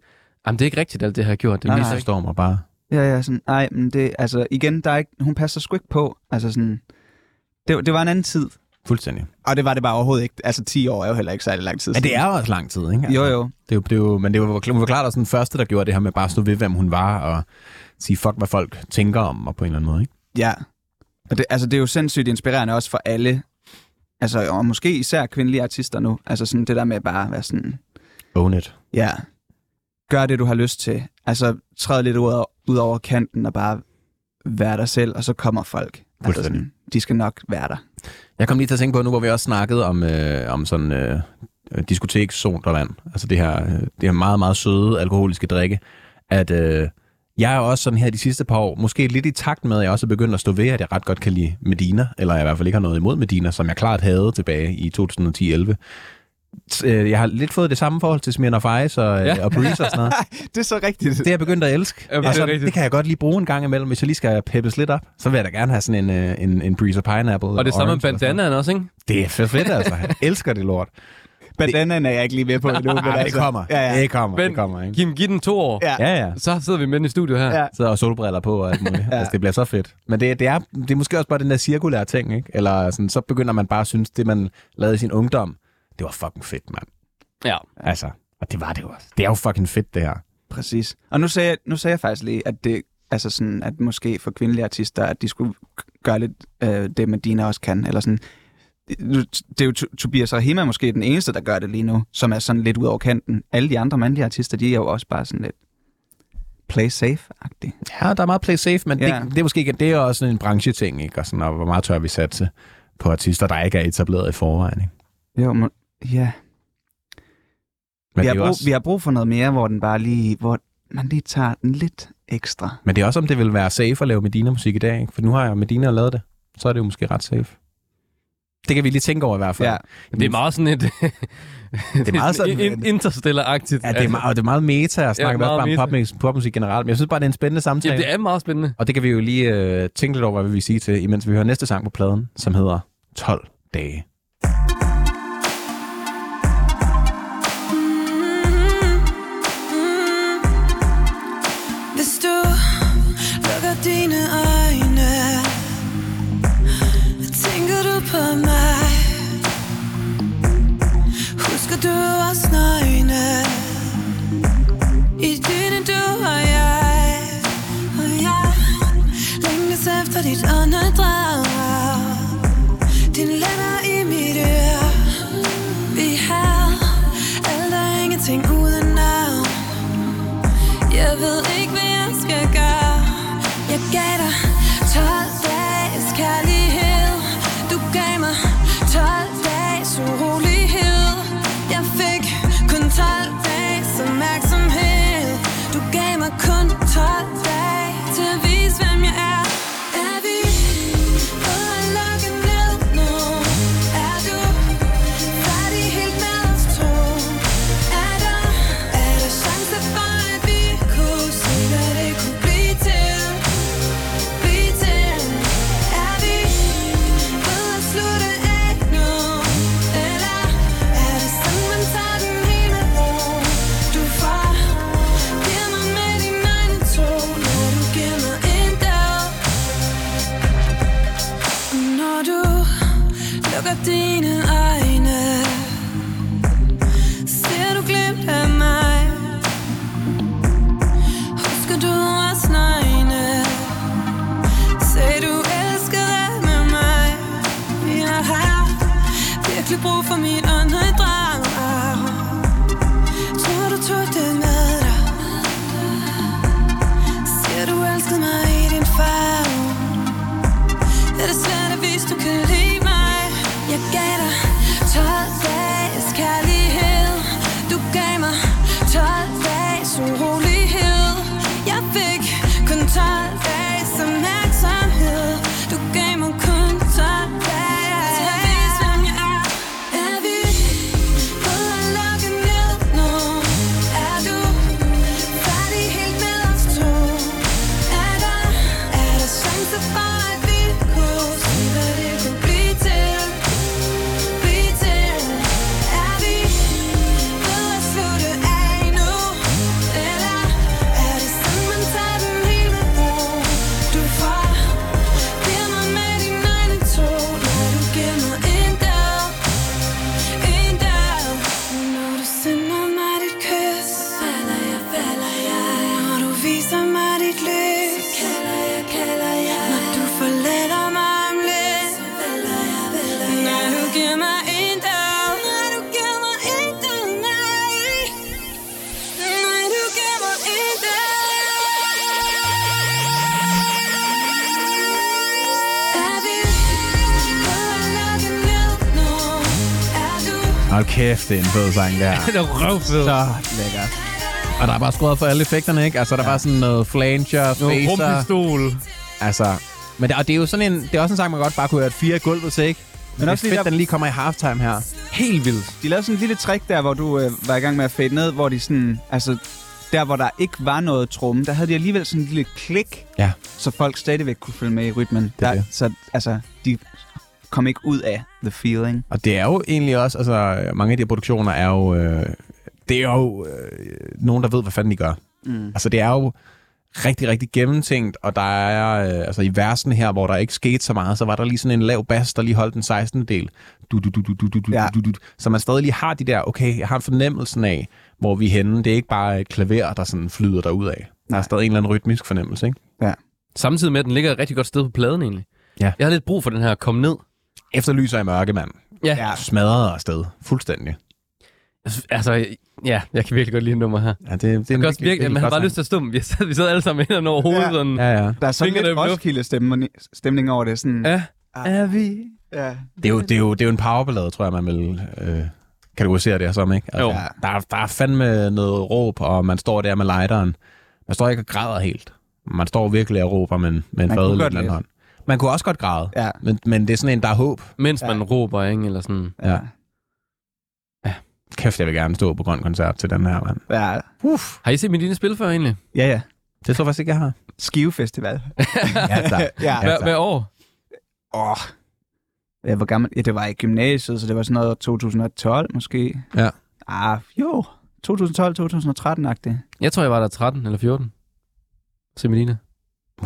[SPEAKER 1] jamen det er ikke rigtigt, alt det, har gjort. Det er
[SPEAKER 3] Nej,
[SPEAKER 1] lige
[SPEAKER 3] nej.
[SPEAKER 1] så
[SPEAKER 2] Misforstår mig bare.
[SPEAKER 3] ja, ja, sådan, nej, men det, altså igen, der er ikke, hun passer sgu ikke på. Altså sådan, det, det var en anden tid.
[SPEAKER 2] Fuldstændig.
[SPEAKER 3] Og det var det bare overhovedet ikke. Altså 10 år er jo heller ikke særlig lang tid
[SPEAKER 2] Men det er jo også lang tid, ikke?
[SPEAKER 3] Jo, jo.
[SPEAKER 2] Det er jo, det er jo, men det var, hun var klart også den første, der gjorde det her med bare at stå ved, hvem hun var, og sige fuck, hvad folk tænker om, og på en eller anden måde, ikke?
[SPEAKER 3] Ja. Og det, altså, det er jo sindssygt inspirerende også for alle. Altså, og måske især kvindelige artister nu. Altså sådan det der med bare at være sådan,
[SPEAKER 2] Own it.
[SPEAKER 3] ja, gør det, du har lyst til. Altså, træd lidt ud over, ud over kanten og bare være dig selv, og så kommer folk. Altså, sådan, de skal nok være der.
[SPEAKER 2] Jeg kom lige til at tænke på nu, hvor vi også snakkede om, øh, om sådan øh, diskotekssodavand, altså det her, øh, det her meget, meget søde alkoholiske drikke, at øh, jeg er også sådan her de sidste par år, måske lidt i takt med, at jeg også er begyndt at stå ved, at jeg ret godt kan lide Medina, eller jeg i hvert fald ikke har noget imod Medina, som jeg klart havde tilbage i 2010-11. Øh, Jeg har lidt fået det samme forhold til Smirnoff Ice og, ja.
[SPEAKER 1] Ja.
[SPEAKER 2] og Breeze og sådan noget.
[SPEAKER 3] det er så rigtigt.
[SPEAKER 2] Det er jeg begyndt at elske.
[SPEAKER 1] Ja, det
[SPEAKER 2] altså,
[SPEAKER 1] rigtigt.
[SPEAKER 2] det kan jeg godt lige bruge en gang imellem, hvis jeg lige skal peppes lidt op. Så vil jeg da gerne have sådan en, øh, en, en Breeze og Pineapple.
[SPEAKER 1] Og det samme med bandanaen også, ikke?
[SPEAKER 2] Det er fedt, fedt altså. Jeg elsker det lort.
[SPEAKER 3] Bandanaen er jeg ikke lige med på endnu. men
[SPEAKER 2] Ej, det kommer.
[SPEAKER 3] Ja, ja.
[SPEAKER 2] Det kommer,
[SPEAKER 1] Men
[SPEAKER 2] det kommer, ikke?
[SPEAKER 1] giv, giv den to år.
[SPEAKER 3] Ja.
[SPEAKER 2] Ja, ja.
[SPEAKER 1] Så sidder vi med den i studiet her.
[SPEAKER 3] Ja.
[SPEAKER 2] Så og solbriller på og alt muligt. ja. Altså, det bliver så fedt. Men det, det, er, det er måske også bare den der cirkulære ting, ikke? Eller sådan, så begynder man bare at synes, det man lavede i sin ungdom, det var fucking fedt, mand.
[SPEAKER 1] Ja.
[SPEAKER 2] Altså, og det var det jo også. Det er jo fucking fedt, det her.
[SPEAKER 3] Præcis. Og nu sagde, jeg, nu sagde jeg faktisk lige, at det altså sådan, at måske for kvindelige artister, at de skulle gøre lidt øh, det, Medina også kan, eller sådan. Det det er jo To- Tobias Rahima måske den eneste, der gør det lige nu, som er sådan lidt ud over kanten. Alle de andre mandlige artister, de er jo også bare sådan lidt play safe-agtige.
[SPEAKER 2] Ja, der er meget play safe, men
[SPEAKER 3] Ja.
[SPEAKER 2] det, det, er måske ikke, det er også sådan en brancheting, ikke? Og, sådan, og hvor meget tør vi satse på artister, der ikke er etableret i forvejen, ikke?
[SPEAKER 3] Jo, må, ja.
[SPEAKER 2] Men,
[SPEAKER 3] vi, har brug,
[SPEAKER 2] også,
[SPEAKER 3] vi har brug for noget mere, hvor den bare lige, hvor man lige tager den lidt ekstra.
[SPEAKER 2] men det er også, om det vil være safe at lave Medina-musik i dag, ikke? For nu har jeg Medina lavet det, så er det jo måske ret safe. Det kan vi lige tænke over i hvert fald.
[SPEAKER 3] Ja.
[SPEAKER 1] Det er meget sådan et... det
[SPEAKER 2] er meget sådan-
[SPEAKER 1] in- interstellar-agtigt.
[SPEAKER 2] Ja, det er, meget, det er meget meta at snakke
[SPEAKER 1] meget
[SPEAKER 2] ja, bare om
[SPEAKER 1] meta.
[SPEAKER 2] popmusik, popmusik generelt, men jeg synes bare, det er en spændende samtale.
[SPEAKER 1] Ja, det er meget spændende.
[SPEAKER 2] Og det kan vi jo lige øh, tænke lidt over, hvad vi vil sige til, imens vi hører næste sang på pladen, som hedder 12 dage.
[SPEAKER 5] Husker du også nøgne? I dine du og jeg Og jeg længes efter dit åndedræt. Det er en
[SPEAKER 2] fed sang der.
[SPEAKER 1] Det er røvfed.
[SPEAKER 3] Så lækkert.
[SPEAKER 2] Og der er bare skruet for alle effekterne, ikke? Altså, der var sådan noget flanger, facer.
[SPEAKER 1] Rumpistol.
[SPEAKER 2] Altså, men det, og det er jo sådan en, det er også en sang, man godt bare kunne høre et fire gulvet til, ikke? Men
[SPEAKER 3] Men
[SPEAKER 2] det er
[SPEAKER 3] også
[SPEAKER 2] fedt,
[SPEAKER 3] lige der-
[SPEAKER 2] den lige kommer i halftime her.
[SPEAKER 1] Helt vildt.
[SPEAKER 3] De lavede sådan en lille trick der, hvor du øh, var i gang med at fade ned, hvor de sådan, altså, der hvor der ikke var noget tromme, der havde de alligevel sådan en lille klik,
[SPEAKER 2] Ja.
[SPEAKER 3] så folk stadigvæk kunne følge med i rytmen.
[SPEAKER 2] Det er
[SPEAKER 3] der,
[SPEAKER 2] det.
[SPEAKER 3] Så altså, de kom ikke ud af the feeling.
[SPEAKER 2] Og det er jo egentlig også, altså, mange af de her produktioner er jo, øh, det er jo øh, nogen, der ved, hvad fanden de gør.
[SPEAKER 3] Mm.
[SPEAKER 2] Altså, det er jo rigtig, rigtig gennemtænkt, og der er, øh, altså i versen her, hvor der ikke skete så meget, så var der lige sådan en lav bas, der lige holdt den 16. del. Du, du, du, du, du, du, du,
[SPEAKER 3] Ja.
[SPEAKER 2] du, du. Så man stadig lige har de der, okay, jeg har en fornemmelsen af, hvor vi er henne. Det er ikke bare et klaver, der sådan flyder derud af. Der er stadig en eller anden rytmisk fornemmelse, ikke?
[SPEAKER 1] Samtidig med, at den ligger et rigtig godt sted på pladen egentlig.
[SPEAKER 2] Ja.
[SPEAKER 1] Jeg har lidt brug for den her kom ned.
[SPEAKER 2] Efterlyser i mørke, mand.
[SPEAKER 1] Ja.
[SPEAKER 3] Ja.
[SPEAKER 2] Smadret afsted. Fuldstændig.
[SPEAKER 1] Altså, ja, jeg kan virkelig godt lide nummer her.
[SPEAKER 2] Ja, det, det er
[SPEAKER 1] Jeg kan også virkelig, man har bare lyst til at stå, vi sad, vi sad alle sammen ind over hovedet.
[SPEAKER 3] Ja.
[SPEAKER 1] Sådan.
[SPEAKER 2] Ja, ja.
[SPEAKER 3] Der er sådan lidt
[SPEAKER 1] i luft.
[SPEAKER 3] Roskilde stemning over det. Sådan,
[SPEAKER 1] ja.
[SPEAKER 3] Er vi? Ja.
[SPEAKER 2] Det er jo, det er jo, det er jo en powerballade, tror jeg, man vil øh, kategorisere det her som, ikke? Altså,
[SPEAKER 1] Jo.
[SPEAKER 2] der, er- der er fandme noget råb, og man står der med lighteren. Man står ikke og græder helt. Man står virkelig og råber med, en- med en
[SPEAKER 3] kunne
[SPEAKER 2] i den anden hånd. Man kunne også godt græde,
[SPEAKER 3] Ja.
[SPEAKER 2] men, men det er sådan en, der er håb.
[SPEAKER 1] Mens
[SPEAKER 3] Ja.
[SPEAKER 1] man råber, ikke? Eller sådan.
[SPEAKER 2] Ja. Kæft, jeg vil gerne stå på grøn koncert til den her, mand.
[SPEAKER 3] Ja,
[SPEAKER 2] Uff.
[SPEAKER 1] Har I set Medina spille før egentlig?
[SPEAKER 3] ja. ja.
[SPEAKER 2] Det tror jeg faktisk ikke, jeg har.
[SPEAKER 3] Skive Festival.
[SPEAKER 2] Ja, tak.
[SPEAKER 3] Ja.
[SPEAKER 1] Hver,
[SPEAKER 2] tak.
[SPEAKER 1] hver år?
[SPEAKER 3] Åh. Ja, hvor gammel? Ja, det var i gymnasiet, så det var sådan noget 2012 måske.
[SPEAKER 2] Ja.
[SPEAKER 3] Ah, jo. 2012-2013-agtigt.
[SPEAKER 1] Jeg tror, jeg var der 13 eller 14. Se Medina.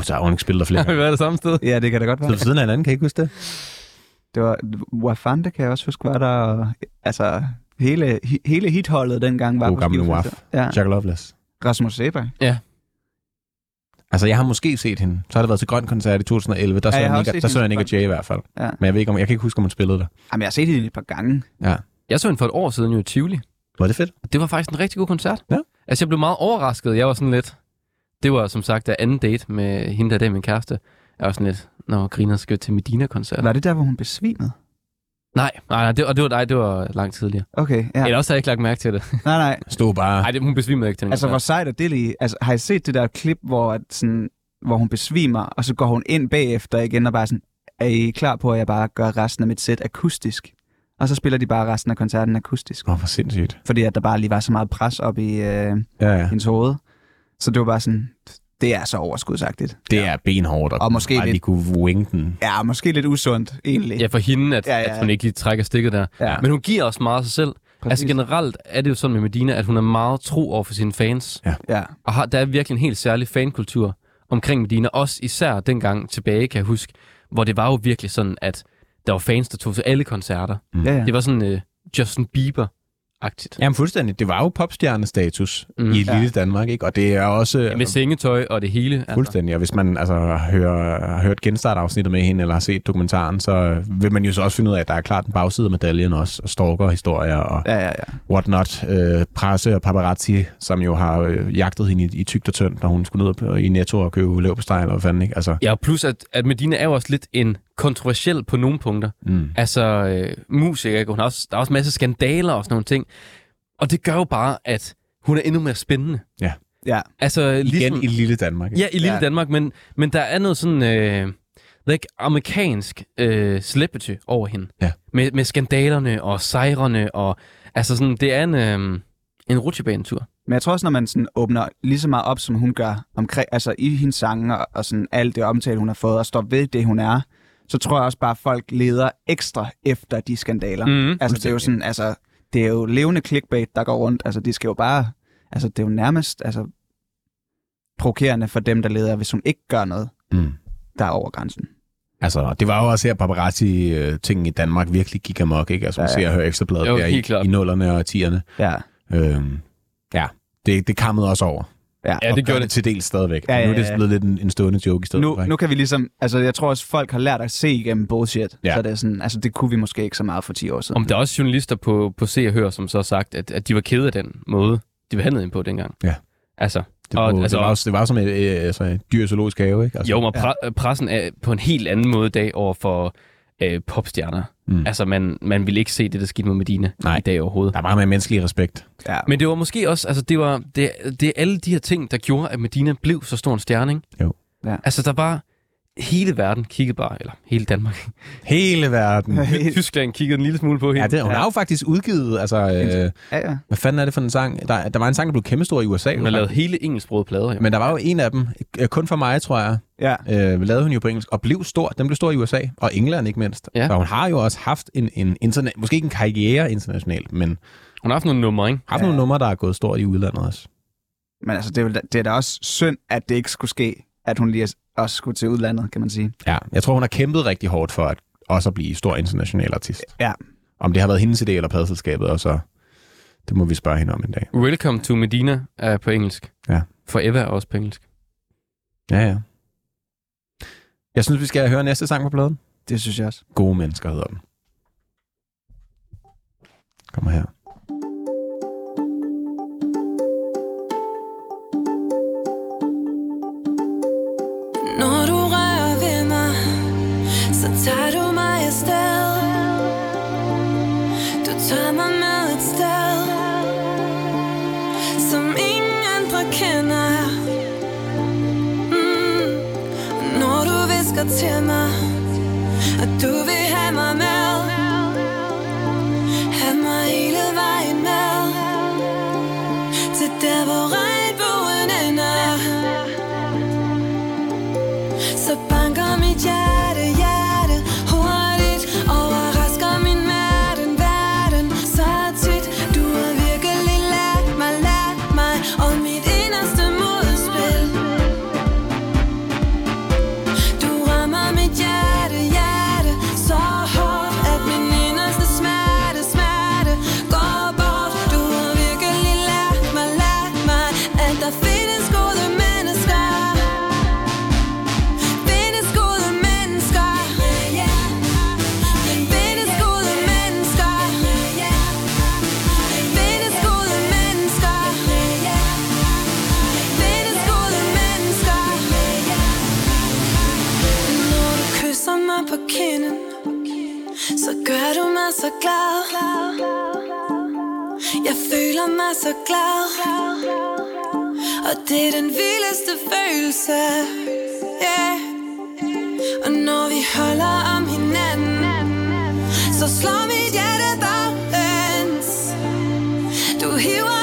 [SPEAKER 2] Så har hun ikke spillet der flere
[SPEAKER 1] Har vi
[SPEAKER 2] gange.
[SPEAKER 1] været det samme sted?
[SPEAKER 3] Ja, det kan da godt
[SPEAKER 2] Så
[SPEAKER 3] være.
[SPEAKER 2] ved siden af hinanden, kan I ikke huske det?
[SPEAKER 3] Det var Wafande, kan jeg også huske, var der. Altså, hele, he- hele hitholdet dengang var
[SPEAKER 2] God
[SPEAKER 3] på
[SPEAKER 2] gamle Waf.
[SPEAKER 3] Ja.
[SPEAKER 2] Jack Loveless.
[SPEAKER 3] Rasmus Seberg.
[SPEAKER 2] Altså, jeg har måske set hende. Så har det været til Grøn Koncert i 2011. Der
[SPEAKER 3] Ja,
[SPEAKER 2] så
[SPEAKER 3] jeg
[SPEAKER 2] jeg,
[SPEAKER 3] har
[SPEAKER 2] Nick,
[SPEAKER 3] også set
[SPEAKER 2] der så jeg
[SPEAKER 3] hende
[SPEAKER 2] Nick
[SPEAKER 3] til
[SPEAKER 2] og Jay i hvert fald.
[SPEAKER 3] Ja.
[SPEAKER 2] Men jeg, ved ikke, om, jeg kan ikke huske, om hun spillede der.
[SPEAKER 3] Jamen, jeg har set hende et par gange.
[SPEAKER 2] Ja.
[SPEAKER 1] Jeg så hende for et år siden jo i Tivoli.
[SPEAKER 2] Var det fedt?
[SPEAKER 1] Det var faktisk en rigtig god koncert.
[SPEAKER 2] Ja.
[SPEAKER 1] Altså, jeg blev meget overrasket. Jeg var sådan lidt... Det var som sagt der anden date med hende, der er der min kæreste. Jeg var sådan lidt, når griner skal til Medina-koncert.
[SPEAKER 3] Var det der, hvor hun besvimede?
[SPEAKER 1] Nej, nej, nej, det, og det var, nej, det var langt tidligere.
[SPEAKER 3] Okay, ja.
[SPEAKER 1] Eller også har jeg ikke lagt mærke til det.
[SPEAKER 3] Nej, nej.
[SPEAKER 2] Stod bare...
[SPEAKER 1] Nej, det, hun besvimede ikke til den
[SPEAKER 3] Altså, hvor
[SPEAKER 1] koncert.
[SPEAKER 3] sejt er det lige? Altså, har I set det der klip, hvor, at sådan, hvor hun besvimer, og så går hun ind bagefter igen og bare sådan, er I klar på, at jeg bare gør resten af mit sæt akustisk? Og så spiller de bare resten af koncerten akustisk.
[SPEAKER 2] Åh, hvor sindssygt.
[SPEAKER 3] Fordi at der bare lige var så meget pres op i øh,
[SPEAKER 2] Ja, ja.
[SPEAKER 3] hendes hoved. Så det var bare sådan, det er så overskudsagtigt.
[SPEAKER 2] Det er benhårdt.
[SPEAKER 3] Og måske
[SPEAKER 2] bare
[SPEAKER 3] lidt-
[SPEAKER 2] lige kunne winge den.
[SPEAKER 3] Ja, måske lidt usundt, egentlig.
[SPEAKER 1] Ja, for hende, at,
[SPEAKER 3] Ja,
[SPEAKER 1] ja,
[SPEAKER 3] ja,
[SPEAKER 1] ja.
[SPEAKER 3] ja.
[SPEAKER 1] at hun ikke lige trækker stikket der.
[SPEAKER 3] Ja.
[SPEAKER 1] Men hun giver også meget af sig selv.
[SPEAKER 3] Præcis.
[SPEAKER 1] Altså generelt er det jo sådan med Medina, at hun er meget tro over for sine fans.
[SPEAKER 3] Ja.
[SPEAKER 1] Og har, der er virkelig en helt særlig fankultur omkring Medina. Også især dengang tilbage, kan jeg huske, hvor det var jo virkelig sådan, at der var fans, der tog til alle koncerter.
[SPEAKER 3] Ja, ja.
[SPEAKER 1] Det var sådan uh, Justin Bieber agtigt
[SPEAKER 2] Jamen fuldstændig. Det var jo popstjernestatus
[SPEAKER 1] Mm.
[SPEAKER 2] i
[SPEAKER 3] Ja.
[SPEAKER 2] lille Danmark, ikke? Og det er også...
[SPEAKER 1] ja, med sengetøj og det hele. Altså.
[SPEAKER 2] Fuldstændig. Og hvis man altså, hører, har hørt genstartafsnittet med hende, eller har set dokumentaren, så vil man jo så også finde ud af, at der er klart en bagside af medaljen også, og stalker-historier og
[SPEAKER 3] Ja, ja, ja.
[SPEAKER 2] whatnot. Øh, presse og paparazzi, som jo har øh, jagtet hende i, i tygt og tyndt, når hun skulle ned på- i Netto og købe løb på steg, eller hvad fanden, ikke? Altså,
[SPEAKER 1] Ja, og plus at, at Medina er jo også lidt en kontroversiel på nogle punkter.
[SPEAKER 2] mm.
[SPEAKER 1] Altså, øh, ikke? Hun har også, der er også masser af skandaler og sådan nogle ting. Og det gør jo bare, at hun er endnu mere spændende.
[SPEAKER 3] Ja,
[SPEAKER 1] Altså, ligesom,
[SPEAKER 2] Igen i lille Danmark. Ikke?
[SPEAKER 1] Ja, i lille
[SPEAKER 3] Ja.
[SPEAKER 1] ja. Danmark, men, men der er noget sådan, øh, like, amerikansk øh, celebrity over hende.
[SPEAKER 2] Ja.
[SPEAKER 1] Med, med skandalerne og sejrene, og altså sådan, det er en, øh, en rutsjebanetur.
[SPEAKER 3] Men jeg tror også, når man sådan åbner lige så meget op, som hun gør, omkring, altså i hendes sange og, og sådan alt det omtale, hun har fået, og står ved det, hun er, så tror jeg også bare, at folk leder ekstra efter de skandaler.
[SPEAKER 1] Mm.
[SPEAKER 3] Altså, det er jo sådan, altså, det er jo levende clickbait, der går rundt. Altså, de skal jo bare, altså, det er jo nærmest, altså, provokerende for dem, der leder, hvis hun ikke gør noget,
[SPEAKER 2] Mm.
[SPEAKER 3] der er over grænsen.
[SPEAKER 2] Altså, det var jo også her paparazzi-tingen i Danmark virkelig gik amok, ikke? Altså, man
[SPEAKER 3] Ja,
[SPEAKER 2] ser og hører ekstrabladet
[SPEAKER 1] Jo,
[SPEAKER 2] der i,
[SPEAKER 1] klart.
[SPEAKER 2] i nullerne og tierne.
[SPEAKER 3] Ja,
[SPEAKER 2] Øhm, ja, det, det kammede også over.
[SPEAKER 3] Ja.
[SPEAKER 1] Ja,
[SPEAKER 2] og
[SPEAKER 1] det
[SPEAKER 2] gør
[SPEAKER 1] gjorde
[SPEAKER 2] det til dels stadigvæk.
[SPEAKER 3] Ja,
[SPEAKER 2] Ja,
[SPEAKER 3] ja,
[SPEAKER 2] Nu er det blevet lidt en, en stående joke i stedet
[SPEAKER 3] Nu,
[SPEAKER 2] for. ikke?
[SPEAKER 3] nu kan vi ligesom, altså jeg tror også, folk har lært at se igennem bullshit.
[SPEAKER 2] Ja.
[SPEAKER 3] Så det er sådan, altså det kunne vi måske ikke så meget for 10 år siden.
[SPEAKER 1] Om der er også journalister på, på Se og Hør, som så har sagt, at, at de var kede af den måde, de behandlede hende på dengang.
[SPEAKER 2] Ja.
[SPEAKER 1] Altså,
[SPEAKER 2] det,
[SPEAKER 1] og,
[SPEAKER 2] var,
[SPEAKER 1] altså,
[SPEAKER 2] det, var, jo- det var som et, øh, altså, et dyr zoologisk have, ikke? Altså,
[SPEAKER 1] jo, men pre- pressen er på en helt anden måde i dag over for øh, popstjerner.
[SPEAKER 2] Mm.
[SPEAKER 1] Altså, man, man vil ikke se det, der skete med Medina
[SPEAKER 2] Nej.
[SPEAKER 1] i dag overhovedet.
[SPEAKER 2] Der er meget mere menneskelig respekt.
[SPEAKER 3] ja.
[SPEAKER 1] Men det var måske også, altså det var, det, det er alle de her ting, der gjorde, at Medina blev så stor en stjerne, ikke?
[SPEAKER 2] Jo.
[SPEAKER 3] Ja.
[SPEAKER 1] Altså der var, hele verden kiggede bare, eller hele Danmark,
[SPEAKER 2] Hele verden.
[SPEAKER 1] Tyskland kiggede en lille smule på hende.
[SPEAKER 2] Ja, det, hun
[SPEAKER 3] Ja.
[SPEAKER 2] har jo faktisk udgivet, altså, øh,
[SPEAKER 3] ja, ja.
[SPEAKER 2] hvad fanden er det for en sang? Der, der var en sang, der blev kæmpestor i USA.
[SPEAKER 1] Hun har lavet hele engelsksprogede plader, jo.
[SPEAKER 2] Men der var jo en af dem, øh, kun for mig, tror jeg,
[SPEAKER 3] ja.
[SPEAKER 2] øh, lavede hun jo på engelsk, og blev stor. Den blev stor i USA, og England ikke mindst.
[SPEAKER 1] Ja.
[SPEAKER 2] Så hun har jo også haft en, en interna- måske ikke en karriere internationalt, men
[SPEAKER 1] Hun har haft nogle numre, ikke?
[SPEAKER 2] haft
[SPEAKER 3] Ja.
[SPEAKER 2] nogle numre, der er gået stort i udlandet også.
[SPEAKER 3] Men altså, det er, det er da også synd, at det ikke skulle ske, at hun lige også skulle til udlandet, kan man sige.
[SPEAKER 2] Ja, jeg tror, hun har kæmpet rigtig hårdt for at også at blive stor international artist.
[SPEAKER 3] Ja.
[SPEAKER 2] Om det har været hendes idé eller padselskabet, og så det må vi spørge hende om en dag.
[SPEAKER 1] Welcome to Medina er på engelsk.
[SPEAKER 2] Ja.
[SPEAKER 1] Forever er også på engelsk.
[SPEAKER 2] Ja, ja. Jeg synes, vi skal høre næste sang på pladen.
[SPEAKER 3] Det synes jeg også.
[SPEAKER 2] Gode mennesker hedder den. Kommer her.
[SPEAKER 5] Når du rører ved mig, så tager du mig afsted. Du tager mig med et sted, som ingen andre kender. Mm. Når du visker til mig, at du vil Jeg føler mig så glad. Og det er den vildeste følelse. Yeah. Og når vi holder om hinanden Så slår mit hjerte baglæns Du hiver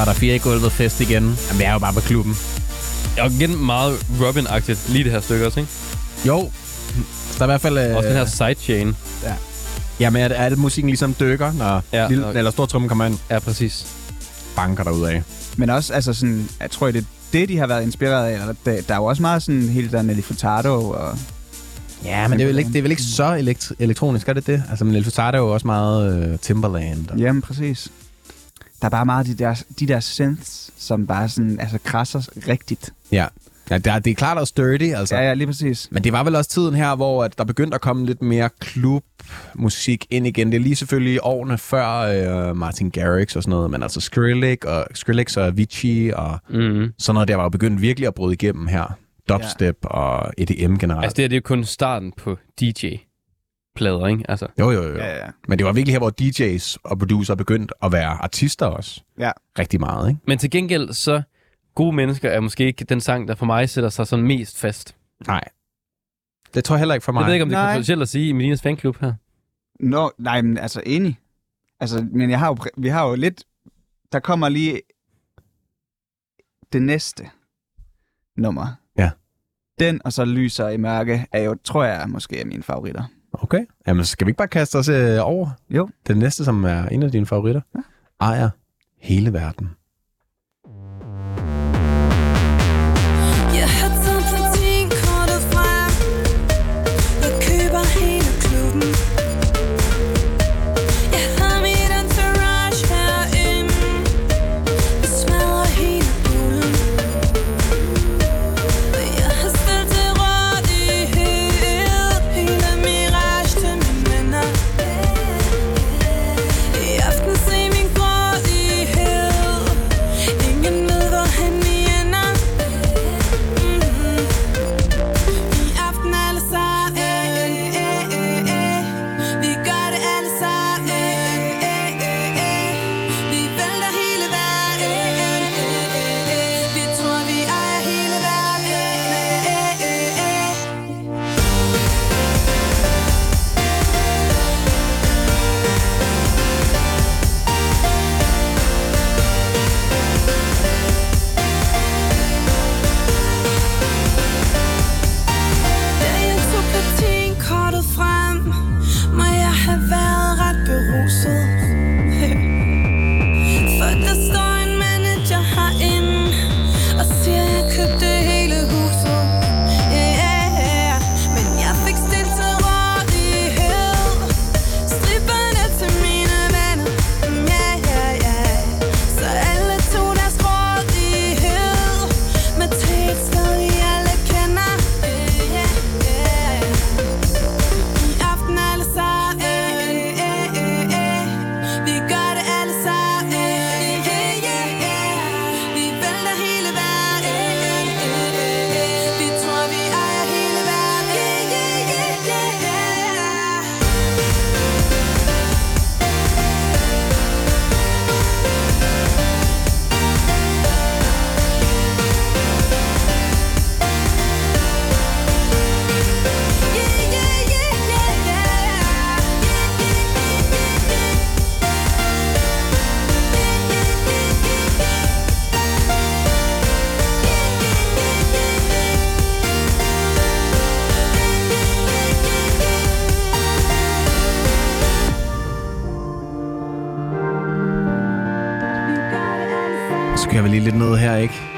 [SPEAKER 5] er der fire i gulvet fest igen. Jamen, vi er jo bare på klubben.
[SPEAKER 1] Og igen meget Robin-agtigt, lige det her stykke også, ikke?
[SPEAKER 5] Jo. Så der er i hvert fald... Øh,
[SPEAKER 1] Også den her sidechain.
[SPEAKER 5] Jamen, er, det- er det musikken ligesom dykker, når
[SPEAKER 1] Ja,
[SPEAKER 5] ja, lille,
[SPEAKER 1] og-
[SPEAKER 5] eller stor trummen kommer ind,
[SPEAKER 1] Ja, præcis.
[SPEAKER 5] banker der ud af.
[SPEAKER 3] Men også, altså sådan, jeg tror, det er det, de har været inspireret af. Eller, der, der er jo også meget sådan helt der Nelly Furtado og...
[SPEAKER 5] Ja, men det er, vel ikke, det er vel ikke så elekt- elektronisk, er det det? Altså, men Elfusard er jo også meget øh, Timberland. Og...
[SPEAKER 3] Jamen, præcis. Der er bare meget af de der, de der synths, som bare sådan, altså krasser rigtigt.
[SPEAKER 5] Ja, ja det, er, det er klart også dirty, altså.
[SPEAKER 3] Ja, ja, lige præcis.
[SPEAKER 5] Men det var vel også tiden her, hvor at der begyndte at komme lidt mere klubmusik ind igen. Det er lige selvfølgelig årene før øh, Martin Garrix og sådan noget, men altså Skrillex og, Skrillex og Avicii og
[SPEAKER 1] Mm.
[SPEAKER 5] sådan noget, der var jo begyndt virkelig at bryde igennem her. Dubstep ja. og EDM generelt.
[SPEAKER 1] Altså, det, her, det er jo kun starten på DJ-plader, ikke? Altså,
[SPEAKER 5] jo, jo, jo.
[SPEAKER 3] Ja, ja.
[SPEAKER 5] Men det var virkelig her, hvor DJ's og producer begyndte at være artister også.
[SPEAKER 3] Ja.
[SPEAKER 5] Rigtig meget, ikke?
[SPEAKER 1] Men til gengæld, så gode mennesker er måske ikke den sang, der for mig sætter sig sådan mest fast.
[SPEAKER 5] Nej. Det tror jeg heller ikke for mig.
[SPEAKER 1] Jeg ved ikke, om det er kontroversielt at sige i Melinas fanklub her.
[SPEAKER 3] Nå, nej, men altså enig. Altså, men jeg har jo, vi har jo lidt... Der kommer lige det næste nummer.
[SPEAKER 5] Ja.
[SPEAKER 3] Den og så Lyser i mørke er jo, tror jeg, måske er mine favoritter.
[SPEAKER 5] Okay. Jamen, skal vi ikke bare kaste os øh, over?
[SPEAKER 3] Jo.
[SPEAKER 5] Den næste, som er en af dine favoritter. Ja. Ejer hele verden.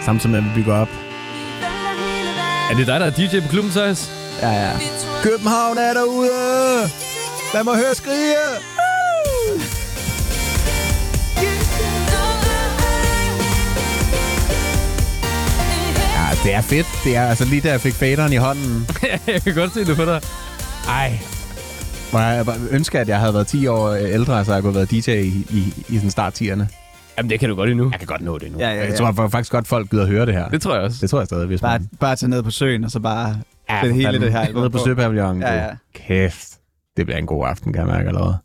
[SPEAKER 5] Samtidig med, at vi bygger op.
[SPEAKER 1] Er det dig, der er DJ på klubben, Søjs?
[SPEAKER 3] Ja, ja.
[SPEAKER 5] København er derude! Lad mig høre skrige! Ja, det er fedt. Det er altså lige da jeg fik faderen i hånden.
[SPEAKER 1] jeg kan godt se det på dig.
[SPEAKER 5] Ej. Hvor jeg ønsker, at jeg havde været 10 år ældre, så jeg kunne have været DJ i, i, i sådan start 10'erne.
[SPEAKER 1] Jamen, det kan du godt endnu.
[SPEAKER 5] Jeg kan godt nå det nu.
[SPEAKER 3] Ja, ja,
[SPEAKER 5] Jeg
[SPEAKER 3] ja.
[SPEAKER 5] tror faktisk godt, folk gider at høre det her.
[SPEAKER 1] Det tror jeg også.
[SPEAKER 5] Det tror jeg stadig, hvis
[SPEAKER 3] Bare,
[SPEAKER 5] man...
[SPEAKER 3] bare tage ned på søen, og så bare
[SPEAKER 5] Ja,
[SPEAKER 3] det hele det her album
[SPEAKER 5] Nede på
[SPEAKER 3] på.
[SPEAKER 5] Søpavillonen.
[SPEAKER 3] Ja, ja.
[SPEAKER 5] Kæft. Det bliver en god aften, kan jeg mærke allerede.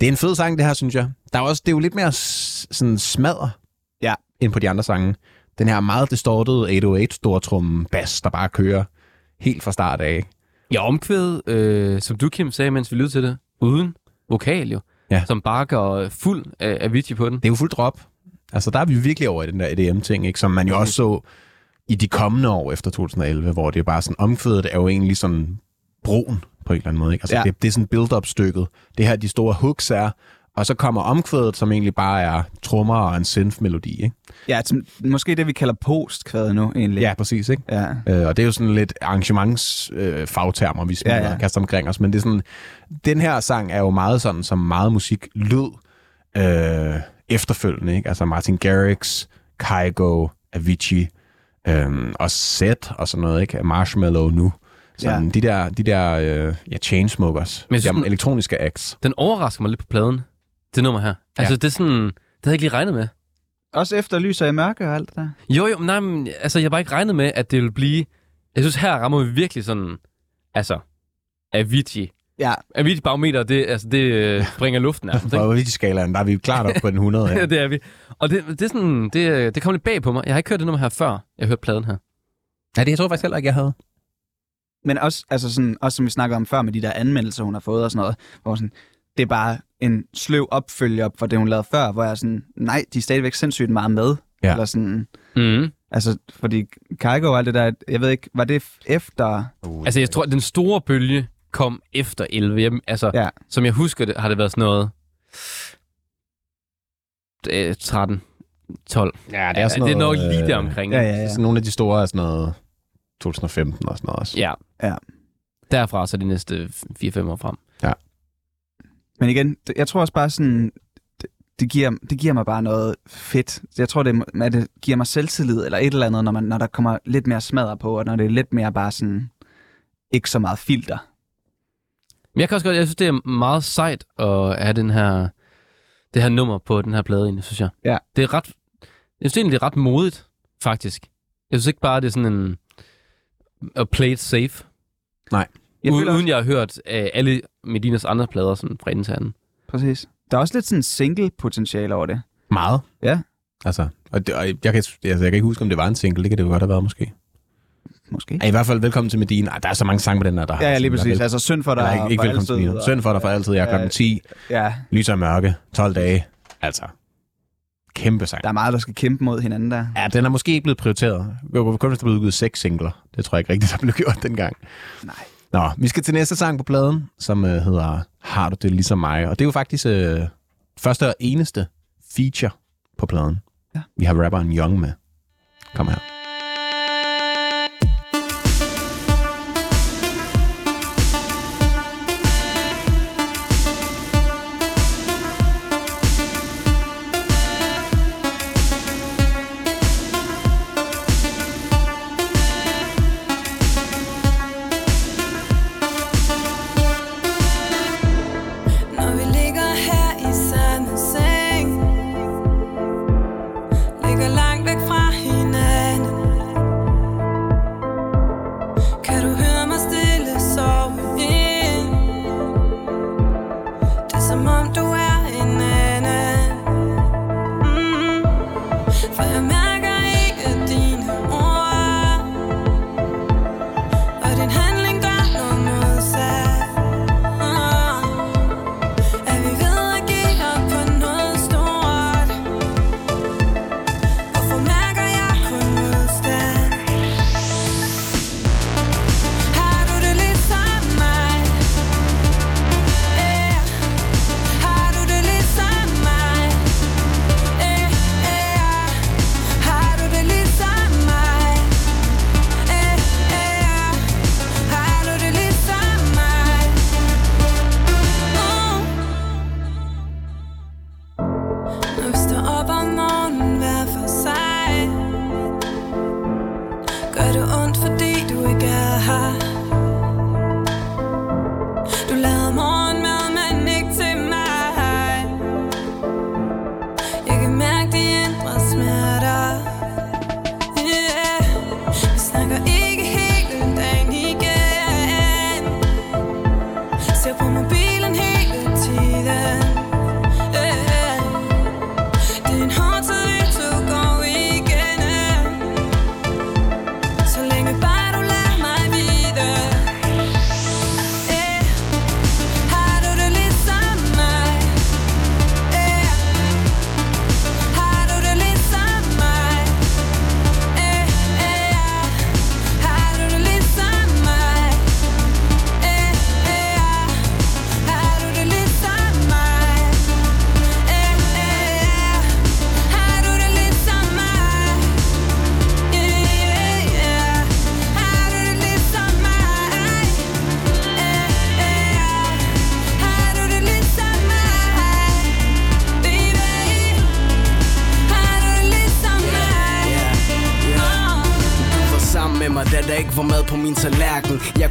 [SPEAKER 5] Det er en fed sang, det her, synes jeg. Der er også, det er jo lidt mere sådan smadre
[SPEAKER 3] Ja.
[SPEAKER 5] end på de andre sange. Den her meget distortede 808 stortrum bass, der bare kører helt fra start af.
[SPEAKER 1] Ja, omkvædet, øh, som du, Kim, sagde, mens vi lyttede til det, uden vokal jo.
[SPEAKER 5] Ja.
[SPEAKER 1] Som bare går fuld af Avicii på den.
[SPEAKER 5] Det er jo fuldt drop.
[SPEAKER 2] Altså, der er vi virkelig over i den der EDM-ting, ikke? Som man jo også så i de kommende år efter 2011, hvor det er bare sådan, omkvædet er jo egentlig sådan broen på en eller anden måde, ikke? Altså,
[SPEAKER 3] ja.
[SPEAKER 2] det, det er sådan build-up-stykket. Det her, de store hooks er, og så kommer omkvædet, som egentlig bare er trommer og en synth-melodi, ikke?
[SPEAKER 3] Ja, som, måske det, vi kalder postkvædet nu, egentlig.
[SPEAKER 2] Ja, præcis, ikke?
[SPEAKER 3] Ja.
[SPEAKER 2] Øh, og det er jo sådan lidt arrangementsfagtermer, øh, fagtermer, vi smider
[SPEAKER 3] Ja,
[SPEAKER 2] ja, og kaster omkring os. Men det er sådan, den her sang er jo meget sådan, som meget musik lød øh, efterfølgende. Ikke? Altså Martin Garrix, Kygo, Avicii, øh, og Zed og sådan noget. Ikke? Marshmallow nu. Sådan,
[SPEAKER 3] Ja.
[SPEAKER 2] De der, de der øh, ja, chainsmokers,
[SPEAKER 1] Men jeg synes,
[SPEAKER 2] de
[SPEAKER 1] den-
[SPEAKER 2] elektroniske acts.
[SPEAKER 1] Den overrasker mig lidt på pladen, det nummer her. Altså, det er sådan... Det havde jeg ikke lige regnet med.
[SPEAKER 3] Også efter lys og i mørke og alt det der.
[SPEAKER 1] Jo, jo, nej, men altså, jeg har bare ikke regnet med, at det ville blive... Jeg synes, her rammer vi virkelig sådan... Altså, Avicii.
[SPEAKER 3] Ja,
[SPEAKER 1] Avicii barometer, det, altså, det øh, springer luften af.
[SPEAKER 2] På Avicii-skalaen, der er vi klart op på den 100
[SPEAKER 1] Ja, det er vi. Og det, det, er sådan, det, det kom lidt bag på mig. Jeg har ikke hørt det nummer her før. Jeg har hørt pladen her.
[SPEAKER 2] Ja, det jeg tror faktisk heller ikke, jeg havde.
[SPEAKER 3] men også, altså sådan, også som vi snakkede om før med de der anmeldelser, hun har fået og sådan noget, hvor sådan, det er bare en sløv opfølger for det, hun lavede før, hvor jeg er sådan, nej, de er stadigvæk sindssygt meget med.
[SPEAKER 2] Ja.
[SPEAKER 3] Eller sådan,
[SPEAKER 1] Mm.
[SPEAKER 3] altså, fordi Kygo og alt det der, jeg ved ikke, var det efter...
[SPEAKER 2] Uh,
[SPEAKER 1] Altså, jeg tror, at den store bølge kom efter 11. Jeg, altså,
[SPEAKER 3] Ja.
[SPEAKER 1] som jeg husker det, har det været sådan noget... Øh, 13, 12.
[SPEAKER 2] ja,
[SPEAKER 1] Det er, det er nok lige der
[SPEAKER 2] øh,
[SPEAKER 1] omkring.
[SPEAKER 3] Ja, ja, ja.
[SPEAKER 2] Sådan nogle af de store er sådan noget 2015 og sådan noget også.
[SPEAKER 1] ja.
[SPEAKER 3] Ja.
[SPEAKER 1] Derfra så de næste 4-5 år frem.
[SPEAKER 3] Men igen, jeg tror også bare sådan, det, det, giver, det giver mig bare noget fedt. Jeg tror, det, at det giver mig selvtillid eller et eller andet, når, man, når der kommer lidt mere smadre på, og når det er lidt mere bare sådan, ikke så meget filter.
[SPEAKER 1] Men jeg kan også godt, jeg synes, det er meget sejt at have den her, det her nummer på den her plade, egentlig, synes jeg.
[SPEAKER 3] Ja.
[SPEAKER 1] Det er ret, jeg synes egentlig, det er ret modigt, faktisk. Jeg synes ikke bare, det er sådan en, at play it safe,
[SPEAKER 3] Jeg
[SPEAKER 1] uden,
[SPEAKER 3] føler også,
[SPEAKER 1] uden jeg har hørt uh, alle Medinas andre plader sådan fra anden.
[SPEAKER 3] præcis. Der er også lidt sådan single-potentiale over det.
[SPEAKER 2] Meget.
[SPEAKER 3] Ja.
[SPEAKER 2] Altså, og, det, og jeg, kan, altså, jeg kan ikke huske, om det var en single. Det kan det jo godt have været, måske.
[SPEAKER 3] Måske.
[SPEAKER 2] Ja, I hvert fald velkommen til Medina. Ej, der er så mange sange på den der, der
[SPEAKER 3] Ja, ja, lige præcis.
[SPEAKER 2] Vel,
[SPEAKER 3] Altså synd for dig.
[SPEAKER 2] eller ikke, ikke
[SPEAKER 3] for
[SPEAKER 2] velkommen til Medina. Sønd for dig for altid. Jeg er
[SPEAKER 3] Ja.
[SPEAKER 2] klokken 10.
[SPEAKER 3] Ja,
[SPEAKER 2] Lys og mørke. 12 dage. Altså, kæmpe sang.
[SPEAKER 3] der er meget, der skal kæmpe mod hinanden der.
[SPEAKER 2] Ja, den er måske ikke blevet prioriteret. Kun, hvis der blev udgivet seks singler. Det tror jeg ikke rigtigt, der blev gjort dengang.
[SPEAKER 3] Nej.
[SPEAKER 2] Nå, vi skal til næste sang på pladen, som øh, hedder Har du det ligesom mig? Og det er jo faktisk øh, første og eneste feature på pladen.
[SPEAKER 3] Ja.
[SPEAKER 2] Vi har rapperen Young med. Kom her.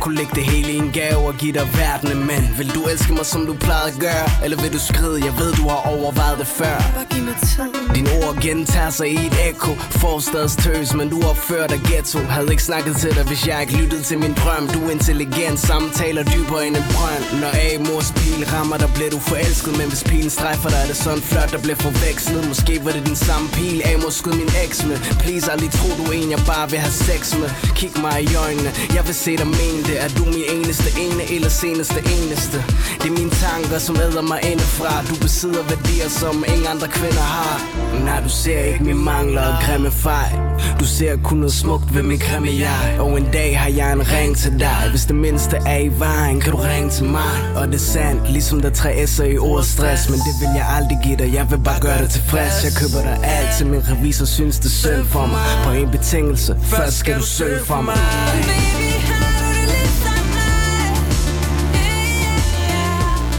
[SPEAKER 6] Kunne lægge det hele i en gave og give dig verdenen Men vil du elske mig som du plejede at gøre? Eller vil du skride? Jeg ved du har overvejet det før.
[SPEAKER 5] Bare giv mig tid.
[SPEAKER 6] Dine ord gentager sig i et ekko. Forstads tøs, men du opfører dig ghetto. Havde ikke snakket til dig, hvis jeg ikke lyttede til min drøm. Du er intelligent, samtaler dybere end en brønd. Når A-mors pil rammer dig, bliver du forelsket. Men hvis pilen strejfer dig, er det sådan flot, der bliver forvekslet. Måske var det den samme pil, A-mor skød min eks med. Please, aldrig tro du er en, jeg bare vil have sex med. Kig mig i øjnene, jeg vil se dig mene det er du min eneste ene eller seneste eneste? Det er mine tanker, som æder mig indefra. Du besidder værdier, som ingen andre kvinder har. Nej, du ser ikke mine mangler og grimme fejl. Du ser kun noget smukt ved min grimme jeg. Og en dag har jeg en ring til dig. Hvis det mindste er i vejen, kan du ringe til mig. Og det er sandt, ligesom der er tre S'er i ordet stress. Men det vil jeg aldrig give dig, jeg vil bare gøre dig tilfreds. Jeg køber dig alt, til min revisor synes det er synd for mig. På en betingelse, først skal du søge for mig.
[SPEAKER 5] Baby,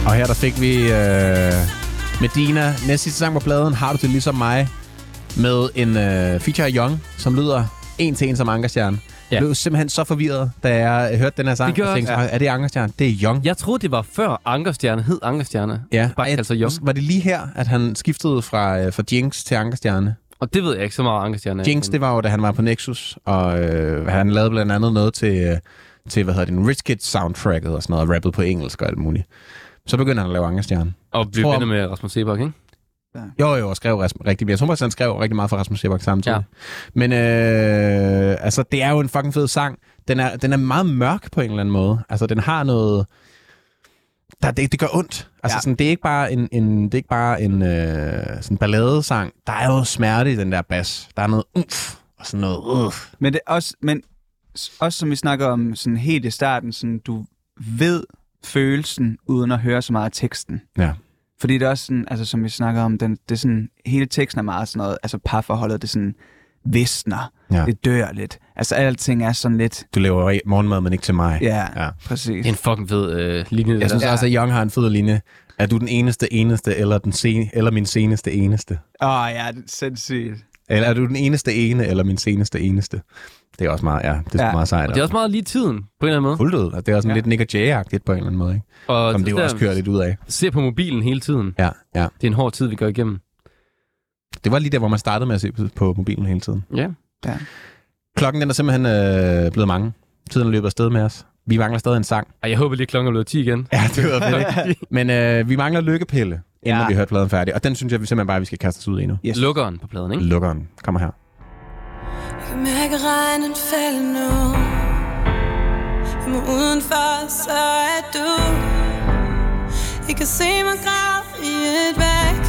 [SPEAKER 2] Og her der fik vi øh, Medina. Næste sidste sang på pladen har du det ligesom mig. Med en øh, feature af Young, som lyder en til en som Ankerstjerne. Ja. Jeg
[SPEAKER 1] Ja.
[SPEAKER 2] blev simpelthen så forvirret, da jeg hørte den her sang.
[SPEAKER 1] Det gjorde
[SPEAKER 2] og tænkte,
[SPEAKER 1] jeg
[SPEAKER 2] er det Ankerstjerne? Det er Young.
[SPEAKER 1] Jeg troede, det var før Ankerstjerne hed Ankerstjerne.
[SPEAKER 2] Ja,
[SPEAKER 1] Bare
[SPEAKER 2] jeg-
[SPEAKER 1] altså Young.
[SPEAKER 2] Var det lige her, at han skiftede fra, øh, fra Jinx til Ankerstjerne?
[SPEAKER 1] Og det ved jeg ikke så meget Ankerstjerne.
[SPEAKER 2] Jinx, det var jo, da han var på Nexus, og øh, han lavede blandt andet noget til, øh, til hvad hedder det, en Rich Kids soundtracket og sådan noget, og rappede på engelsk og alt muligt. Så begyndte han at lave Ankerstjerne.
[SPEAKER 1] Og vi
[SPEAKER 2] Tror-
[SPEAKER 1] med Rasmus Sebak, ikke?
[SPEAKER 2] Jo, jo, og skrev rigtig Jeg tror faktisk, han skrev rigtig meget for Rasmus Sebak samtidig.
[SPEAKER 1] Ja.
[SPEAKER 2] Men øh, altså, det er jo en fucking fed sang. Den er, den er meget mørk på en eller anden måde. Altså, den har noget... Der, det, det gør ondt. Altså,
[SPEAKER 3] Ja.
[SPEAKER 2] sådan, det er ikke bare en, en, det er ikke bare en øh, sådan balladesang. Der er jo smerte i den der bas. Der er noget umf, og sådan noget... Uh.
[SPEAKER 3] Men, det er også, men også som vi snakker om sådan helt i starten, sådan, du ved følelsen, uden at høre så meget af teksten.
[SPEAKER 2] Ja.
[SPEAKER 3] Fordi det er også sådan, altså som vi snakker om, den, det er sådan, hele teksten er meget sådan noget, altså parforholdet, det er sådan, visner,
[SPEAKER 2] Ja.
[SPEAKER 3] det dør lidt. Altså alting er sådan lidt,
[SPEAKER 2] Du laver morgenmad, men ikke til mig.
[SPEAKER 3] ja,
[SPEAKER 2] Ja.
[SPEAKER 3] præcis.
[SPEAKER 1] En fucking fed øh, linje. det
[SPEAKER 2] Jeg synes.
[SPEAKER 3] Ja.
[SPEAKER 2] også, at Young har en fed linje. Er du den eneste eneste, eller, den sen, eller min seneste eneste?
[SPEAKER 3] Åh oh, ja, det er sindssygt.
[SPEAKER 2] Eller er du den eneste ene, eller min seneste eneste? Det er også meget, ja, det er
[SPEAKER 3] Ja.
[SPEAKER 2] ja. meget sejt.
[SPEAKER 1] Og det er også meget lige tiden, på en eller anden måde.
[SPEAKER 2] fuldt ud, og det er også sådan
[SPEAKER 3] Ja.
[SPEAKER 2] ja. lidt Nick Jay-agtigt på en eller anden måde, ikke?
[SPEAKER 1] Og
[SPEAKER 2] Som det jo
[SPEAKER 1] der-
[SPEAKER 2] også kører lidt ud af.
[SPEAKER 1] Ser på mobilen hele tiden.
[SPEAKER 2] Ja, ja.
[SPEAKER 1] Det er en hård tid, vi går igennem.
[SPEAKER 2] Det var lige der, hvor man startede med at se på- mobilen hele tiden.
[SPEAKER 1] Ja.
[SPEAKER 2] Klokken den er simpelthen øh, blevet mange. Tiden er løbet afsted med os. Vi mangler stadig en sang.
[SPEAKER 1] Og jeg håber lige, klokken er blevet 10 igen.
[SPEAKER 2] Ja, det var fedt. Men øh, vi mangler lykkepille, inden
[SPEAKER 3] Ja.
[SPEAKER 2] ja. vi har hørt pladen færdig. Og den synes jeg vi simpelthen bare, vi skal kaste os ud i nu.
[SPEAKER 3] Yes.
[SPEAKER 1] Lukkeren på pladen, ikke?
[SPEAKER 2] Lukkeren kommer her.
[SPEAKER 5] Jeg kan mærke regnen falde nu. Jeg må udenfor, så er du. I kan se mig græde i et væk.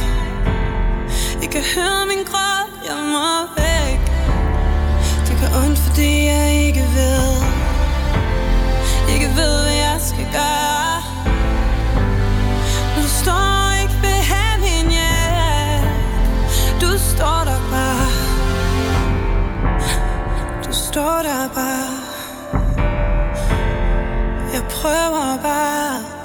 [SPEAKER 5] I kan høre min gråd, jeg må væk. Det gør ondt, fordi jeg ikke ved. Ikke ved, står der bare. Jeg prøver bare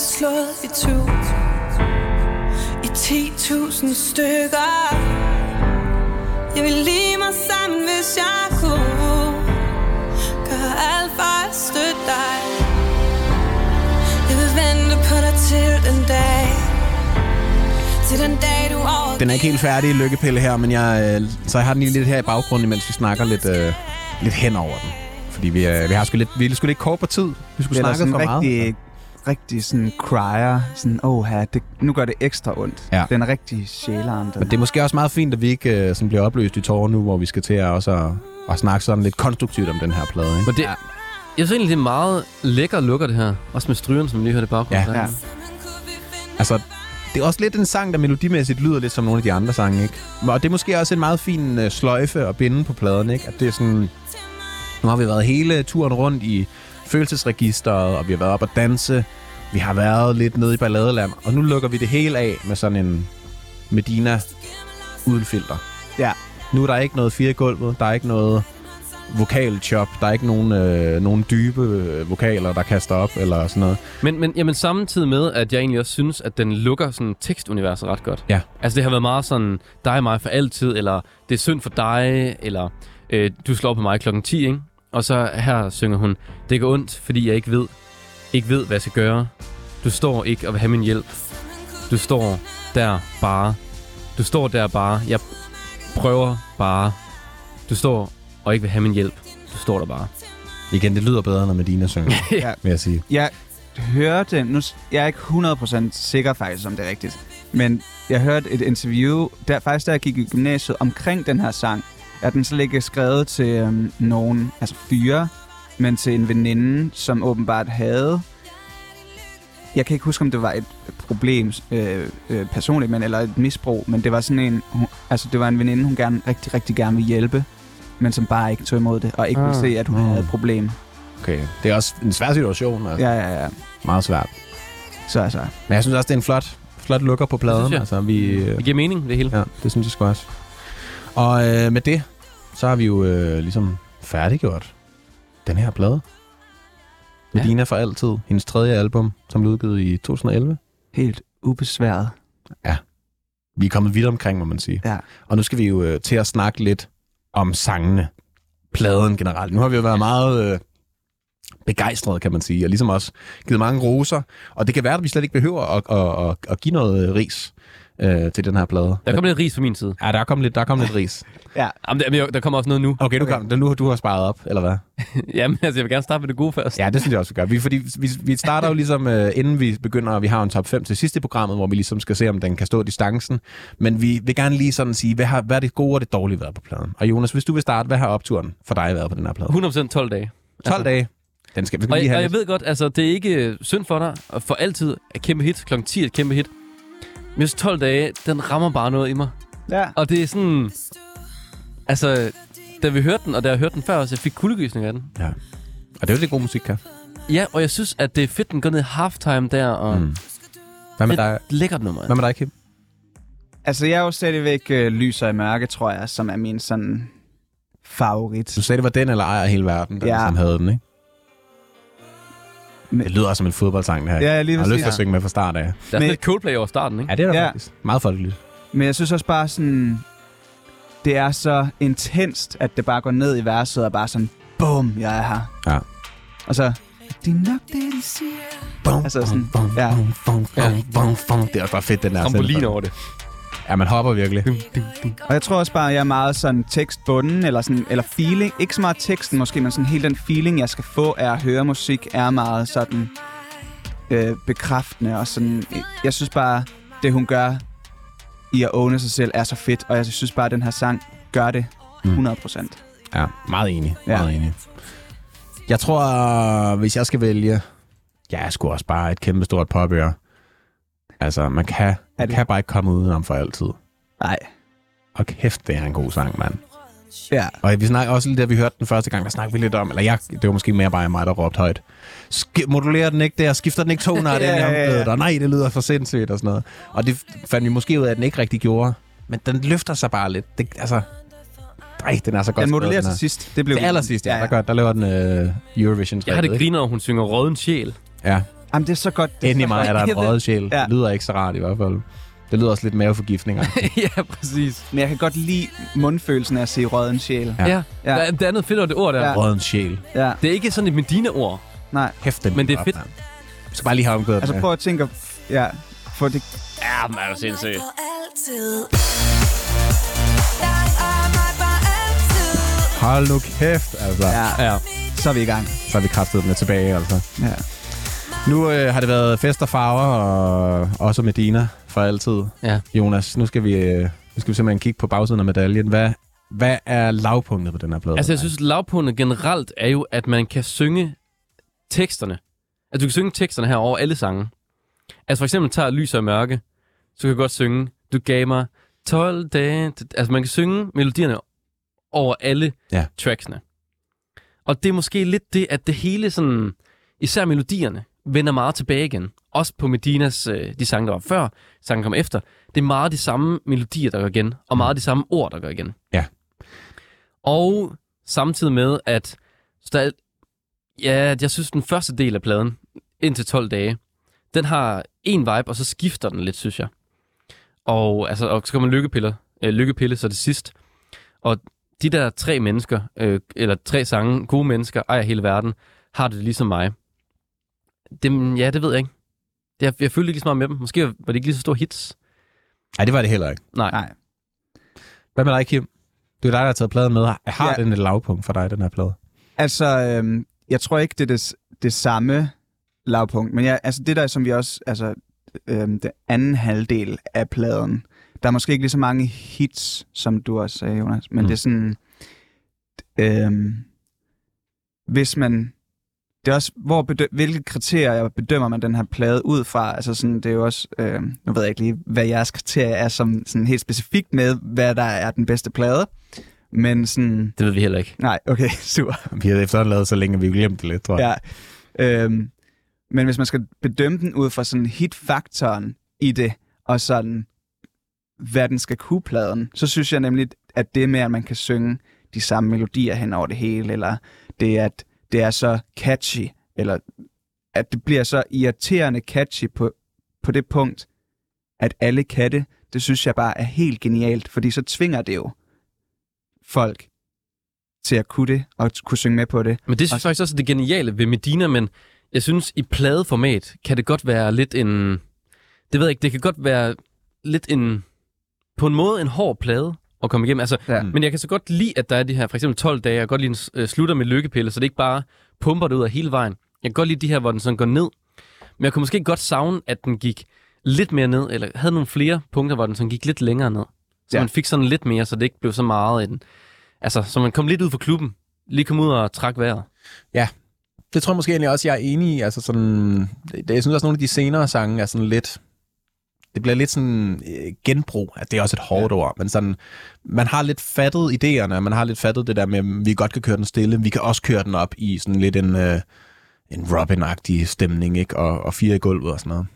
[SPEAKER 5] slået i to I 10.000 stykker Jeg vil lige mig sammen, hvis jeg kunne Gør alt for at støtte dig Jeg vil vente på dig til den dag Til den dag du overgiver
[SPEAKER 2] Den er ikke helt færdig, lykkepille her, men jeg, øh, så jeg har den lige lidt her i baggrunden, mens vi snakker lidt, øh, lidt hen over den. Fordi vi, øh, vi har sgu lidt, vi er sgu lidt kort på tid. Vi skulle snakke for meget.
[SPEAKER 3] rigtig, rigtig sådan crier. Sådan, åh, her, det, nu gør det ekstra ondt.
[SPEAKER 2] Ja.
[SPEAKER 3] Den er rigtig sjælearm. Den.
[SPEAKER 2] Men det er måske også meget fint, at vi ikke øh, sådan bliver opløst i tårer nu, hvor vi skal til at også at, at snakke sådan lidt konstruktivt om den her plade. Ikke?
[SPEAKER 1] Men det, Jeg synes egentlig, det er meget lækker lukker det her. Også med strygeren, som vi lige hørte i baggrunden.
[SPEAKER 2] Ja.
[SPEAKER 3] Ja.
[SPEAKER 2] Altså, det er også lidt en sang, der melodimæssigt lyder lidt som nogle af de andre sange, ikke? Og det er måske også en meget fin uh, sløjfe at binde på pladen, ikke? At det er sådan... Nu har vi været hele turen rundt i følelsesregisteret, og vi har været op at danse. Vi har været lidt nede i balladeland, og nu lukker vi det hele af med sådan en Medina uden filter.
[SPEAKER 3] Ja.
[SPEAKER 2] Nu er der ikke noget fire gulvet, der er ikke noget vokalchop, der er ikke nogen, øh, nogen dybe øh, vokaler, der kaster op, eller sådan noget.
[SPEAKER 1] Men, men jamen, samtidig med, at jeg egentlig også synes, at den lukker sådan tekstuniverset ret godt.
[SPEAKER 2] Ja.
[SPEAKER 1] Altså, det har været meget sådan, dig og mig for altid, eller det er synd for dig, eller øh, du slår på mig klokken 10, ikke? Og så her synger hun, det går ondt, fordi jeg ikke ved, ikke ved, hvad jeg skal gøre. Du står ikke og vil have min hjælp. Du står der bare. Du står der bare. Jeg prøver bare. Du står og ikke vil have min hjælp. Du står der bare.
[SPEAKER 2] Igen, det lyder bedre, når Medina synger,
[SPEAKER 3] Ja.
[SPEAKER 2] vil jeg sige.
[SPEAKER 3] Jeg hørte, nu, jeg er ikke 100% sikker faktisk, om det er rigtigt, men jeg hørte et interview, der faktisk da jeg gik i gymnasiet, omkring den her sang, at den slet ikke er skrevet til øhm, nogen, altså fyre, men til en veninde, som åbenbart havde, jeg kan ikke huske, om det var et problem øh, øh, personligt, men, eller et misbrug, men det var sådan en, hun, altså det var en veninde, hun gerne, rigtig, rigtig gerne ville hjælpe, men som bare ikke tog imod det, og ikke ville
[SPEAKER 1] Ah.
[SPEAKER 3] se, at hun
[SPEAKER 2] Mm.
[SPEAKER 3] havde et problem.
[SPEAKER 2] Okay. Det er også en svær situation, altså.
[SPEAKER 3] Ja, ja, ja.
[SPEAKER 2] Meget svært.
[SPEAKER 3] Så altså,
[SPEAKER 2] Men jeg synes også, det er en flot, flot lukker på pladen.
[SPEAKER 1] synes jeg.
[SPEAKER 2] Altså, vi, øh,
[SPEAKER 1] Det giver mening, det hele.
[SPEAKER 2] ja, det synes jeg sgu også. Og øh, med det, så har vi jo øh, ligesom færdiggjort den her plade.
[SPEAKER 1] Ja.
[SPEAKER 2] Medina for altid. Hendes tredje album, som blev udgivet i 2011.
[SPEAKER 3] helt ubesværet.
[SPEAKER 2] Vi er kommet vidt omkring, må man sige.
[SPEAKER 3] Ja.
[SPEAKER 2] Og nu skal vi jo øh, til at snakke lidt om sangene. Pladen generelt. Nu har vi jo været meget øh, begejstrede, kan man sige, og ligesom også givet mange roser. Og det kan være, at vi slet ikke behøver at, at, at, at give noget øh, ris øh, til den her plade.
[SPEAKER 1] Der kommer lidt ris fra min side.
[SPEAKER 2] Ja, der er kommet lidt, der er kommet lidt ris.
[SPEAKER 1] Jamen, der, der kommer også noget nu.
[SPEAKER 2] Okay, du,
[SPEAKER 3] Okay.
[SPEAKER 2] Kom, nu, du har sparet op, eller hvad?
[SPEAKER 1] Jamen, altså, jeg vil gerne starte med det gode først.
[SPEAKER 2] Ja, det synes jeg også, vi gør. Vi, fordi vi, vi starter jo ligesom, øh, inden vi begynder, vi har en top 5 til sidst i programmet, hvor vi ligesom skal se, om den kan stå distancen. Men vi vil gerne lige sådan sige, hvad har, hvad er det gode og det dårlige været på pladen? Og Jonas, hvis du vil starte, hvad har opturen for dig været på den her plade?
[SPEAKER 1] 100% 12 dage.
[SPEAKER 2] 12 dage. Den skal vi skal
[SPEAKER 1] Og,
[SPEAKER 2] lige
[SPEAKER 1] og
[SPEAKER 2] have
[SPEAKER 1] jeg
[SPEAKER 2] lidt.
[SPEAKER 1] ved godt, altså, det er ikke øh, synd for dig, og for altid et kæmpe hit. Klokken 10 er et kæmpe hit. Hvis 12 dage, den rammer bare noget i mig.
[SPEAKER 3] Ja.
[SPEAKER 1] Og det er sådan... Altså, da vi hørte den, og da jeg hørte den før også, jeg fik kuldegysning af den.
[SPEAKER 2] Ja. Og det er jo det god musik, kan.
[SPEAKER 1] Ja, og jeg synes, at det er fedt, den går ned i halftime der, og mm.
[SPEAKER 2] Hvad med
[SPEAKER 1] det er et lækkert nummer.
[SPEAKER 2] Hvad med dig, Kim?
[SPEAKER 3] Altså, jeg er jo stadigvæk øh, lyser i mørke, tror jeg, som er min sådan favorit.
[SPEAKER 2] Du sagde, det var den eller ejer hele verden, der
[SPEAKER 3] ja.
[SPEAKER 2] ligesom havde den, ikke?
[SPEAKER 3] Men-
[SPEAKER 2] Det lyder også som en fodboldsang, det her.
[SPEAKER 3] Ja, lige
[SPEAKER 2] jeg har lyst til at synge med fra start af.
[SPEAKER 1] Der er
[SPEAKER 3] Men-
[SPEAKER 1] sådan lidt Coldplay over starten, ikke?
[SPEAKER 2] Ja, det er der
[SPEAKER 3] Ja.
[SPEAKER 2] ja. faktisk. Meget folkeligt.
[SPEAKER 3] Men jeg synes også bare sådan, det er så intenst, at det bare går ned i verset og bare sådan, bum, jeg er her.
[SPEAKER 2] Ja.
[SPEAKER 3] Og så, det er nok det, de siger.
[SPEAKER 2] Bum,
[SPEAKER 3] Altså sådan,
[SPEAKER 2] bum,
[SPEAKER 3] ja.
[SPEAKER 2] bum, bum, bum, bum, bum. Det er også bare fedt, den der.
[SPEAKER 1] Trampolin over det.
[SPEAKER 2] Ja, man hopper virkelig.
[SPEAKER 3] Og jeg tror også bare, at jeg er meget sådan tekstbunden, eller, sådan, eller feeling. Ikke så meget teksten måske, men sådan hele den feeling, jeg skal få af at høre musik, er meget sådan øh, bekræftende. Og sådan, jeg synes bare, det hun gør i at åne sig selv, er så fedt. Og jeg synes bare, at den her sang gør det 100 procent.
[SPEAKER 2] Ja, meget enig.
[SPEAKER 3] Ja.
[SPEAKER 2] Meget enig. Jeg tror, hvis jeg skal vælge, jeg er sgu også bare et kæmpe stort popøre. Altså, man kan, man
[SPEAKER 3] det-
[SPEAKER 2] kan bare ikke komme udenom for altid.
[SPEAKER 3] Nej.
[SPEAKER 2] Og kæft, det er en god sang, mand.
[SPEAKER 3] Ja.
[SPEAKER 2] Og vi snakker også lidt, da vi hørte den første gang, der snakkede vi lidt om, eller jeg, det var måske mere bare mig, der råbte højt. Sk- modulerer den ikke der? Skifter den ikke toner?
[SPEAKER 3] Ja,
[SPEAKER 2] ja,
[SPEAKER 3] ja.
[SPEAKER 2] Nej, det lyder for sindssygt og sådan noget. Og det fandt vi måske ud af, at den ikke rigtig gjorde. Men den løfter sig bare lidt. Det, altså, nej, den er så godt
[SPEAKER 3] Den modulerer til sidst. Det blev
[SPEAKER 2] er. Til allersidst, ja. ja, ja. Der, gør, der laver den uh, Eurovision.
[SPEAKER 1] Jeg har det griner, hun synger Råden Sjæl.
[SPEAKER 2] Ja,
[SPEAKER 3] Jamen, det er så godt. Det
[SPEAKER 2] inde i mig er der en røget sjæl.
[SPEAKER 3] Ja.
[SPEAKER 2] Det lyder ikke så rart i hvert fald. Det lyder også lidt maveforgiftninger.
[SPEAKER 1] ja, præcis.
[SPEAKER 3] Men jeg kan godt lide mundfølelsen af at se røden sjæl.
[SPEAKER 2] Ja.
[SPEAKER 1] Ja. ja. Der, er- der er noget fedt over det ord der.
[SPEAKER 3] Ja.
[SPEAKER 2] Røden sjæl.
[SPEAKER 3] Ja,
[SPEAKER 1] Det er ikke sådan et Medina-ord.
[SPEAKER 3] nej.
[SPEAKER 2] Hæft den
[SPEAKER 1] Men det er fedt.
[SPEAKER 2] mand. Jeg skal bare lige have omgået
[SPEAKER 3] Altså prøv at tænke, ja, for det,
[SPEAKER 1] Ja, men er du sindssygt.
[SPEAKER 5] Er.
[SPEAKER 2] Hold nu kæft, altså.
[SPEAKER 3] ja,
[SPEAKER 1] Ja.
[SPEAKER 3] så er vi i gang.
[SPEAKER 2] Så har vi kraftet med tilbage, altså.
[SPEAKER 3] Ja.
[SPEAKER 2] Nu øh, har det været fest og farver, og også Medina for altid.
[SPEAKER 1] Ja.
[SPEAKER 2] Jonas, nu skal vi, øh, nu skal vi simpelthen kigge på bagsiden af medaljen. Hvad, hvad er lavpunktet på den her plade?
[SPEAKER 1] Altså, jeg synes, lavpunktet generelt er jo, at man kan synge teksterne. Altså, du kan synge teksterne her over alle sange. Altså, for eksempel tager Lys og Mørke, så kan du godt synge, du gav mig 12 dage. Altså, man kan synge melodierne over alle
[SPEAKER 2] Ja.
[SPEAKER 1] tracksene. Og det er måske lidt det, at det hele sådan, især melodierne, vender meget tilbage igen. Også på Medinas, øh, de sange, der var før, sangen kom efter. Det er meget de samme melodier, der går igen, og meget de samme ord, der går igen.
[SPEAKER 2] Ja.
[SPEAKER 1] Og samtidig med, at så der, er- ja, jeg synes, den første del af pladen, indtil 12 dage, den har en vibe, og så skifter den lidt, synes jeg. Og, altså, og så kommer lykkepiller, øh, lykkepille så det sidst. Og de der tre mennesker, øh, eller tre sange, gode mennesker, ejer hele verden, har det ligesom mig. Dem, ja, det ved jeg ikke. Det, jeg, jeg følte ikke lige så meget med dem. Måske var det ikke lige så store hits.
[SPEAKER 2] Nej, det var det heller ikke.
[SPEAKER 1] Nej.
[SPEAKER 3] Nej.
[SPEAKER 2] Hvad med dig, Kim? Det er dig, der har taget pladen med. Har
[SPEAKER 3] Ja.
[SPEAKER 2] den et lavpunkt for dig, den her plade?
[SPEAKER 3] Altså, øhm, jeg tror ikke, det er det, det samme lavpunkt, men jeg, altså det der, som vi også, altså øhm, den anden halvdel af pladen, der er måske ikke lige så mange hits, som du også sagde, Jonas, men
[SPEAKER 2] Mm.
[SPEAKER 3] mm. det er sådan, øhm, hvis man, det er også, hvor bedø- hvilke kriterier bedømmer man den her plade ud fra? Altså sådan, det er jo også, øh, nu ved jeg ikke lige, hvad jeres kriterier er som sådan helt specifikt med, hvad der er den bedste plade, men sådan,
[SPEAKER 1] Det ved vi heller ikke.
[SPEAKER 3] nej, okay, super.
[SPEAKER 2] Vi har efterhånden lavet så længe, at vi har glemt det lidt, tror jeg.
[SPEAKER 3] Ja. Øhm, men hvis man skal bedømme den ud fra sådan hitfaktoren i det, og sådan, hvad den skal kunne pladen, så synes jeg nemlig, at det med, at man kan synge de samme melodier hen over det hele, eller det, at det er så catchy, eller at det bliver så irriterende catchy på, på det punkt, at alle kan det, det synes jeg bare er helt genialt, fordi så tvinger det jo folk til at kunne det, og kunne synge med på det.
[SPEAKER 1] Men det synes jeg faktisk også er det geniale ved Medina, men jeg synes, i pladeformat kan det godt være lidt en... Det ved jeg ikke, det kan godt være lidt en... På en måde en hård plade at komme igennem. Altså,
[SPEAKER 3] Ja.
[SPEAKER 1] Men jeg kan så godt lide, at der er de her, for eksempel 12 dage, jeg kan godt den øh, slutter med lykkepille, så det ikke bare pumper det ud af hele vejen. Jeg kan godt lide de her, hvor den sådan går ned. Men jeg kunne måske godt savne, at den gik lidt mere ned, eller havde nogle flere punkter, hvor den sådan gik lidt længere ned. Så
[SPEAKER 3] Ja.
[SPEAKER 1] man fik sådan lidt mere, så det ikke blev så meget en... Altså, så man kom lidt ud fra klubben, lige kom ud og trak vejret.
[SPEAKER 2] Det tror jeg måske egentlig også, jeg er enig i. Altså sådan, det, jeg synes også, nogle af de senere sange er sådan lidt... Det bliver lidt sådan øh, genbrug. Altså, det er også et hårdt ja. ord, men sådan, man har lidt fattet idéerne, man har lidt fattet det der med, at vi godt kan køre den stille, vi kan også køre den op i sådan lidt en, øh, en Robin-agtig stemning, ikke? Og, og fire i gulvet og sådan noget.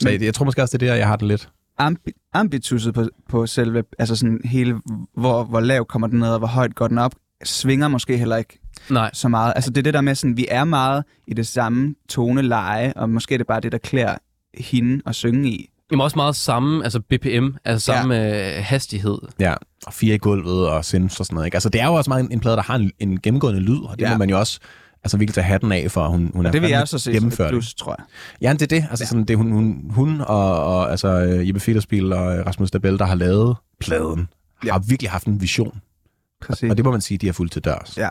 [SPEAKER 2] Så jeg, jeg tror måske også, det er der, jeg har det lidt.
[SPEAKER 3] ambi- ambitusset på, på selve, altså sådan hele, hvor, hvor lav kommer den ned, og hvor højt går den op, svinger måske heller ikke
[SPEAKER 1] Nej,
[SPEAKER 3] så meget. Altså det er det der med, sådan, vi er meget i det samme toneleje, og måske er det bare det, der klæder hende at synge i.
[SPEAKER 1] Jamen også meget samme, altså BPM, altså samme ja. hastighed.
[SPEAKER 2] Ja, og fire i gulvet og synths og sådan noget. Ikke? Altså, det er jo også meget en, en plade, der har en, en gennemgående lyd, og det ja. Må man jo også altså, virkelig tage hatten af for, hun, hun er
[SPEAKER 3] Og det vil jeg også se som et
[SPEAKER 2] gennemført.
[SPEAKER 3] plus, tror jeg.
[SPEAKER 2] Ja, det er det. Altså, ja. sådan, det er hun, hun, hun og, og altså, øh, Jeppe Federspil og øh, Rasmus Dabel, der har lavet pladen, ja. Har virkelig haft en vision.
[SPEAKER 3] Præcis.
[SPEAKER 2] Og det må man sige, de har fuldt til dørs.
[SPEAKER 3] Ja.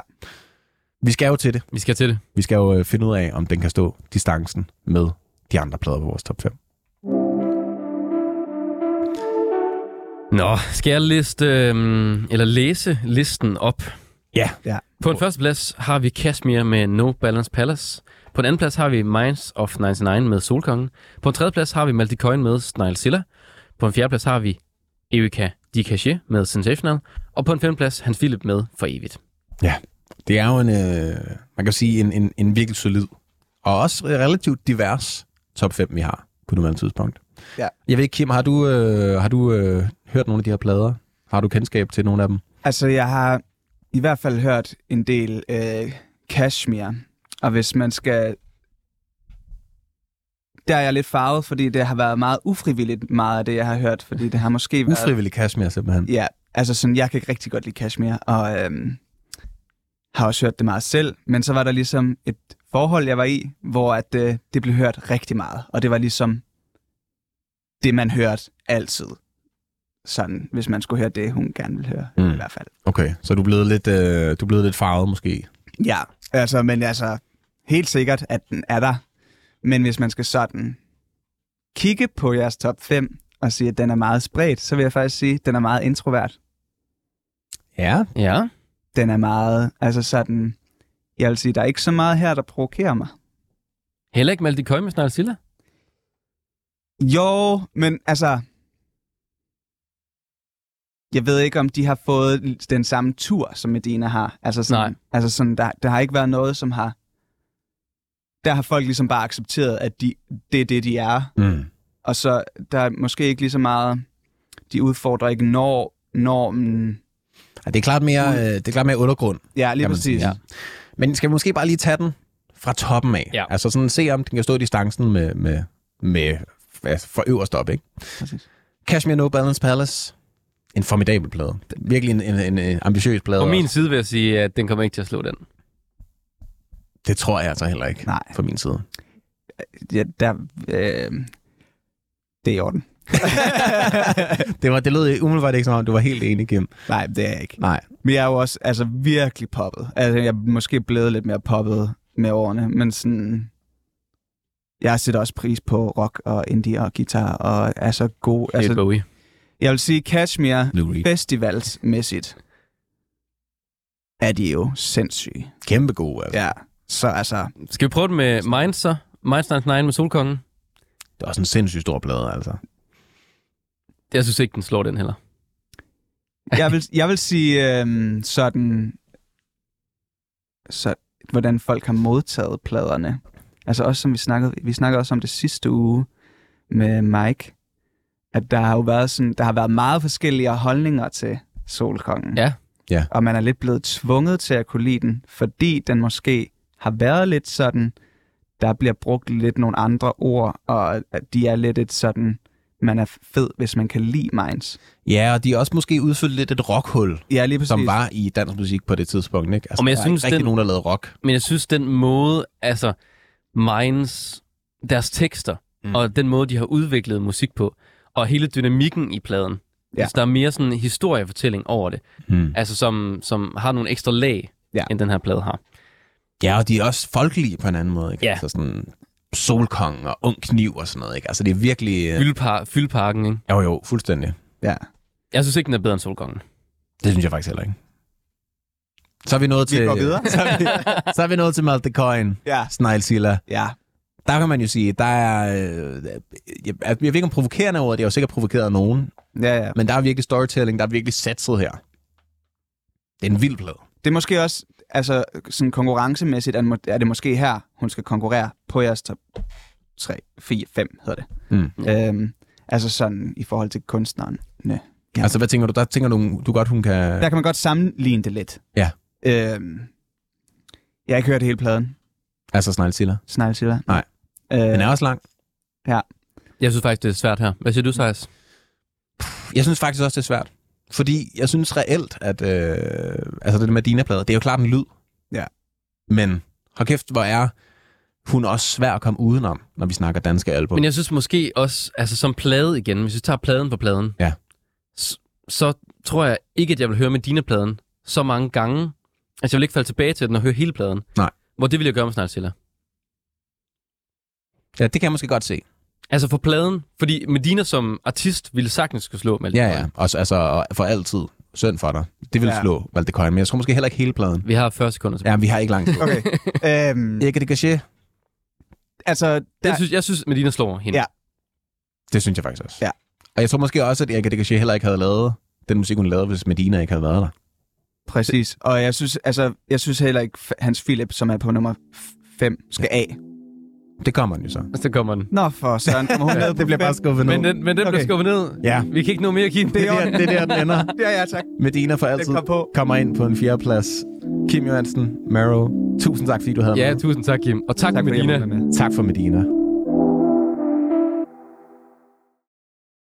[SPEAKER 2] Vi skal jo til det.
[SPEAKER 1] Vi skal til det.
[SPEAKER 2] Vi skal jo øh, finde ud af, om den kan stå distancen med de andre plader på vores top 5.
[SPEAKER 1] Nå, skal jeg liste, øhm, eller læse listen op?
[SPEAKER 2] Ja.
[SPEAKER 3] Ja.
[SPEAKER 1] På en første plads har vi Kashmir med No Balance Palace. På en anden plads har vi Minds of 99 med Solkongen. På en tredje plads har vi Malte Coyne med Snegl På en fjerde plads har vi Erika Di Cachet med Sensational. Og på en femte plads Hans Philip med For Evigt.
[SPEAKER 2] Det er jo en, øh, man kan sige, en, en, en virkelig solid og også relativt divers top 5, vi har på nuværende tidspunkt.
[SPEAKER 3] Ja.
[SPEAKER 2] Jeg ved ikke, Kim, har du, øh, har du øh, hørt nogle af de her plader? Har du kendskab til nogle af dem?
[SPEAKER 3] Altså, jeg har i hvert fald hørt en del øh, Kashmir, og hvis man skal... Der er jeg lidt farvet, fordi det har været meget ufrivilligt meget af det, jeg har hørt, fordi det har måske været...
[SPEAKER 2] Ufrivillig Kashmir, simpelthen.
[SPEAKER 3] Ja, altså sådan, jeg kan rigtig godt lide Kashmir, og øhm, har også hørt det meget selv, men så var der ligesom et forhold, jeg var i, hvor at, øh, det blev hørt rigtig meget, og det var ligesom det, man hørte altid. Sådan, hvis man skulle høre det, hun gerne ville høre,
[SPEAKER 2] Mm.
[SPEAKER 3] i hvert fald.
[SPEAKER 2] Okay, så du er blevet lidt, øh, du er blevet lidt farvet måske.
[SPEAKER 3] Ja, altså, men altså, helt sikkert, at den er der. Men hvis man skal sådan kigge på jeres top 5 og sige, at den er meget spredt, så vil jeg faktisk sige, at den er meget introvert.
[SPEAKER 2] Ja.
[SPEAKER 1] Ja.
[SPEAKER 3] den er meget, altså sådan, jeg vil sige, der er ikke så meget her, der provokerer mig.
[SPEAKER 1] Heller ikke Malte Køj med Snarl Silla.
[SPEAKER 3] Jo, men altså... Jeg ved ikke, om de har fået den samme tur, som Medina har. Altså sådan,
[SPEAKER 1] Nej.
[SPEAKER 3] Altså sådan, der, der har ikke været noget, som har... Der har folk ligesom bare accepteret, at de, det er det, de er.
[SPEAKER 2] Mm.
[SPEAKER 3] Og så der er måske ikke lige så meget... De udfordrer ikke når, normen.
[SPEAKER 2] Ja, det er klart mere, øh, det er klart mere undergrund.
[SPEAKER 3] Ja, lige præcis.
[SPEAKER 2] sige. Ja. Men skal vi måske bare lige tage den fra toppen af?
[SPEAKER 1] Ja.
[SPEAKER 2] Altså sådan se, om den kan stå i distancen med, med, med altså for øverst op, ikke?
[SPEAKER 3] præcis.
[SPEAKER 2] Cashmere No Balance Palace. En formidabel plade. Virkelig en, en, en, en ambitiøs plade.
[SPEAKER 1] På min
[SPEAKER 2] også.
[SPEAKER 1] side vil jeg sige, at den kommer ikke til at slå den.
[SPEAKER 2] Det tror jeg altså heller ikke.
[SPEAKER 3] Nej.
[SPEAKER 2] Fra min side.
[SPEAKER 3] Ja, der, øh, det er i orden.
[SPEAKER 2] det, var, det lød umiddelbart ikke som om, du var helt enig, Kim.
[SPEAKER 3] Nej, det er jeg ikke.
[SPEAKER 2] Nej.
[SPEAKER 3] Men jeg er jo også altså, virkelig poppet. Altså, jeg er måske blevet lidt mere poppet med årene, men sådan... Jeg sætter også pris på rock og indie og guitar, og er så god.
[SPEAKER 1] Altså,
[SPEAKER 3] Altså,
[SPEAKER 1] Bowie.
[SPEAKER 3] Jeg vil sige, Kashmir festivalsmæssigt er de jo sindssyge.
[SPEAKER 2] Kæmpe god, altså.
[SPEAKER 3] Ja, så altså...
[SPEAKER 1] Skal vi prøve det med Minds så? Minds 99 med Solkongen?
[SPEAKER 2] Det er også en sindssygt stor plade, altså.
[SPEAKER 1] Jeg synes ikke, den slår den heller.
[SPEAKER 3] Jeg vil, jeg vil sige øhm, sådan... Så, hvordan folk har modtaget pladerne. Altså også som vi snakkede, vi snakkede også om det sidste uge med Mike, at der har jo været sådan, der har været meget forskellige holdninger til Solkongen.
[SPEAKER 1] Ja.
[SPEAKER 2] Ja.
[SPEAKER 3] Og man er lidt blevet tvunget til at kunne lide den, fordi den måske har været lidt sådan, der bliver brugt lidt nogle andre ord, og de er lidt et sådan, man er fed, hvis man kan lide Minds.
[SPEAKER 2] Ja, og de er også måske udfyldt lidt et rockhul,
[SPEAKER 3] Ja, lige præcis.
[SPEAKER 2] som var i dansk musik på det tidspunkt, ikke? Altså,
[SPEAKER 1] Og men jeg
[SPEAKER 2] der er
[SPEAKER 1] synes,
[SPEAKER 2] ikke rigtig
[SPEAKER 1] den-
[SPEAKER 2] nogen, der lavede rock.
[SPEAKER 1] Men jeg synes, den måde, altså Minds, deres tekster,
[SPEAKER 2] mm.
[SPEAKER 1] og den måde, de har udviklet musik på, og hele dynamikken i pladen.
[SPEAKER 3] Ja.
[SPEAKER 1] Altså, der er mere sådan en historiefortælling over det,
[SPEAKER 2] Hmm.
[SPEAKER 1] altså som, som har nogle ekstra lag,
[SPEAKER 3] Ja.
[SPEAKER 1] end den her plade har.
[SPEAKER 2] Ja, og de er også folkelige på en anden måde, ikke?
[SPEAKER 1] Ja.
[SPEAKER 2] Altså sådan solkong og ung kniv og sådan noget, ikke? Altså det er virkelig... øh,
[SPEAKER 1] Fyldpar, fyldparken, ikke?
[SPEAKER 2] Jo, jo, fuldstændig.
[SPEAKER 3] Ja.
[SPEAKER 1] Jeg synes ikke, den er bedre end Solkongen.
[SPEAKER 2] Det synes jeg faktisk heller ikke. Så er vi nået
[SPEAKER 3] Vi
[SPEAKER 2] til...
[SPEAKER 3] går videre.
[SPEAKER 2] så, er vi, så er vi nået til Malte Coin,
[SPEAKER 3] Ja.
[SPEAKER 2] Sneglsilla.
[SPEAKER 3] Ja.
[SPEAKER 2] Der kan man jo sige, der er... Øh, jeg, jeg ved ikke om provokerende ord, det har jo sikkert provokeret nogen,
[SPEAKER 3] Ja, ja.
[SPEAKER 2] men der er virkelig storytelling, der er virkelig satset her. Det er en vild plade.
[SPEAKER 3] Det er måske også, altså sådan konkurrencemæssigt, er det må- er det måske her, hun skal konkurrere på jeres top 3, 4, 5 hedder det.
[SPEAKER 2] Mm.
[SPEAKER 3] Øhm, altså sådan i forhold til kunstneren. Ja. Ja.
[SPEAKER 2] Altså, hvad tænker du? Der tænker du, du godt, hun kan...
[SPEAKER 3] Der kan man godt sammenligne det lidt.
[SPEAKER 2] Ja.
[SPEAKER 3] Øhm, jeg har ikke hørt hele pladen,
[SPEAKER 2] Altså Sneglsilla.
[SPEAKER 3] Sneglsilla.
[SPEAKER 2] Nej.
[SPEAKER 3] Øh,
[SPEAKER 2] Den er også lang.
[SPEAKER 1] Jeg synes faktisk, det er svært her. Hvad siger du, Thijs?
[SPEAKER 2] Jeg synes faktisk også, det er svært. Fordi jeg synes reelt, at øh, altså det med Dina-plade, det er jo klart en lyd.
[SPEAKER 3] Ja.
[SPEAKER 1] Men
[SPEAKER 2] Hold kæft, hvor er hun også svær at komme udenom, når vi snakker danske album.
[SPEAKER 1] Men jeg synes måske også, altså som plade igen, hvis vi tager pladen på pladen,
[SPEAKER 2] Ja.
[SPEAKER 1] så, så tror jeg ikke, at jeg vil høre Medina-pladen så mange gange. Altså jeg vil ikke falde tilbage til den og høre hele pladen.
[SPEAKER 2] Nej.
[SPEAKER 1] Hvor det vil jeg gøre med Snartilla.
[SPEAKER 2] Ja, det kan jeg måske godt se.
[SPEAKER 1] Altså for pladen, fordi Medina som artist ville sagtens skulle slå Malte
[SPEAKER 2] Ja, ja. Også, altså, og for altid. Synd for dig. Det vil
[SPEAKER 3] Ja.
[SPEAKER 2] slå Valde Coyne, men jeg tror måske heller ikke hele pladen.
[SPEAKER 1] Vi har 40 sekunder tilbage.
[SPEAKER 2] Ja, vi har ikke langt.
[SPEAKER 3] Okay. øhm,
[SPEAKER 2] Ikke det Gachet?
[SPEAKER 3] altså,
[SPEAKER 1] Jeg
[SPEAKER 3] der,
[SPEAKER 1] synes, jeg synes, Medina slår hende.
[SPEAKER 3] Ja.
[SPEAKER 2] Det synes jeg faktisk også.
[SPEAKER 3] Ja.
[SPEAKER 2] Og jeg tror måske også, at Erika Gachet heller ikke havde lavet den musik, hun lavede, hvis Medina ikke havde været der.
[SPEAKER 3] præcis. Og jeg synes, altså, jeg synes heller ikke, Hans Philip, som er på nummer 5, skal af.
[SPEAKER 2] Det kommer den jo så.
[SPEAKER 1] Så kommer den.
[SPEAKER 3] Nå, for søren. Kommer hun ned
[SPEAKER 2] det bliver bare skuffet ned.
[SPEAKER 1] Men den, men den okay. Bliver skubbet ned.
[SPEAKER 2] Ja.
[SPEAKER 1] Vi kan ikke nå mere, Kim.
[SPEAKER 2] Det er, der, det er der, den ender.
[SPEAKER 3] Ja, ja, tak.
[SPEAKER 2] Medina for altid
[SPEAKER 3] kom på.
[SPEAKER 2] kommer ind på en fjerde plads. Kim Johansen, Maro, tusind tak, fordi du havde
[SPEAKER 1] Ja,
[SPEAKER 2] med.
[SPEAKER 1] tusind tak, Kim. Og tak, tak
[SPEAKER 3] jeg
[SPEAKER 1] Medina.
[SPEAKER 2] Tak for Medina.